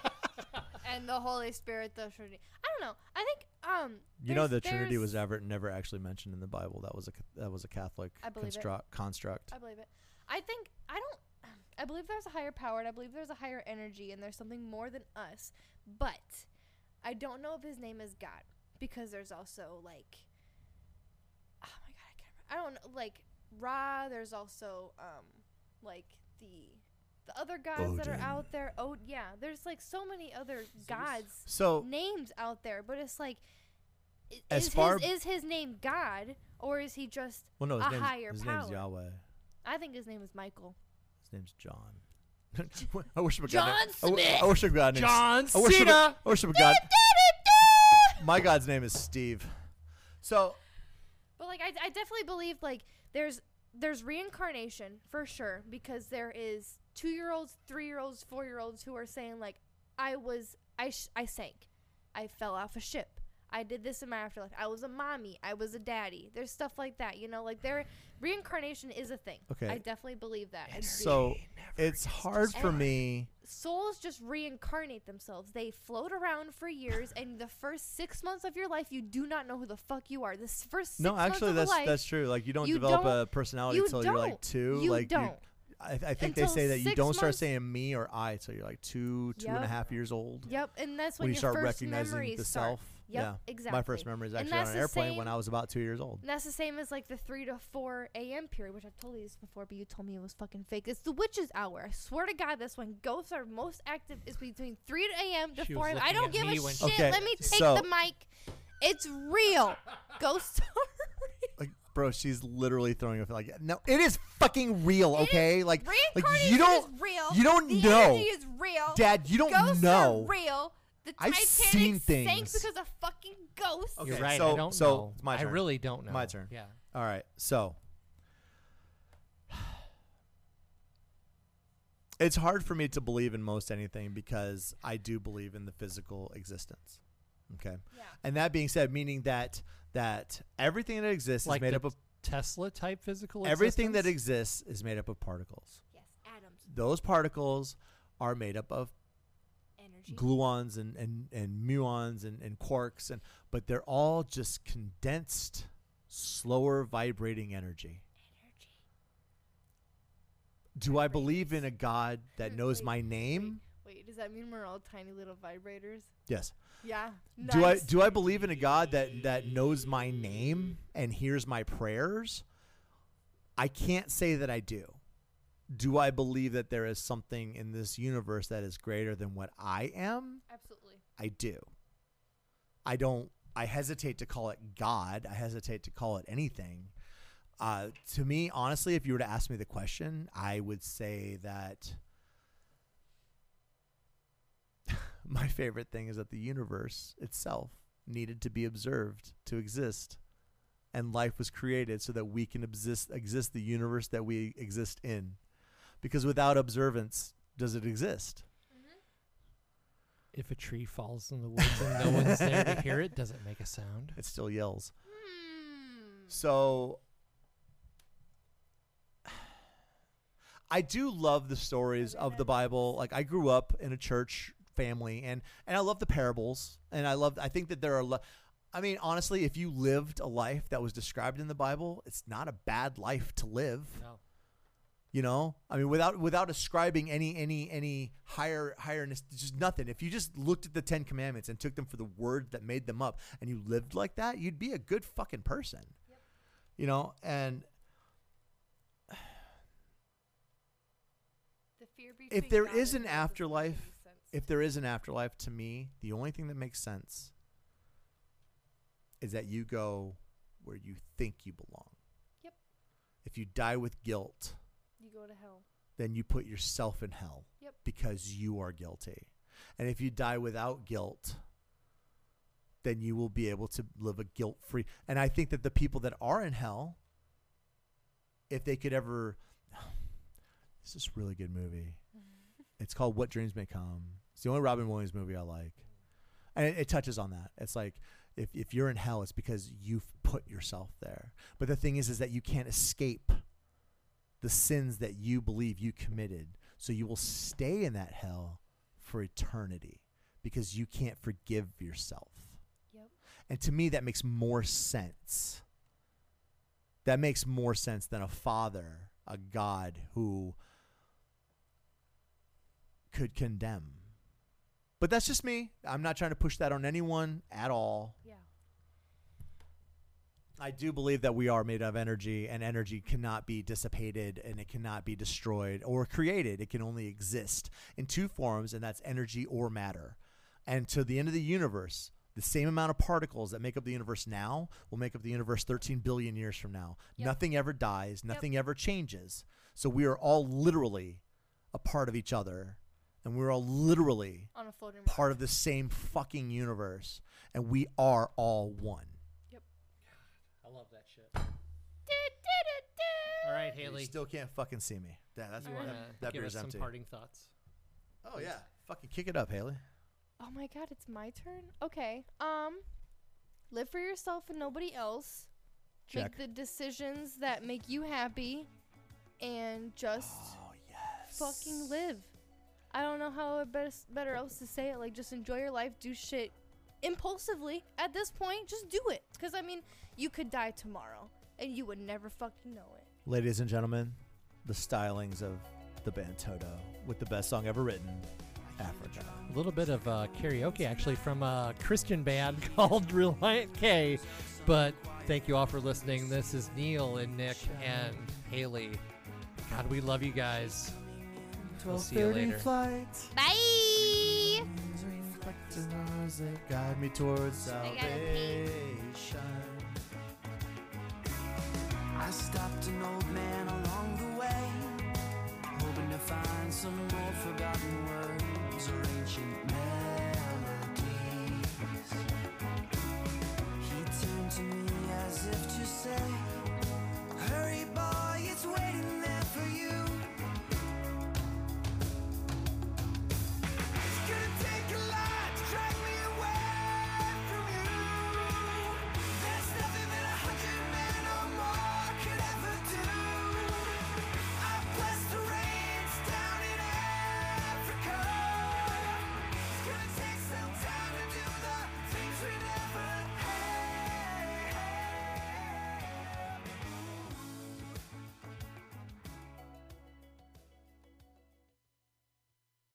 and the Holy Spirit, the Trinity. I don't know. I think um. You know, the Trinity was there's- ever never actually mentioned in the Bible. That was a that was a Catholic I believe construct construct. I believe it. I think I don't. I believe there's a higher power, and I believe there's a higher energy, and there's something more than us. But I don't know if his name is God because there's also like, oh my god, I can't. Remember. I don't know. Like Ra. There's also um like the the other gods oh, that are out there. Oh yeah, there's like so many other gods So names out there, but it's like. i- As Is far- his, is his name God or is he just well, no, his a name's, higher his power? name's Yahweh. I think his name is Michael. His name's John. I worship a God. John I Smith. I worship a God named John I worship, Cena. I worship a God. My God's name is Steve. So But like I, I definitely believe like there's there's reincarnation for sure because there is two year olds, three year olds, four year olds who are saying like I was I sh- I sank, I fell off a ship. I did this in my afterlife. I was a mommy. I was a daddy. There's stuff like that, you know. Like there, reincarnation is a thing. Okay. I definitely believe that. So it's hard for me. Souls just reincarnate themselves. They float around for years, and the first six months of your life, you do not know who the fuck you are. This first six No, months actually, that's life, that's true. Like you don't you develop don't- a personality you until you're like two. You like don't. I, I think they say that you don't start saying me or I until you're like two, two and a half years old. Yep, and that's When when, you start first recognizing memories the start. self. Yep, yeah. exactly. My first memory is actually on an the airplane when I was about two years old. And that's the same as like the three to four a.m. period, which I've told you this before, but you told me it was fucking fake. It's the witch's hour. I swear to God, this when ghosts are most active. Is between three a.m. to She four a.m. I don't give a shit. Okay, Let me take so- the mic. It's real. Ghosts are real. Like, bro, she's literally throwing a like. No, it is fucking real. It is- Okay, like, like you don't, is real. you don't the know. is real. Dad, you don't Ghosts know. are real. The I've Titanic seen sank things. because of fucking ghosts. Okay, You're right. so- I don't so know. it's my turn. I turn. really don't know. My turn. Yeah. All right, so it's hard for me to believe in most anything because I do believe in the physical existence. Okay, Yeah. and that being said, meaning that that everything that exists Like is made the up of Tesla type physical. everything that existence? exists is made up of particles. Yes. Atoms. Those particles are made up of Energy. gluons and, and, and muons and, and quarks and but they're all just condensed slower vibrating energy Energy. do i believe in a god that knows Wait, my name Wait, does that mean we're all tiny little vibrators? yes Yeah. do i do i believe in a god that that knows my name and hears my prayers i can't say that i do do i believe that there is something in this universe that is greater than what i am Absolutely. I do. I don't. I hesitate to call it God. I hesitate to call it anything. Uh, to me, honestly, if you were to ask me the question, I would say that my favorite thing is that the universe itself needed to be observed to exist, and life was created so that we can exist exist the universe that we exist in. Because without observance, does it exist? If a tree falls in the woods and no one's there to hear it, does it make a sound? It still yells. Hmm. So I do love the stories of the Bible. Like I grew up in a church family and and I love the parables and I love I think that there are lo- I mean honestly if you lived a life that was described in the Bible, it's not a bad life to live. No. You know, I mean, without without ascribing any any any higher higherness, just nothing. If you just looked at the Ten Commandments and took them for the word that made them up, and you lived like that, you'd be a good fucking person. You know, and The fear if there God is an man doesn't make afterlife, if there is an afterlife, to me, the only thing that makes sense is that you go where you think you belong. Yep. If you die with guilt, go to hell. then you put yourself in hell Yep. because you are guilty. And if you die without guilt, then you will be able to live a guilt free. And I think that the people that are in hell, if they could ever. This is a really good movie. It's called What Dreams May Come. It's the only Robin Williams movie I like. And it, it touches on that. It's like if, if you're in hell, it's because you've put yourself there. But the thing is, is that you can't escape the sins that you believe you committed. So you will stay in that hell for eternity because you can't forgive yourself. Yep. And to me, that makes more sense. That makes more sense than a father, a God who could condemn. But that's just me. I'm not trying to push that on anyone at all. Yeah. I do believe that we are made of energy, and energy cannot be dissipated and it cannot be destroyed or created. It can only exist in two forms, and that's energy or matter. And to the end of the universe, the same amount of particles that make up the universe now will make up the universe 13 billion years from now. Yep. Nothing ever dies, nothing ever changes. So we are all literally a part of each other, and we're all literally On a part of the same fucking universe, and we are all one. All right, You still can't fucking see me. Yeah, that's you that, wanna that give beer's us some empty. parting thoughts? Oh yeah, fucking kick it up, Haley. Oh my god, it's my turn. Okay. Um, live for yourself and nobody else. Check. Make the decisions that make you happy, and just Oh yes. fucking live. I don't know how it best better else to say it. Like, just enjoy your life. Do shit impulsively. At this point, just do it. Cause I mean, you could die tomorrow, and you would never fucking know it. Ladies and gentlemen, the stylings of the band Toto with the best song ever written, Africa. A little bit of uh, karaoke actually from a Christian band called Relient K. But thank you all for listening. This is Neal and Nick and Haley. God, we love you guys. We'll see you later. flight. Bye. Guide me towards I gotta pee. salvation. I stopped an old man along the way, hoping to find some old forgotten words or ancient melodies. He turned to me as if to say, Hurry, boy, it's waiting there for you.